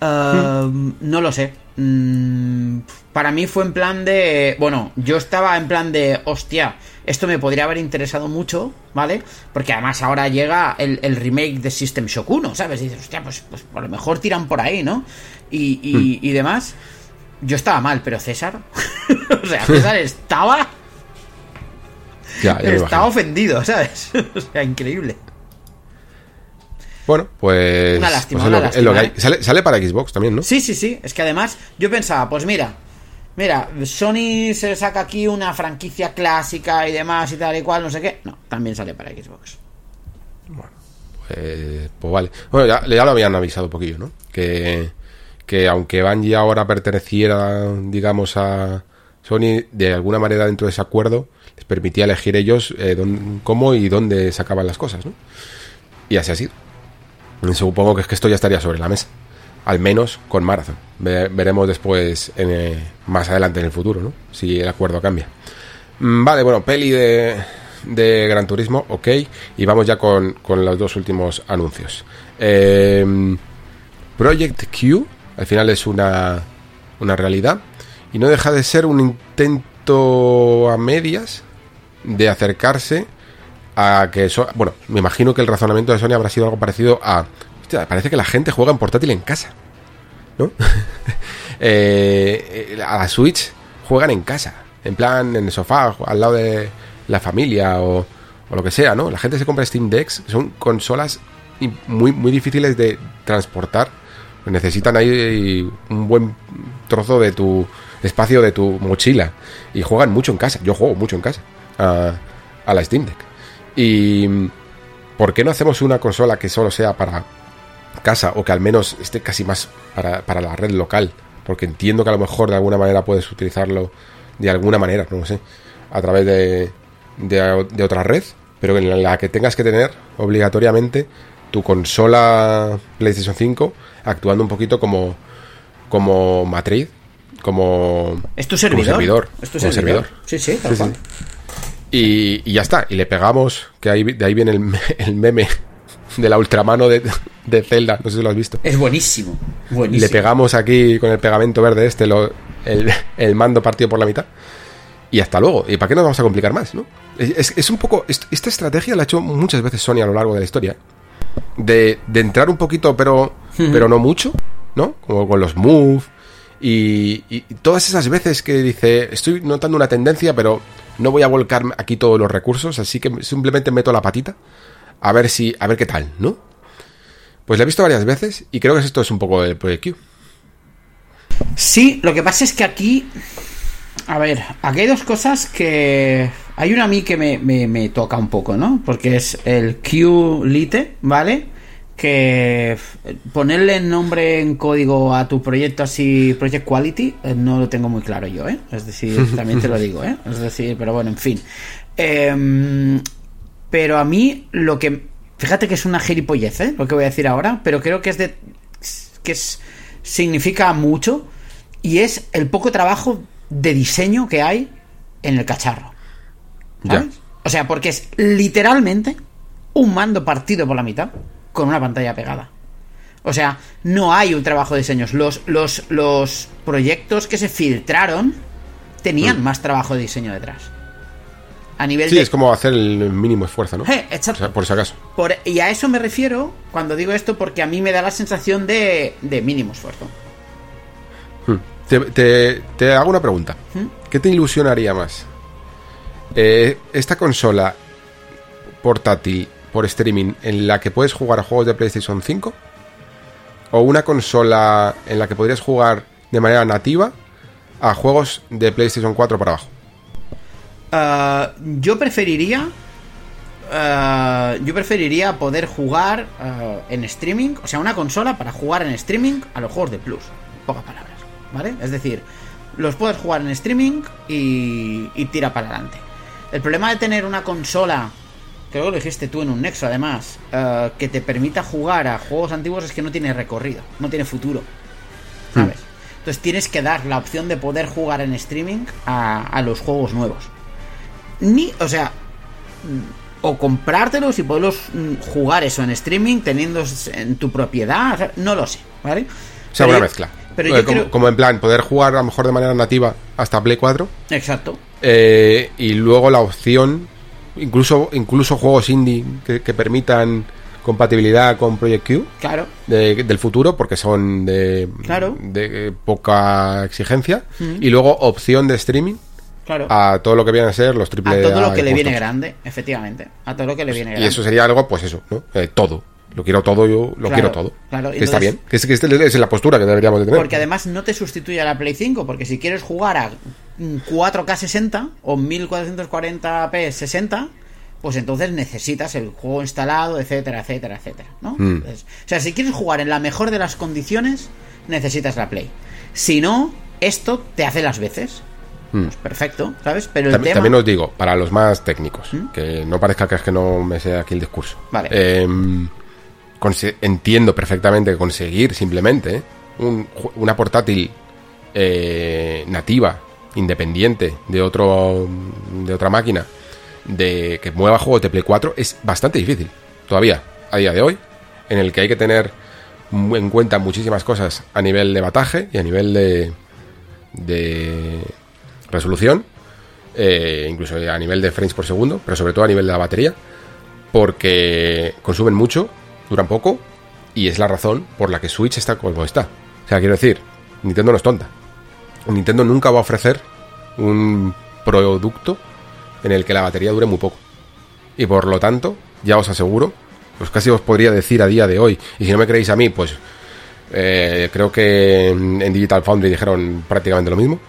Eh, No lo sé. Mm, para mí fue en plan de. Bueno, yo estaba en plan de. Hostia, esto me podría haber interesado mucho, ¿vale? Porque además ahora llega el, el remake de System Shock 1, ¿sabes? Y dices, hostia, pues, pues a lo mejor tiran por ahí, ¿no? Y, y, y demás. Yo estaba mal, pero César. <laughs> o sea, César <laughs> estaba. Ya, ya estaba ofendido, ¿sabes? <laughs> o sea, increíble. Bueno, pues. Una lástima, pues es lo, una es lo que lástima, hay. Sale, sale para Xbox también, ¿no? Sí, sí, sí. Es que además yo pensaba, pues mira, mira, Sony se saca aquí una franquicia clásica y demás y tal y cual, no sé qué. No, también sale para Xbox. Pues, pues vale. Bueno, ya, lo habían avisado un poquillo, ¿no? Que, que aunque Bungie ahora perteneciera, digamos, a Sony, de alguna manera dentro de ese acuerdo, les permitía elegir ellos eh, cómo y dónde sacaban las cosas, ¿no? Y así ha sido. Supongo que es que esto ya estaría sobre la mesa. Al menos con Marathon. Ve- veremos después, en, eh, más adelante en el futuro, ¿no? Si el acuerdo cambia. Mm, Vale, bueno, peli de, de Gran Turismo, ok. Y vamos ya con, los dos últimos anuncios. Eh, Project Q, al final es una, una realidad. Y no deja de ser un intento a medias de acercarse a que... so- bueno, me imagino que el razonamiento de Sony habrá sido algo parecido a... Parece que la gente juega en portátil en casa. ¿No? <laughs> Eh, a la Switch juegan en casa. En plan, en el sofá, al lado de la familia o, lo que sea, ¿no? La gente se compra Steam Decks. Son consolas muy, muy difíciles de transportar. Necesitan ahí un buen trozo de tu espacio de tu mochila. Y juegan mucho en casa. Yo juego mucho en casa a, a la Steam Deck. Y ¿por qué no hacemos una consola que solo sea para casa o que al menos esté casi más para, para la red local? Porque entiendo que a lo mejor de alguna manera puedes utilizarlo de alguna manera, no lo sé, a través de, de, de otra red, pero en la que tengas que tener obligatoriamente tu consola PlayStation 5 actuando un poquito como, como matriz, como, ¿Es tu como servidor? ¿Es tu como servidor? servidor. Sí, sí, tal Sí, sí. cual. Y, y ya está. Y le pegamos, que ahí, de ahí viene el, <laughs> el meme de la ultramano de, de Zelda, no sé si lo has visto. Es buenísimo. Le pegamos aquí con el pegamento verde este, lo- el, el mando partido por la mitad. Y hasta luego. ¿Y para qué nos vamos a complicar más, no? Es, es- un poco... est- Esta estrategia la ha hecho muchas veces Sony a lo largo de la historia. De, de entrar un poquito, pero, pero no mucho, ¿no? Como con los Move. Y, y todas esas veces que dice, estoy notando una tendencia, pero no voy a volcar aquí todos los recursos, así que simplemente meto la patita a ver si, a ver qué tal, ¿no? Pues la he visto varias veces y creo que esto es un poco del Project Q. Sí, lo que pasa es que aquí. A ver, aquí hay dos cosas que. Hay una a mí que me, me- me toca un poco, ¿no? Porque es el Q-Lite, ¿vale? Que ponerle nombre en código a tu proyecto así, Project Quality, eh, no lo tengo muy claro yo, ¿eh? Es decir, también te lo digo, ¿eh? Es decir, pero bueno, en fin. Em, pero a mí lo que... Fíjate que es una gilipollez, ¿eh? Lo que voy a decir ahora, pero creo que es de... que es, significa mucho y es el poco trabajo de diseño que hay en el cacharro. ¿sabes? Ya. O sea, porque es literalmente un mando partido por la mitad con una pantalla pegada. O sea, no hay un trabajo de diseños. Los, los, los proyectos que se filtraron tenían más trabajo de diseño detrás. A nivel. Sí, de... es como hacer el mínimo esfuerzo, ¿no? Eh, O exacto. sea, por si acaso. Por- y a eso me refiero cuando digo esto porque a mí me da la sensación de, de mínimo esfuerzo. Hmm. Te, te- te hago una pregunta. ¿Mm? ¿Qué te ilusionaría más? Eh, ¿Esta consola portátil por streaming en la que puedes jugar a juegos de PlayStation 5? ¿O una consola en la que podrías jugar de manera nativa a juegos de PlayStation 4 para abajo? Ah, yo preferiría. ah, yo preferiría poder jugar ah, en streaming, o sea, una consola para jugar en streaming a los juegos de Plus. Pocas palabras, ¿vale? Es decir, los puedes jugar en streaming y, y tira para adelante. El problema de tener una consola, creo que lo dijiste tú en un Nexo además, que te permita jugar a juegos antiguos es que no tiene recorrido, no tiene futuro, ¿sabes? Entonces tienes que dar la opción de poder jugar en streaming a, a los juegos nuevos ni, o sea, o comprártelos y poderlos mm, jugar eso en streaming teniendo en tu propiedad, o sea, no lo sé, ¿vale? O sea, Pero una yo- mezcla. Pero Eh, yo como, creo- como en plan, poder jugar a lo mejor de manera nativa hasta Play 4. Exacto. eh, y luego la opción, incluso, incluso juegos indie que, que permitan compatibilidad con Project Q Claro. de- del futuro, porque son de, Claro. de poca exigencia. Mm. Y luego opción de streaming Claro. A, a todo lo que vienen a ser los triple todo lo A que le viene grande, efectivamente. A todo lo que le viene Y grande. eso sería algo, pues eso, ¿no? Eh, todo. Lo quiero todo, yo lo Claro, quiero todo. claro, está bien. Que es, que es la postura que deberíamos de tener. Porque además no te sustituye a la Play 5, porque si quieres jugar a mm, 4K 60 o 1440p 60, pues entonces necesitas el juego instalado, etcétera, etcétera, etcétera, ¿no? Mm. Entonces, o sea, si quieres jugar en la mejor de las condiciones, necesitas la Play. Si no, esto te hace las veces. Mm. Pues perfecto, ¿sabes? Pero el También, tema... también os digo, para los más técnicos, ¿Mm? que no parezca que es que no me sé aquí el discurso. Vale. Em, entiendo perfectamente que conseguir simplemente un una portátil eh, nativa, independiente de otro de otra máquina, de que mueva juegos de Play 4 es bastante difícil todavía a día de hoy, en el que hay que tener en cuenta muchísimas cosas a nivel de bataje y a nivel de de resolución, eh, incluso a nivel de frames por segundo, pero sobre todo a nivel de la batería, porque consumen mucho, duran poco, y es la razón por la que Switch está como está. O sea, quiero decir, Nintendo no es tonta. Nintendo nunca va a ofrecer un producto en el que la batería dure muy poco. Y por lo tanto, ya os aseguro, pues casi os podría decir a día de hoy, y si no me creéis a mí, pues eh, creo que en Digital Foundry dijeron prácticamente lo mismo.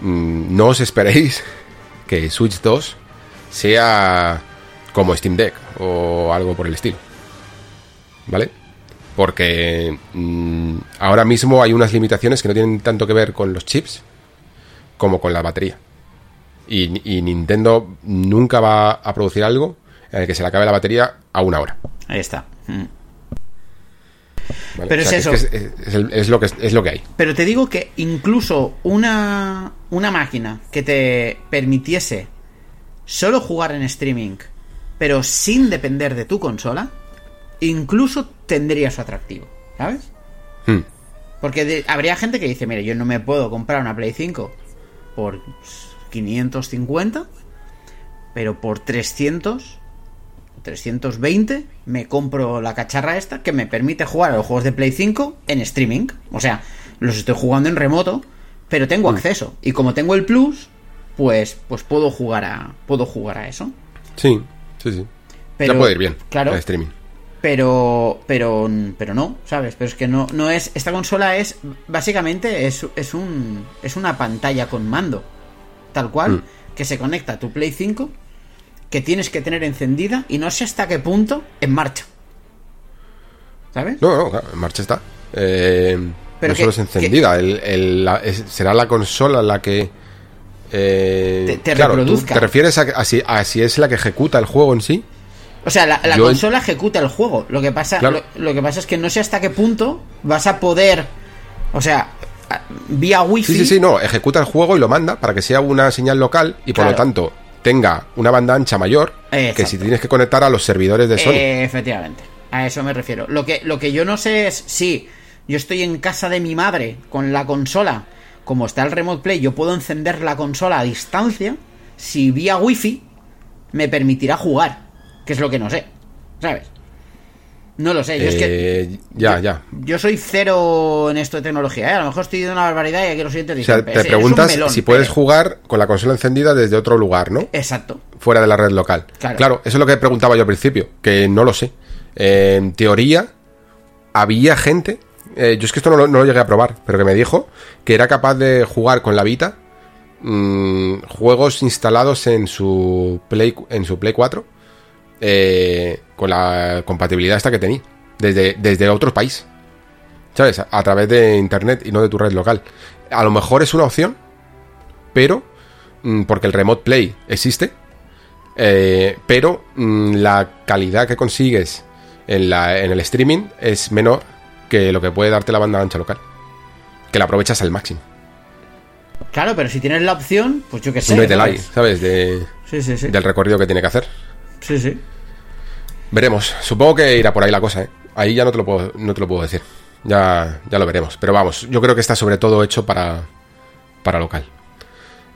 Mm, No os esperéis <laughs> que Switch 2 sea como Steam Deck o algo por el estilo. ¿Vale? Porque mm, ahora mismo hay unas limitaciones que no tienen tanto que ver con los chips como con la batería. Y, y Nintendo nunca va a producir algo en el que se le acabe la batería a una hora. Ahí está. Mm. ¿vale? Pero O sea, es eso. Es, que es- es el- es lo que, es lo que hay. Pero te digo que incluso una, una máquina que te permitiese solo jugar en streaming, pero sin depender de tu consola, incluso tendría su atractivo, ¿sabes? Hmm. Porque de- habría gente que dice, mire, yo no me puedo comprar una Play 5 por 550, pero por 300, 320 me compro la cacharra esta que me permite jugar a los juegos de Play 5 en streaming. O sea, los estoy jugando en remoto, pero tengo acceso. Y como tengo el Plus, pues, pues puedo jugar a, puedo jugar a eso. Sí, sí, sí. Pero- ya puede ir bien claro. el streaming. pero pero pero no sabes pero es que no no es esta consola es básicamente es, es un es una pantalla con mando tal cual Mm. que se conecta a tu Play 5 que tienes que tener encendida y no sé hasta qué punto en marcha ¿sabes? No, no, claro, en marcha está. Eh, Pero no que- solo es encendida, el- el- la- es- será la consola la que... eh, Te- te claro, ¿tú reproduzca. ¿Te refieres a, a si, a si es la que ejecuta el juego en sí? O sea, la, la Yo en- consola ejecuta el juego. Lo que pasa, Claro. lo, lo que pasa es que no sé hasta qué punto vas a poder, o sea, vía wifi. Sí, sí, sí, no, ejecuta el juego y lo manda para que sea una señal local y por Claro. lo tanto tenga una banda ancha mayor que si tienes que conectar a los servidores de Sony. Eh, efectivamente, a eso me refiero. Lo que, lo que yo no sé es si yo estoy en casa de mi madre con la consola, como está el Remote Play, yo puedo encender la consola a distancia, si vía wifi me permitirá jugar, que es lo que no sé, ¿sabes? No lo sé, yo es que Eh, ya, ya. yo soy cero en esto de tecnología, ¿eh? A lo mejor estoy diciendo una barbaridad y aquí los siguientes O sea, te "Eres- eres un preguntas melón, si puedes Pere". jugar con la consola encendida desde otro lugar, ¿no? Exacto. fuera de la red local. Claro. eso es lo que preguntaba yo al principio, que no lo sé. Eh, en teoría, había gente, eh, yo es que esto no lo, no lo llegué a probar, pero que me dijo que era capaz de jugar con la Vita mm, juegos instalados en su Play, en su Play 4 eh, con la compatibilidad esta que tenía, desde, desde otro país. ¿Sabes? A, través de internet y no de tu red local. A lo mejor es una opción, pero mm, porque el Remote Play existe, eh, pero mm, la calidad que consigues en, la, en el streaming es menor que lo que puede darte la banda ancha local. Que la aprovechas al máximo. Claro, pero si tienes la opción, pues yo qué sé. Métela ahí, ¿sabes? ¿sabes? De, Sí, sí, sí. Del recorrido que tiene que hacer. Sí, sí. Veremos. Supongo que irá por ahí la cosa, ¿eh? Ahí ya no te lo puedo, no te lo puedo decir. Ya, ya lo veremos. Pero vamos, yo creo que está sobre todo hecho para, para local.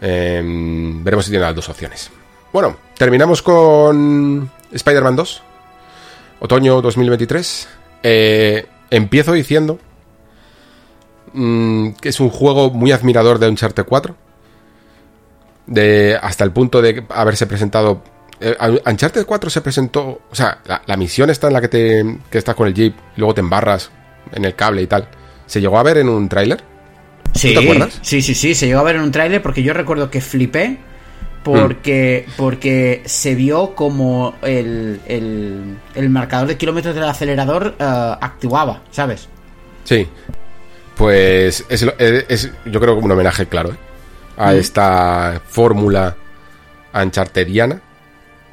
Em, veremos si tiene las dos opciones. Bueno, terminamos con Spider-Man 2. Otoño 2023. Eh, empiezo diciendo mm, que es un juego muy admirador de Uncharted 4. De, hasta el punto de haberse presentado eh, Uncharted 4 se presentó, o sea, la, misión está en la que te que estás con el jeep, luego te embarras en el cable y tal. ¿Se llegó a ver en un tráiler? Sí, ¿Te acuerdas? Sí, sí, sí, se llegó a ver en un tráiler porque yo recuerdo que flipé porque, mm. porque se vio como el, el, marcador de kilómetros del acelerador uh, actuaba, ¿sabes? Sí. Pues es, es, yo creo que un homenaje claro ¿eh? a mm. esta fórmula ancharteriana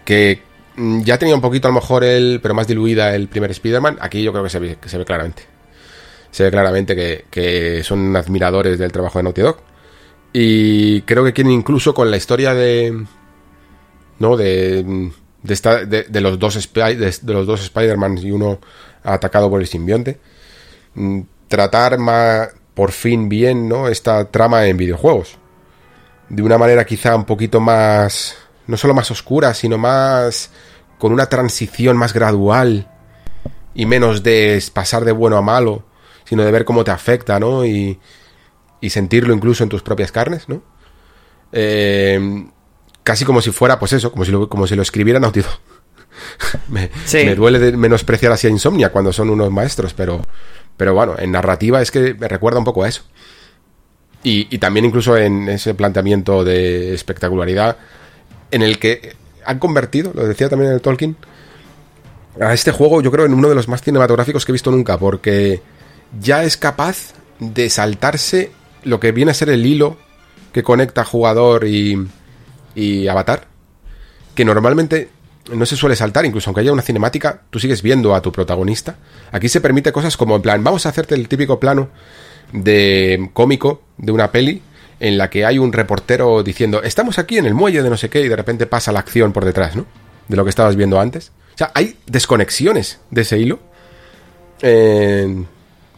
que mm, ya tenía un poquito a lo mejor el, pero más diluida el primer Spider-Man, aquí yo creo que se ve, se ve claramente. Se ve claramente que, son admiradores del trabajo de Naughty Dog. Y creo que quieren incluso con la historia de... ¿No? De... De, esta, de, los dos de, los dos Spider-Man y uno atacado por el simbionte. Mm, tratar más, por fin bien, ¿no? Esta trama en videojuegos. De una manera quizá un poquito más no solo más oscura, sino más con una transición más gradual y menos de pasar de bueno a malo, sino de ver cómo te afecta, ¿no? Y, y sentirlo incluso en tus propias carnes, ¿no? Eh, casi como si fuera, pues eso, como si lo, como si lo escribieran Naughty me, me, duele de menospreciar así a Insomnia cuando son unos maestros, pero, pero bueno, en narrativa es que me recuerda un poco a eso. Y, y también incluso en ese planteamiento de espectacularidad, en el que han convertido, lo decía también en el Tolkien, a este juego yo creo en uno de los más cinematográficos que he visto nunca, porque ya es capaz de saltarse lo que viene a ser el hilo que conecta jugador y, y avatar, que normalmente no se suele saltar, incluso aunque haya una cinemática, tú sigues viendo a tu protagonista. Aquí se permite cosas como en plan, vamos a hacerte el típico plano de cómico de una peli en la que hay un reportero diciendo, estamos aquí en el muelle de no sé qué, y de repente pasa la acción por detrás, ¿no? De lo que estabas viendo antes. O sea, hay desconexiones de ese hilo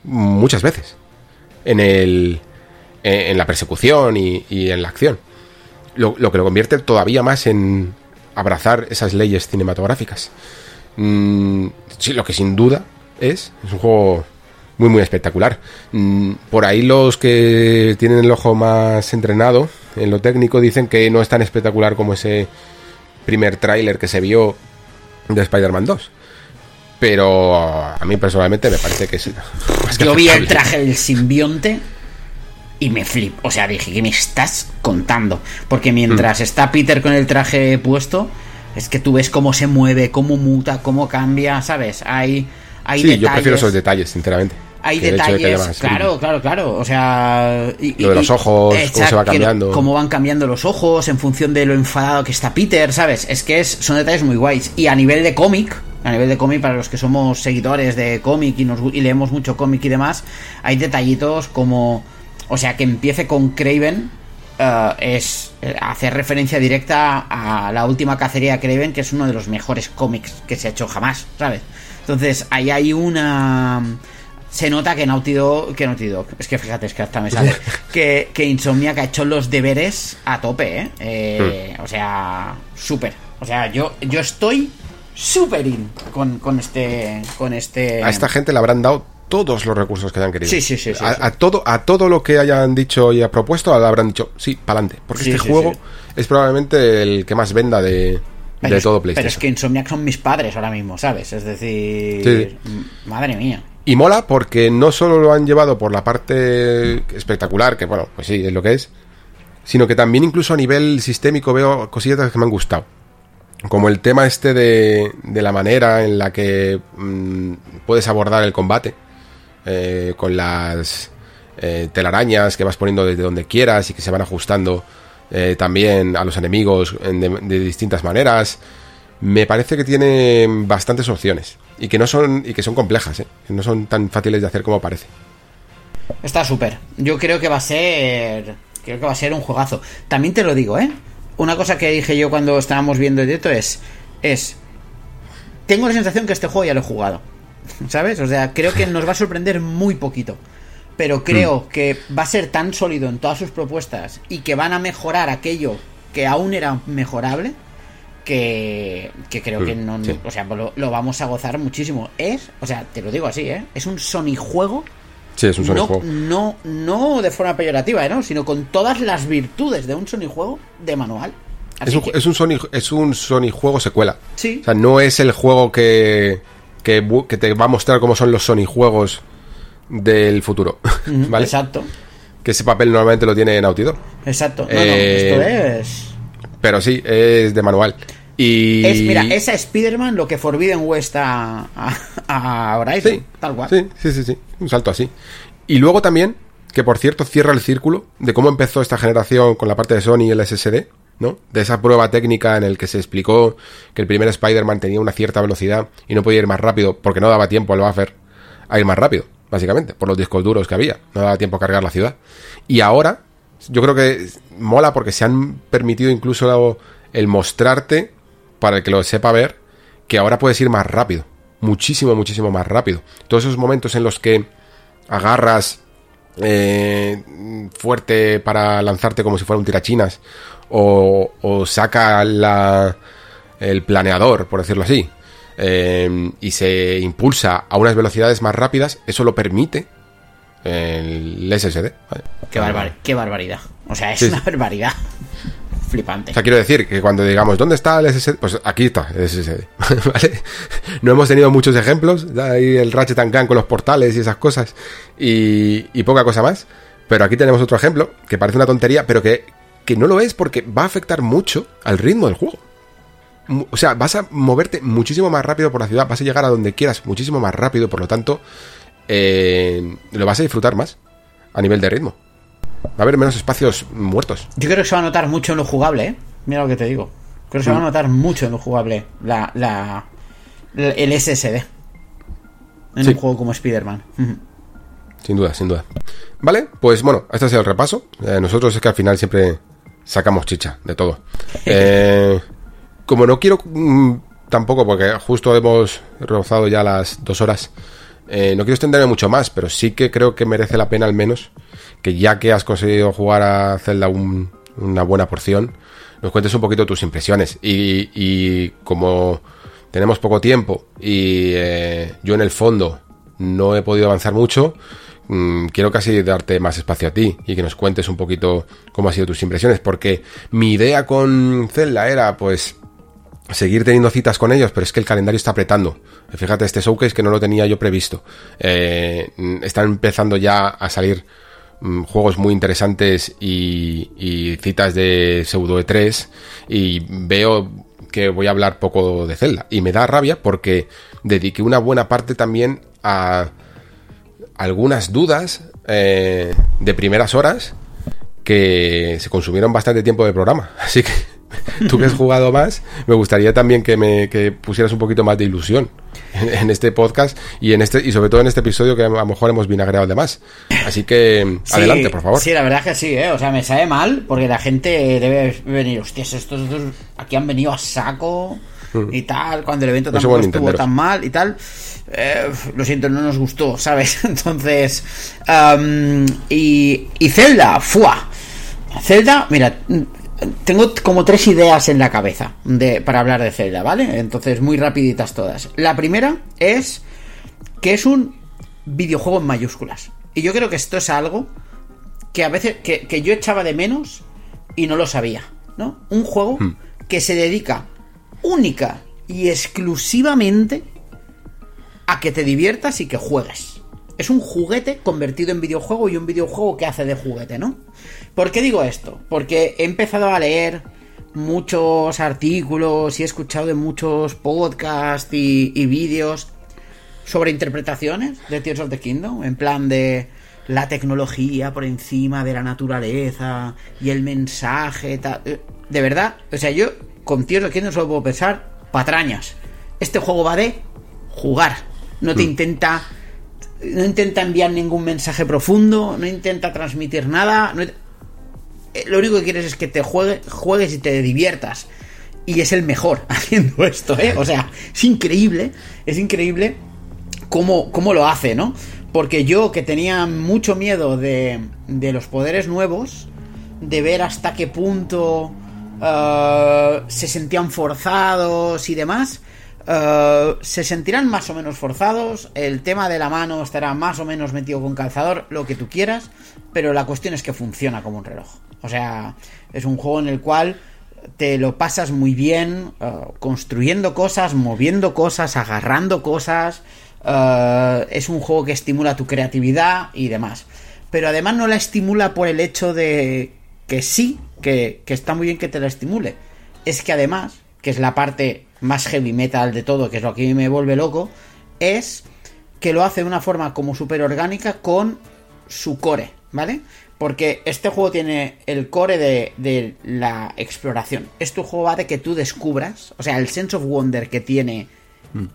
muchas veces en, el, en la persecución y, en la acción. Lo, que lo convierte todavía más en abrazar esas leyes cinematográficas. Mm, sí, lo que sin duda es, es un juego muy muy espectacular. Mm, por ahí los que tienen el ojo más entrenado en lo técnico dicen que no es tan espectacular como ese primer tráiler que se vio de Spider-Man 2. Pero a mí personalmente me parece que es Yo vi el traje del simbionte y me flip. O sea, dije, ¿qué me estás contando? Porque mientras mm. está Peter con el traje puesto, es que tú ves cómo se mueve, cómo muta, cómo cambia, ¿sabes? Hay, hay sí, yo prefiero esos detalles, sinceramente hay detalles, claro, claro, claro, o sea... lo de los ojos, cómo se va cambiando. Cómo van cambiando los ojos en función de lo enfadado que está Peter, ¿sabes? Es que es, son detalles muy guays. Y a nivel de cómic, a nivel de cómic, para los que somos seguidores de cómic y, nos, y leemos mucho cómic y demás, hay detallitos como... O sea, que empiece con Craven eh, es eh, hacer referencia directa a la última cacería de Craven, que es uno de los mejores cómics que se ha hecho jamás, ¿sabes? Entonces, ahí hay una se nota que Naughty Dog, que Naughty Dog, es que fíjate, es que hasta me sale, <laughs> que, que Insomnia que ha hecho los deberes a tope, ¿eh? eh hmm. O sea, súper. O sea, yo, yo estoy súper in con, con, este, con este... A esta gente le habrán dado todos los recursos que hayan querido. Sí, sí, sí. a, todo, a todo lo que hayan dicho y ha propuesto, habrán dicho, sí, para adelante. Porque este juego es probablemente el que más venda de, de todo PlayStation. Pero es que Insomniac son mis padres ahora mismo, ¿sabes? Es decir, madre mía. Y mola porque no solo lo han llevado por la parte espectacular, que bueno, pues sí, es lo que es, sino que también incluso a nivel sistémico veo cosillas que me han gustado. Como el tema este de, de la manera en la que mm, puedes abordar el combate, eh, con las eh, telarañas que vas poniendo desde donde quieras y que se van ajustando eh, también a los enemigos de distintas maneras me parece que tiene bastantes opciones y que no son y que son complejas, no son tan fáciles de hacer como parece. Está súper. Yo creo que va a ser creo que va a ser un juegazo. También te lo digo, ¿eh? Una cosa que dije yo cuando estábamos viendo el directo es es... Tengo la sensación que este juego ya lo he jugado. ¿Sabes? O sea, creo que nos va a sorprender muy poquito. Pero creo Hmm. que va a ser tan sólido en todas sus propuestas y que van a mejorar aquello que aún era mejorable que, que creo que Hmm, no, sí. o sea, lo, lo vamos a gozar muchísimo. Es, o sea, te lo digo así, ¿eh? Es un Sony juego Sí, es un Sony no, juego. no, no de forma peyorativa, ¿eh? ¿no? Sino con todas las virtudes de un Sony juego de manual. Es un, que- es un Sony, es un Sony juego secuela. Sí. O sea, no es el juego que, que, que te va a mostrar cómo son los Sony juegos del futuro. <laughs> Exacto, Que ese papel normalmente lo tiene Naughty Dog. exacto. No, Eh, no, esto es... Pero sí, es de manual. Y... Es, mira, es a Spider-Man lo que Forbidden West a, a, a Horizon, Sí, tal cual. Sí, sí, sí, sí. Un salto así. Y luego también, que por cierto cierra el círculo de cómo empezó esta generación con la parte de Sony y el SSD, ¿no? De esa prueba técnica en el que se explicó que el primer Spider-Man tenía una cierta velocidad y no podía ir más rápido porque no daba tiempo al buffer a ir más rápido, básicamente, por los discos duros que había. No daba tiempo a cargar la ciudad. Y ahora, yo creo que mola porque se han permitido incluso el mostrarte, para el que lo sepa ver, que ahora puedes ir más rápido. Muchísimo, muchísimo más rápido. Todos esos momentos en los que agarras eh, fuerte para lanzarte como si fuera un tirachinas o, o saca la, el planeador, por decirlo así, eh, y se impulsa a unas velocidades más rápidas, eso lo permite el SSD. ¿vale? Qué, barbar- qué barbaridad. O sea, es Sí, una barbaridad. <laughs> Flipante. O sea, quiero decir que cuando digamos, ¿dónde está el SSD? Pues aquí está el SSD, <laughs> ¿vale? No hemos tenido muchos ejemplos, ahí el Ratchet and Clank con los portales y esas cosas, y, y poca cosa más, pero aquí tenemos otro ejemplo, que parece una tontería, pero que, que no lo es porque va a afectar mucho al ritmo del juego. O sea, vas a moverte muchísimo más rápido por la ciudad, vas a llegar a donde quieras muchísimo más rápido, por lo tanto, eh, lo vas a disfrutar más a nivel de ritmo. Va a haber menos espacios muertos. Yo creo que se va a notar mucho en lo jugable, ¿eh? Mira lo que te digo. Creo que se va a notar mucho en lo jugable la, la, la- el SSD. En Sí. un juego como Spider-Man. Sin duda, sin duda. Vale, pues bueno, este ha sido el repaso. Eh, nosotros es que al final siempre sacamos chicha de todo. <laughs> Eh, como no quiero mm, tampoco, porque justo hemos rozado ya las dos horas, eh, no quiero extenderme mucho más, pero sí que creo que merece la pena al menos que ya que has conseguido jugar a Zelda un- una buena porción, nos cuentes un poquito tus impresiones. Y, y como tenemos poco tiempo y eh, yo en el fondo no he podido avanzar mucho, mm, quiero casi darte más espacio a ti y que nos cuentes un poquito cómo han sido tus impresiones, porque mi idea con Zelda era pues seguir teniendo citas con ellos, pero es que el calendario está apretando. Fíjate, este showcase que no lo tenía yo previsto. Eh, están empezando ya a salir mm, juegos muy interesantes y, y citas de pseudo E3 y veo que voy a hablar poco de Zelda y me da rabia porque dediqué una buena parte también a algunas dudas eh, de primeras horas que se consumieron bastante tiempo de programa. <laughs> Así que tú que has jugado más, me gustaría también que me que pusieras un poquito más de ilusión en, en este podcast y en este y sobre todo en este episodio que a lo mejor hemos vinagreado de más. Así que Sí, adelante, por favor. Sí, la verdad es que sí, ¿eh? O sea, me sabe mal porque la gente debe venir, hostias, estos, estos aquí han venido a saco y tal, cuando el evento. No tampoco estuvo tan mal y tal. Eh, lo siento, no nos gustó, <laughs> ¿sabes? Entonces, y, y Zelda, ¡fua! Zelda, mira, tengo como tres ideas en la cabeza de, para hablar de Zelda, ¿vale? Entonces, muy rapiditas todas. La primera es que es un videojuego en mayúsculas. Y yo creo que esto es algo que a veces que, que yo echaba de menos y no lo sabía, ¿no? Un juego que se dedica única y exclusivamente a que te diviertas y que juegues. Es un juguete convertido en videojuego y un videojuego que hace de juguete, ¿no? ¿Por qué digo esto? Porque he empezado a leer muchos artículos y he escuchado de muchos podcasts y, y vídeos sobre interpretaciones de Tears of the Kingdom, en plan de la tecnología por encima de la naturaleza y el mensaje, tal. Eh, De verdad, o sea, yo con Tears of the Kingdom solo puedo pensar patrañas. Este juego va de jugar, no te intenta no intenta enviar ningún mensaje profundo, no intenta transmitir nada, no- eh, lo único que quieres es que te juegue, juegues y te diviertas. y es el mejor <laughs> haciendo esto, ¿eh? O sea, es increíble, es increíble cómo, cómo lo hace, ¿no? Porque yo que tenía mucho miedo de, de los poderes nuevos, de ver hasta qué punto uh, se sentían forzados y demás, uh, se sentirán más o menos forzados, el tema de la mano estará más o menos metido con calzador, lo que tú quieras, pero la cuestión es que funciona como un reloj. O sea, es un juego en el cual te lo pasas muy bien, uh, construyendo cosas, moviendo cosas, agarrando cosas. Es un juego que estimula tu creatividad y demás. Pero además no la estimula por el hecho de que sí, que, que está muy bien que te la estimule. Es que además, que es la parte más heavy metal de todo, que es lo que a mí me vuelve loco, es que lo hace de una forma como súper orgánica con su core, ¿vale? Porque este juego tiene el core de, de, la exploración. Este juego va de que tú descubras, o sea, el sense of wonder que tiene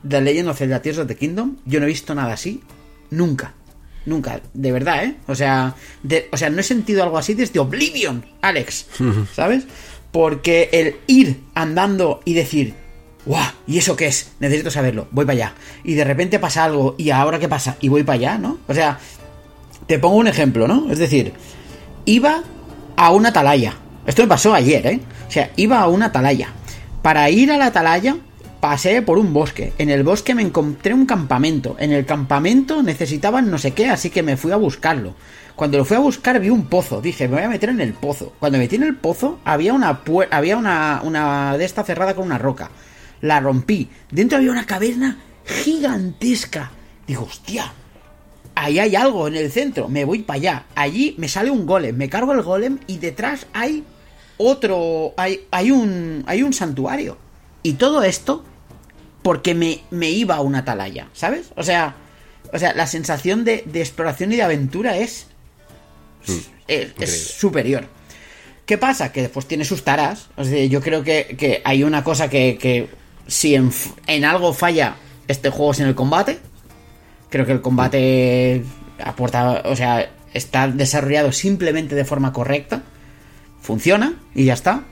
The Legend of Zelda Tears of the Kingdom, yo no he visto nada así, nunca. Nunca, de verdad, ¿eh? O sea, de, o sea, no he sentido algo así desde Oblivion, Alex, ¿sabes? Porque el ir andando y decir, ¡guau! ¿Y eso qué es? Necesito saberlo, voy para allá. Y de repente pasa algo, ¿y ahora qué pasa? Y voy para allá, ¿no? O sea, te pongo un ejemplo, ¿no? Es decir, iba a una atalaya. Esto me pasó ayer, ¿eh? O sea, iba a una atalaya. Para ir a la atalaya, pasé por un bosque. En el bosque me encontré un campamento. En el campamento necesitaban no sé qué, así que me fui a buscarlo. Cuando lo fui a buscar vi un pozo. Dije, me voy a meter en el pozo. Cuando me metí en el pozo, había una había una, una de esta cerrada con una roca. La rompí. Dentro había una caverna gigantesca. Digo, hostia, ahí hay algo en el centro, me voy para allá. Allí me sale un golem, me cargo el golem y detrás hay otro, hay, hay, un, hay un santuario. Y todo esto porque me, me iba a una atalaya, ¿sabes? O sea, o sea la sensación de, de exploración y de aventura es, es, es, superior. ¿Qué pasa? Que después tiene sus taras. O sea, yo creo que, que hay una cosa que, que si en, en algo falla este juego es en el combate, creo que el combate aporta, o sea, está desarrollado simplemente de forma correcta, funciona y ya está.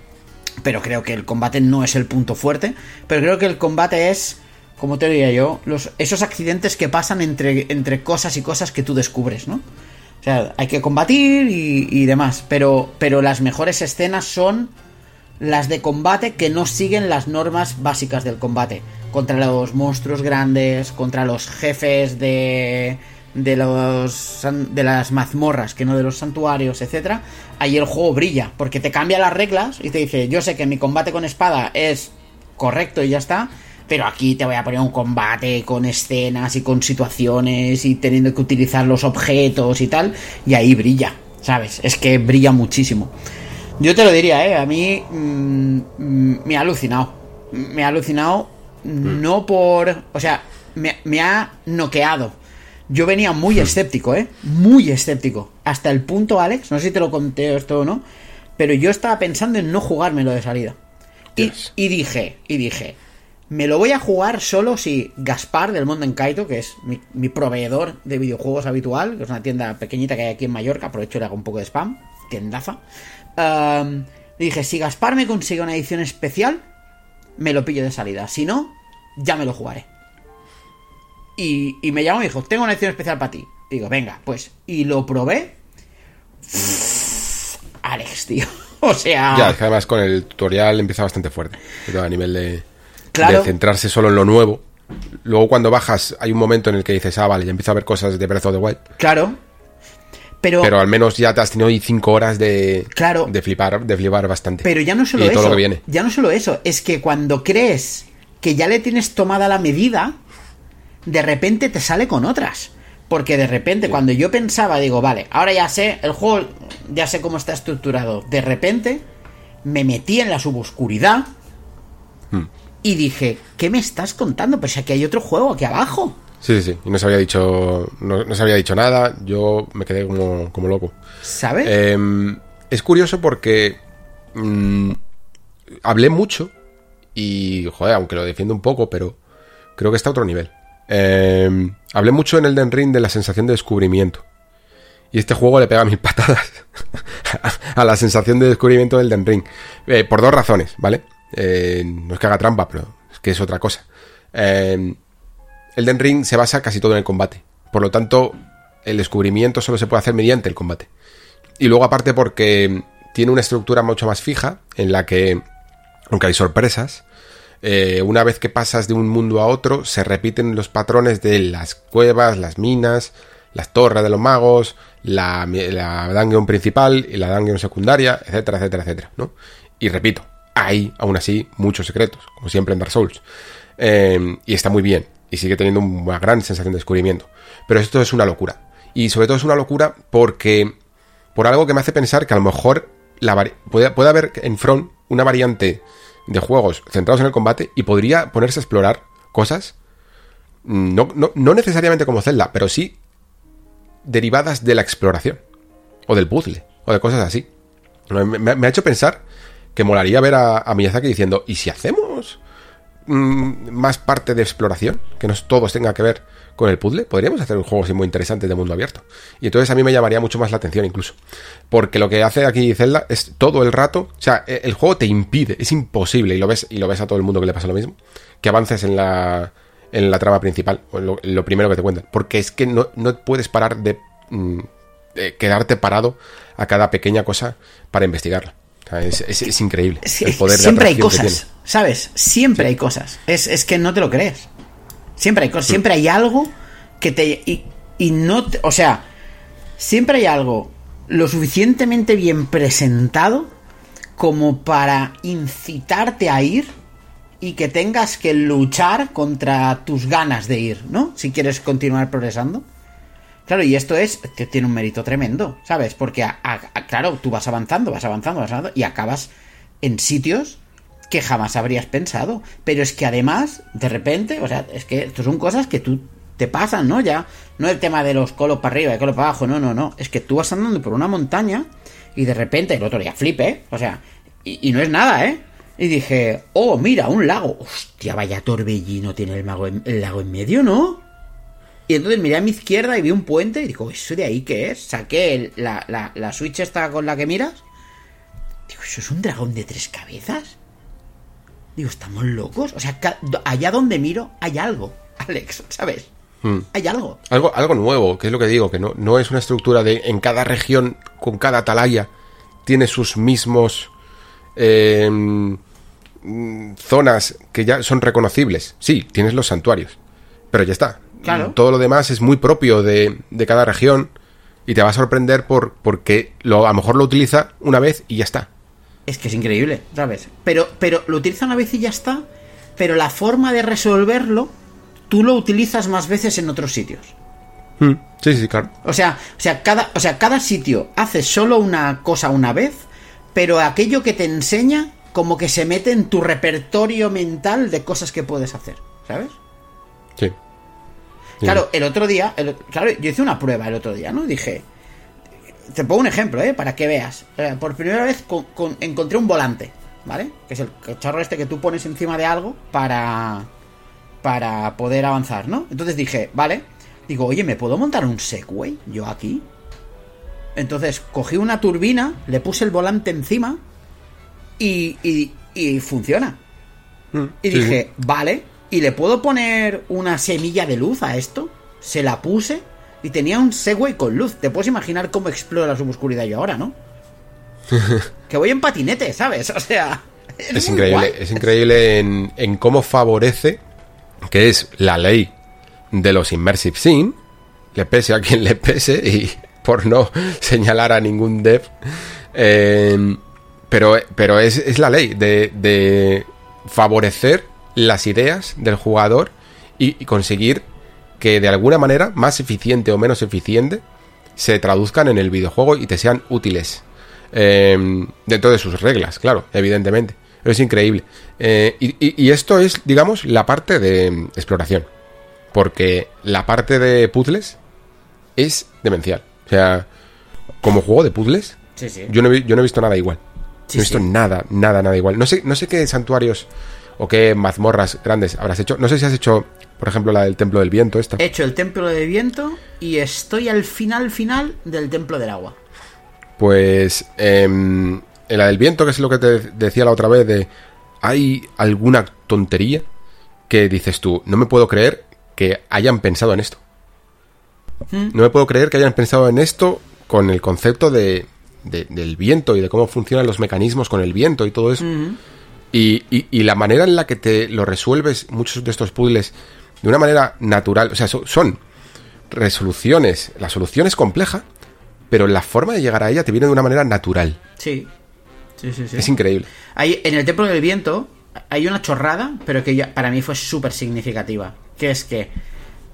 Pero creo que el combate no es el punto fuerte. Pero creo que el combate es, como te diría yo, esos accidentes que pasan entre, entre cosas y cosas que tú descubres, ¿no? O sea, hay que combatir y, y demás. Pero, pero las mejores escenas son las de combate que no siguen las normas básicas del combate. Contra los monstruos grandes, contra los jefes de. De los. de las mazmorras, que no de los santuarios, etcétera. Ahí el juego brilla, porque te cambia las reglas y te dice, yo sé que mi combate con espada es correcto y ya está. Pero aquí te voy a poner un combate con escenas y con situaciones y teniendo que utilizar los objetos y tal. Y ahí brilla, ¿sabes? Es que brilla muchísimo. Yo te lo diría, ¿eh? A mí mmm, me ha alucinado. Me ha alucinado mm. no por... O sea, me, me, ha noqueado. Yo venía muy escéptico, ¿eh? Muy escéptico. Hasta el punto, Alex, no sé si te lo conté esto o no, pero yo estaba pensando en no jugármelo de salida. Y, dije, y dije, me lo voy a jugar solo si Gaspar del Mundo en Kaito, que es mi, mi, proveedor de videojuegos habitual, que es una tienda pequeñita que hay aquí en Mallorca, aprovecho y le hago un poco de spam, tiendaza. Um, dije, si Gaspar me consigue una edición especial, me lo pillo de salida. Si no, ya me lo jugaré. Y, y me llamó y me dijo, tengo una edición especial para ti. Digo, venga, pues. Y lo probé. Alex, tío. <laughs> O sea. Ya, es que además con el tutorial empieza bastante fuerte. Pero a nivel de, claro. de centrarse solo en lo nuevo. Luego cuando bajas hay un momento en el que dices, ah, vale, ya empiezo a ver cosas de Breath of the Wild. Claro. Pero, pero, al menos ya te has tenido cinco horas de, claro, de flipar, de flipar bastante. Pero ya no solo y eso. Todo lo que viene. Ya no solo eso, es que cuando crees que ya le tienes tomada la medida, de repente te sale con otras. Porque de repente, sí. cuando yo pensaba, digo, vale, ahora ya sé, el juego ya sé cómo está estructurado. De repente me metí en la suboscuridad hmm. y dije, ¿qué me estás contando? Pues aquí hay otro juego aquí abajo. Sí, sí, sí. Y no se había dicho, no, no se había dicho nada. Yo me quedé como, como loco. ¿Sabes? Eh, es curioso porque mmm, hablé mucho y, joder, aunque lo defiendo un poco, pero creo que está a otro nivel. Eh, hablé mucho en el Den Ring de la sensación de descubrimiento. Y este juego le pega mil <laughs> patadas a la sensación de descubrimiento del Den Ring. Eh, por dos razones, ¿vale? Eh, no es que haga trampa, pero es que es otra cosa. Eh, Elden Ring se basa casi todo en el combate. Por lo tanto, el descubrimiento solo se puede hacer mediante el combate. Y luego aparte porque tiene una estructura mucho más fija en la que, aunque hay sorpresas, eh, una vez que pasas de un mundo a otro, se repiten los patrones de las cuevas, las minas, las torres de los magos, la, la dungeon principal y la dungeon secundaria, etcétera, etcétera, etcétera, ¿no? Y repito, hay aún así muchos secretos, como siempre en Dark Souls. Eh, y está muy bien, y sigue teniendo una gran sensación de descubrimiento. Pero esto es una locura. Y sobre todo es una locura porque, por algo que me hace pensar que a lo mejor puede, puede haber en Front una variante de juegos centrados en el combate y podría ponerse a explorar cosas, no, no, necesariamente como Zelda, pero sí derivadas de la exploración, o del puzzle, o de cosas así. Me, ha hecho pensar que molaría ver a, a Miyazaki diciendo, ¿y si hacemos mm, más parte de exploración? Que no todos tenga que ver con el puzzle, podríamos hacer un juego así muy interesante de mundo abierto. Y entonces a mí me llamaría mucho más la atención incluso. Porque lo que hace aquí Zelda es todo el rato, o sea, e, el juego te impide, es imposible, y lo ves, y lo ves a todo el mundo que le pasa lo mismo, que avances en la, en la trama principal, o en lo, primero que te cuentan. Porque es que no, puedes parar mm, de, quedarte parado a cada pequeña cosa para investigarla. es, increíble. el poder siempre hay cosas, ¿sabes? Siempre hay cosas. Es, es que no te lo crees. Siempre hay siempre hay algo que te. Y, no. o sea, siempre hay algo lo suficientemente bien presentado como para incitarte a ir y que tengas que luchar contra tus ganas de ir, ¿no? Si quieres continuar progresando. Claro, y esto es que tiene un mérito tremendo, ¿sabes? Porque, claro, tú vas avanzando, vas avanzando, vas avanzando y acabas en sitios que jamás habrías pensado. Pero es que además, de repente, o sea, es que esto son cosas que tú te pasan, ¿no? Ya, no el tema de los colos para arriba y colos para abajo, no, no, no. Es que tú vas andando por una montaña y de repente el otro día flipe, o sea, y, no es nada, ¿eh? Y dije, oh, mira, un lago. Hostia, vaya torbellino tiene el, mago el lago en medio, ¿no? Y entonces miré a mi izquierda y vi un puente y digo, ¿eso de ahí qué es? Saqué la, la, la Switch esta con la que miras. Digo, ¿eso es un dragón de tres cabezas? Digo, ¿estamos locos? O sea, allá donde miro hay algo, <laughs> Alex, ¿sabes? Hmm. Hay algo. algo. Algo nuevo, que es lo que digo, que no, no es una estructura de en cada región, con cada atalaya, tiene sus mismos em, zonas que ya son reconocibles. Sí, tienes los santuarios, pero ya está. Claro. Todo lo demás es muy propio de, de cada región y te va a sorprender por, porque lo, a lo mejor lo utiliza una vez y ya está. Es que es increíble, ¿sabes? Pero, pero lo utiliza una vez y ya está. Pero la forma de resolverlo, tú lo utilizas más veces en otros sitios. Hmm. Sí, sí, claro. O sea, o sea, cada, o sea, cada sitio hace solo una cosa una vez, pero aquello que te enseña, como que se mete en tu repertorio mental de cosas que puedes hacer, ¿sabes? Sí. Claro, el otro día, claro, yo hice una prueba el otro día, ¿no? Dije, te pongo un ejemplo, ¿eh? Para que veas. Eh, por primera vez encontré un volante, ¿vale? Que es el cacharro este que tú pones encima de algo para. para poder avanzar, ¿no? Entonces dije, vale. Digo, oye, ¿me puedo montar un Segway yo aquí? Entonces cogí una turbina, le puse el volante encima y, y, funciona. Mm, y dije, vale, ¿y le puedo poner una semilla de luz a esto? Se la puse y tenía un Segway con luz. Te puedes imaginar cómo explora la suboscuridad yo ahora, ¿no? <laughs> que voy en patinete, ¿sabes? O sea. Es, increíble, es increíble en, cómo favorece, que es la ley de los immersive sim, le pese a quien le pese, y por no <laughs> señalar a ningún dev, eh, pero, pero es, la ley de, favorecer las ideas del jugador y conseguir que de alguna manera, más eficiente o menos eficiente, se traduzcan en el videojuego y te sean útiles. Em, dentro de sus reglas, claro, evidentemente. es increíble. Eh, y, esto es, digamos, la parte de exploración. Porque la parte de puzzles es demencial. O sea, como juego de puzzles, Yo, no he, yo no he visto nada igual. no he visto nada, nada, nada igual. No sé, no sé qué santuarios o qué mazmorras grandes habrás hecho. No sé si has hecho por ejemplo, la del Templo del Viento, esta. He hecho el Templo del Viento y estoy al final, final del Templo del Agua. Pues en la del Viento, que es lo que te decía la otra vez, de hay alguna tontería que dices tú, no me puedo creer que hayan pensado en esto. Hmm. No me puedo creer que hayan pensado en esto con el concepto de, de- del viento y de cómo funcionan los mecanismos con el viento y todo eso. Y, y- y la manera en la que te lo resuelves, muchos de estos puzzles, de una manera natural, o sea, so- son resoluciones, la solución es compleja, pero la forma de llegar a ella te viene de una manera natural. Sí. Sí, sí, sí. Es increíble. Hay, en el Templo del Viento hay una chorrada, pero que ya- para mí fue súper significativa. Que es que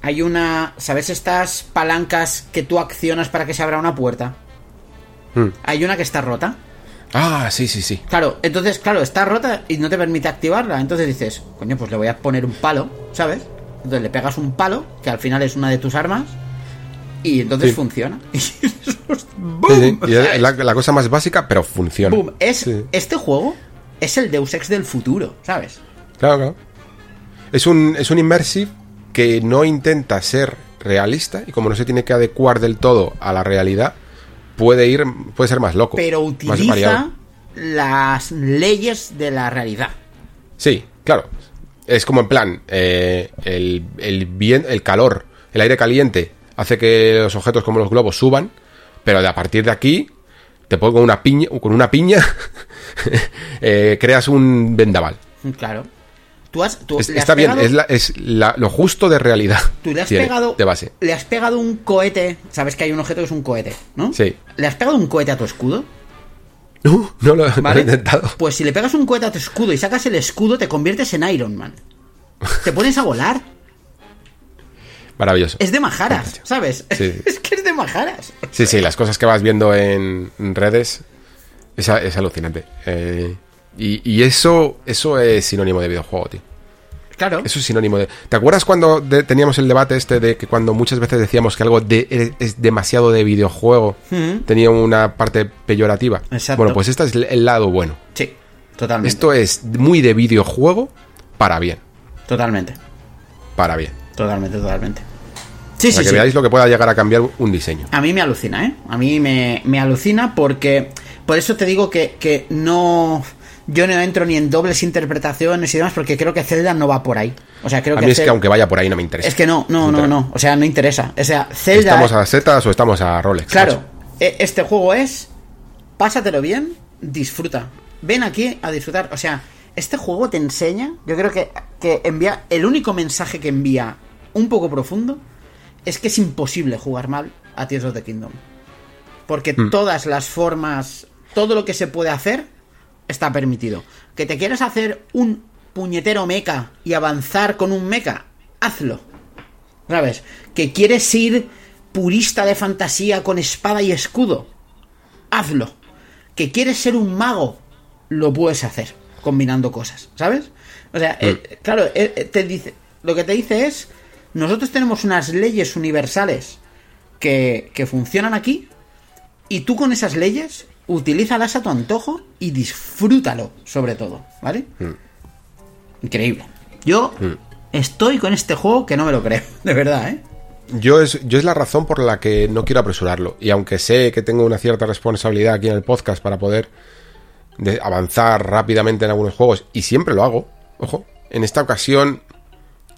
hay una... ¿Sabes estas palancas que tú accionas para que se abra una puerta? Hmm. Hay una que está rota. Ah, sí, sí, sí. Claro, entonces, claro, está rota y no te permite activarla. Entonces dices, coño, pues le voy a poner un palo, ¿sabes? Entonces le pegas un palo, que al final es una de tus armas, y entonces Sí. funciona. <laughs> Sí. Y es la, la cosa más básica, pero funciona. Es. Este juego es el Deus Ex del futuro, ¿sabes? Claro, claro. Es un, es un immersive que no intenta ser realista y como no se tiene que adecuar del todo a la realidad, puede ir, puede ser más loco. Pero utiliza las leyes de la realidad. Sí, claro. Es como en plan, eh, el, el, bien, el calor, el aire caliente hace que los objetos como los globos suban, pero de a partir de aquí te pongo una piña, con una piña <laughs> eh, creas un vendaval. Claro. Tú has, tú Es- le has está bien, pegado- es, la- es la- lo justo de realidad. <laughs> Tú le has tiene, pegado. de base. Le has pegado un cohete. Sabes que hay un objeto que es un cohete, ¿no? Sí. ¿Le has pegado un cohete a tu escudo? No, no lo, no lo he intentado. Pues si le pegas un cohete a tu escudo y sacas el escudo, te conviertes en Iron Man. Te pones a volar. Maravilloso. Es de majaras, ¿sabes? Sí. <laughs> Es que es de majaras. Sí, sí, las cosas que vas viendo en redes es, alucinante. Eh, y, y eso, eso es sinónimo de videojuego, tío. Claro. Eso es sinónimo de. ¿Te acuerdas cuando de- teníamos el debate este de que cuando muchas veces decíamos que algo de- es- demasiado de videojuego tenía una parte peyorativa? Exacto. Bueno, pues este es el- el lado bueno. Sí, totalmente. Esto es muy de videojuego para bien. Totalmente. Para bien. Totalmente, totalmente. Sí, Para sí, que sí. veáis lo que pueda llegar a cambiar un diseño. A mí me alucina, ¿eh? A mí me, me alucina porque... Por eso te digo que, que no... Yo no entro ni en dobles interpretaciones y demás porque creo que Zelda no va por ahí. O sea, creo A que mí es que aunque vaya por ahí no me interesa. Es que no, no, no, no. O sea, no interesa. O sea, Zelda... ¿Estamos a setas o estamos a Rolex? Claro, macho? e- este juego es... Pásatelo bien, disfruta. Ven aquí a disfrutar. O sea, este juego te enseña... Yo creo que, que envía... El único mensaje que envía un poco profundo es que es imposible jugar mal a Tears of the Kingdom. Porque Hmm. todas las formas, todo lo que se puede hacer está permitido. Que te quieras hacer un puñetero mecha y avanzar con un mecha, hazlo. ¿Sabes? Que quieres ir purista de fantasía con espada y escudo, hazlo. Que quieres ser un mago, lo puedes hacer combinando cosas, ¿sabes? O sea, eh, claro, eh, eh, te dice, lo que te dice es, nosotros tenemos unas leyes universales que, que funcionan aquí y tú con esas leyes utilízalas a tu antojo y disfrútalo, sobre todo, ¿vale? Increíble. Yo estoy con este juego que no me lo creo, <laughs> de verdad, ¿eh? Yo es, yo es la razón por la que no quiero apresurarlo. Y aunque sé que tengo una cierta responsabilidad aquí en el podcast para poder de- avanzar rápidamente en algunos juegos, y siempre lo hago, ojo, en esta ocasión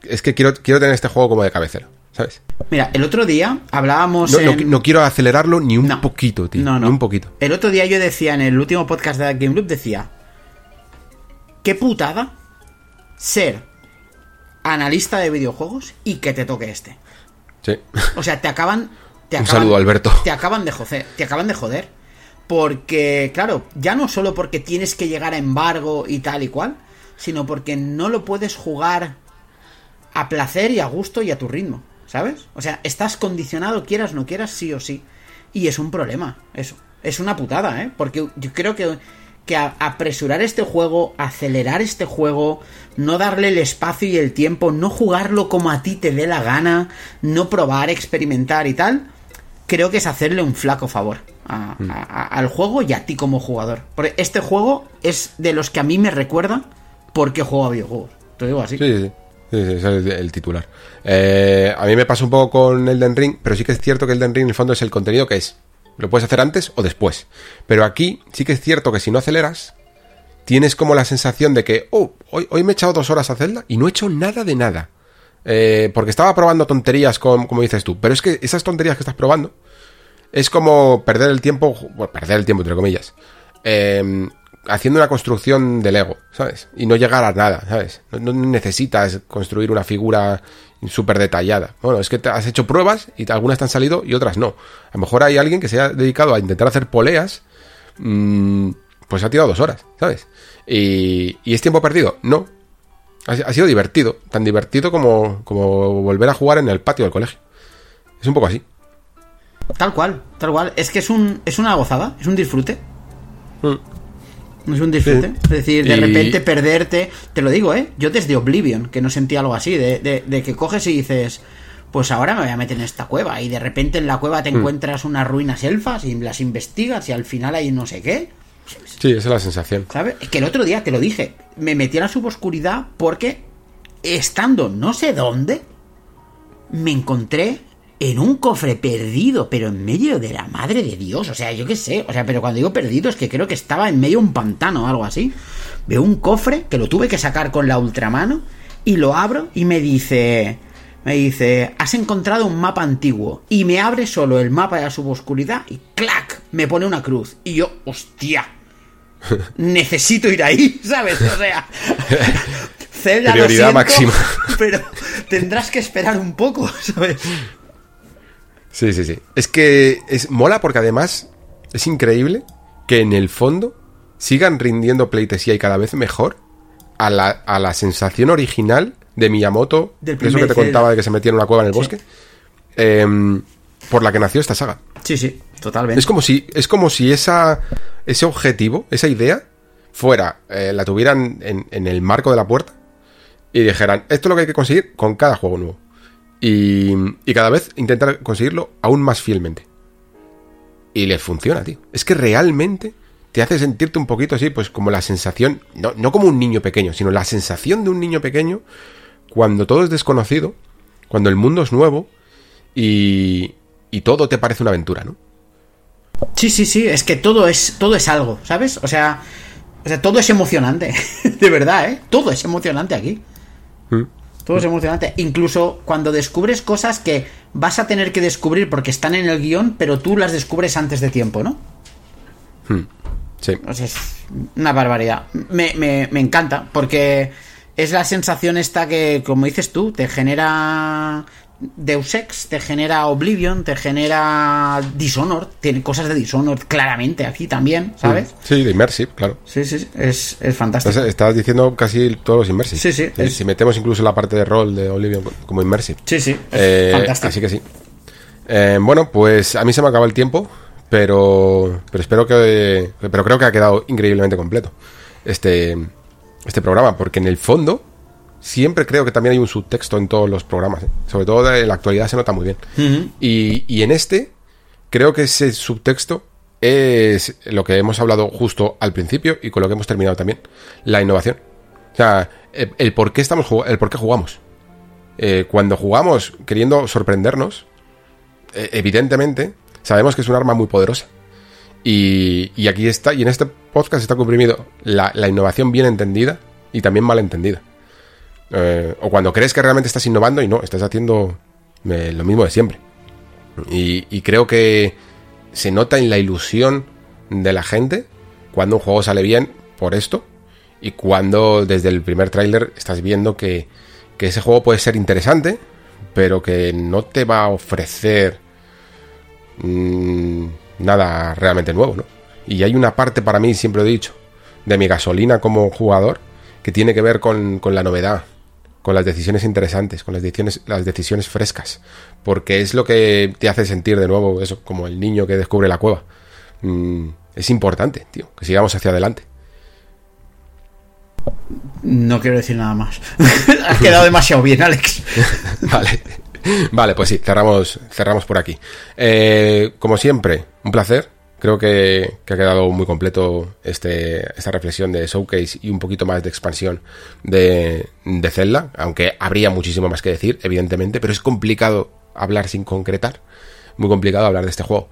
es que quiero, quiero tener este juego como de cabecera, ¿sabes? Mira, el otro día hablábamos No, no- en... no quiero acelerarlo ni un No. poquito, tío. No, no. Ni un poquito. El otro día yo decía en el último podcast de Game Loop, decía, qué putada ser analista de videojuegos y que te toque este. Sí. O sea, te acaban... Te <laughs> Un acaban- saludo, Alberto. Te acaban de joder, te acaban de joder. Porque, claro, ya no solo porque tienes que llegar a embargo y tal y cual, sino porque no lo puedes jugar a placer y a gusto y a tu ritmo, ¿sabes? O sea, estás condicionado, quieras no quieras, sí o sí. Y es un problema, eso. Es una putada, ¿eh? Porque yo creo que, que apresurar este juego, acelerar este juego, no darle el espacio y el tiempo, no jugarlo como a ti te dé la gana, no probar, experimentar y tal, creo que es hacerle un flaco favor a- a- a- al juego y a ti como jugador. Porque este juego es de los que a mí me recuerda porque juego a videojuegos. Te digo así. Sí, sí, es el, titular. Eh, a mí me pasa un poco con Elden Ring, pero sí que es cierto que Elden Ring en el fondo es el contenido que es. Lo puedes hacer antes o después. Pero aquí sí que es cierto que si no aceleras, tienes como la sensación de que, oh, hoy, hoy me he echado dos horas a Zelda y no he hecho nada de nada. Eh, porque estaba probando tonterías, con, como dices tú. Pero es que esas tonterías que estás probando es como perder el tiempo, bueno, perder el tiempo entre comillas, eh, haciendo una construcción de Lego, ¿sabes? Y no llegar a nada, ¿sabes? No, necesitas construir una figura súper detallada. Bueno, es que te has hecho pruebas y algunas te han salido y otras no. A lo mejor hay alguien que se ha dedicado a intentar hacer poleas, mmm, pues ha tirado dos horas, ¿sabes? Y, y es tiempo perdido. No, ha, sido divertido, tan divertido como, como volver a jugar en el patio del colegio. Es un poco así. Tal cual, tal cual. Es que es, un, es una gozada, es un disfrute. Mm. Es un disfrute. Es decir, de repente perderte. Te lo digo, ¿eh? Yo desde Oblivion, que no sentía algo así, de, de, que coges y dices, pues ahora me voy a meter en esta cueva. Y de repente en la cueva te mm. encuentras unas ruinas elfas y las investigas y al final hay no sé qué. Sí, esa es la sensación. ¿Sabes? Que el otro día, te lo dije, me metí a la suboscuridad porque estando no sé dónde, me encontré en un cofre perdido, pero en medio de la madre de Dios. O sea, yo qué sé. O sea, pero cuando digo perdido es que creo que estaba en medio de un pantano o algo así. Veo un cofre que lo tuve que sacar con la ultramano y lo abro y me dice... Me dice, has encontrado un mapa antiguo y me abre solo el mapa de la suboscuridad y ¡clac! Me pone una cruz. Y yo, hostia, <laughs> necesito ir ahí, <laughs> ¿sabes? O sea, <laughs> Zelda Prioridad máxima. Pero tendrás que esperar un poco, ¿sabes? Sí, sí, sí. Es que es mola porque además es increíble que en el fondo sigan rindiendo pleitesía y cada vez mejor a la, a la sensación original de Miyamoto, de eso que te contaba de que se metía en una cueva en el bosque, em, por la que nació esta saga. Sí, sí, totalmente. Es como si, es como si esa, ese objetivo, esa idea, fuera, eh, la tuvieran en, en, el marco de la puerta y dijeran, esto es lo que hay que conseguir con cada juego nuevo. Y, y cada vez intentar conseguirlo aún más fielmente. Y le funciona, tío. Es que realmente te hace sentirte un poquito así, pues como la sensación, no, no como un niño pequeño, sino la sensación de un niño pequeño cuando todo es desconocido, cuando el mundo es nuevo y, y todo te parece una aventura, ¿no? Sí, sí, sí, es que todo es, todo es algo, ¿sabes? O sea, o sea, todo es emocionante, <laughs> de verdad, ¿eh? Todo es emocionante aquí. Mm. Todo es emocionante. Incluso cuando descubres cosas que vas a tener que descubrir porque están en el guion, pero tú las descubres antes de tiempo, ¿no? Mm. Sí. O sea, es una barbaridad. Me, me, me encanta, porque es la sensación esta que, como dices tú, te genera Deus Ex, te genera Oblivion, te genera Dishonored, tiene cosas de Dishonored claramente aquí también, ¿sabes? Mm, sí, de Immersive, claro. Sí, sí, es, es fantástico. Estás diciendo casi todos los Immersive. Sí, sí. Si metemos incluso la parte de rol de Oblivion como Immersive. Sí, sí, es eh, fantástico. Así que sí. Eh, bueno, pues a mí se me acaba el tiempo, pero, pero espero que... Pero creo que ha quedado increíblemente completo este, este programa, porque en el fondo siempre creo que también hay un subtexto en todos los programas. ¿eh? Sobre todo en la actualidad se nota muy bien. y, en este, creo que ese subtexto es lo que hemos hablado justo al principio y con lo que hemos terminado también. La innovación. O sea, el, por qué estamos el por qué jugamos. Eh, cuando jugamos queriendo sorprendernos, eh, evidentemente, sabemos que es un arma muy poderosa. Y, y, aquí está, y en este podcast está comprimido la, la innovación bien entendida y también mal entendida. Eh, o cuando crees que realmente estás innovando y no, estás haciendo eh, lo mismo de siempre. Y, creo que se nota en la ilusión de la gente cuando un juego sale bien por esto y cuando desde el primer tráiler estás viendo que, ese juego puede ser interesante, pero que no te va a ofrecer mm, nada realmente nuevo, ¿no? Y hay una parte para mí, siempre he dicho, de mi gasolina como jugador que tiene que ver con la novedad, con las decisiones interesantes, con las decisiones, las decisiones frescas, porque es lo que te hace sentir de nuevo eso, como el niño que descubre la cueva. Mm, es importante, tío, que sigamos hacia adelante. No quiero decir nada más. <laughs> Has quedado demasiado bien, Alex. <laughs> vale. Vale, pues sí, cerramos, cerramos por aquí. Eh, como siempre, un placer Creo que, ha quedado muy completo este, esta reflexión de Showcase y un poquito más de expansión de, de Zelda, aunque habría muchísimo más que decir, evidentemente, pero es complicado hablar sin concretar, muy complicado hablar de este juego.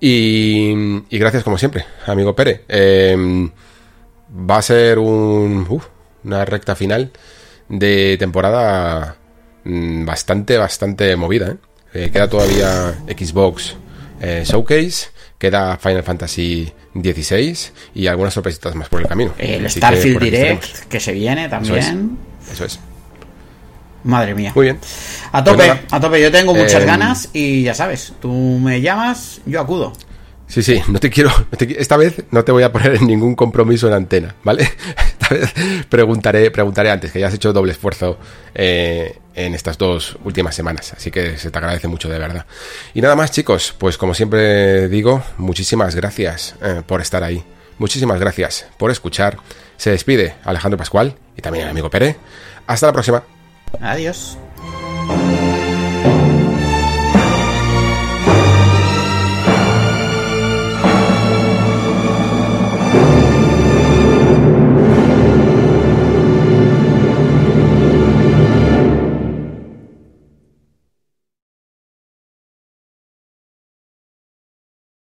Y, gracias como siempre, amigo Pere. Em, va a ser un, una recta final de temporada mm, bastante, bastante movida. ¿eh? Eh, queda todavía Xbox eh, Showcase, queda Final Fantasy XVI y algunas sorpresitas más por el camino. El Así Starfield Direct, estaremos. que se viene también. Eso es. Madre mía. Muy bien. A tope, Pues a tope. Yo tengo muchas Eh, ganas y ya sabes, tú me llamas, yo acudo. Sí, sí, no te quiero. no te esta vez no te voy a poner en ningún compromiso en antena, ¿vale? <laughs> Esta vez preguntaré, preguntaré antes, que ya has hecho doble esfuerzo eh, en estas dos últimas semanas. Así que se te agradece mucho, de verdad. Y nada más, chicos, pues como siempre digo, muchísimas gracias eh, por estar ahí. Muchísimas gracias por escuchar. Se despide Alejandro Pascual y también el amigo Pere. Hasta la próxima. Adiós.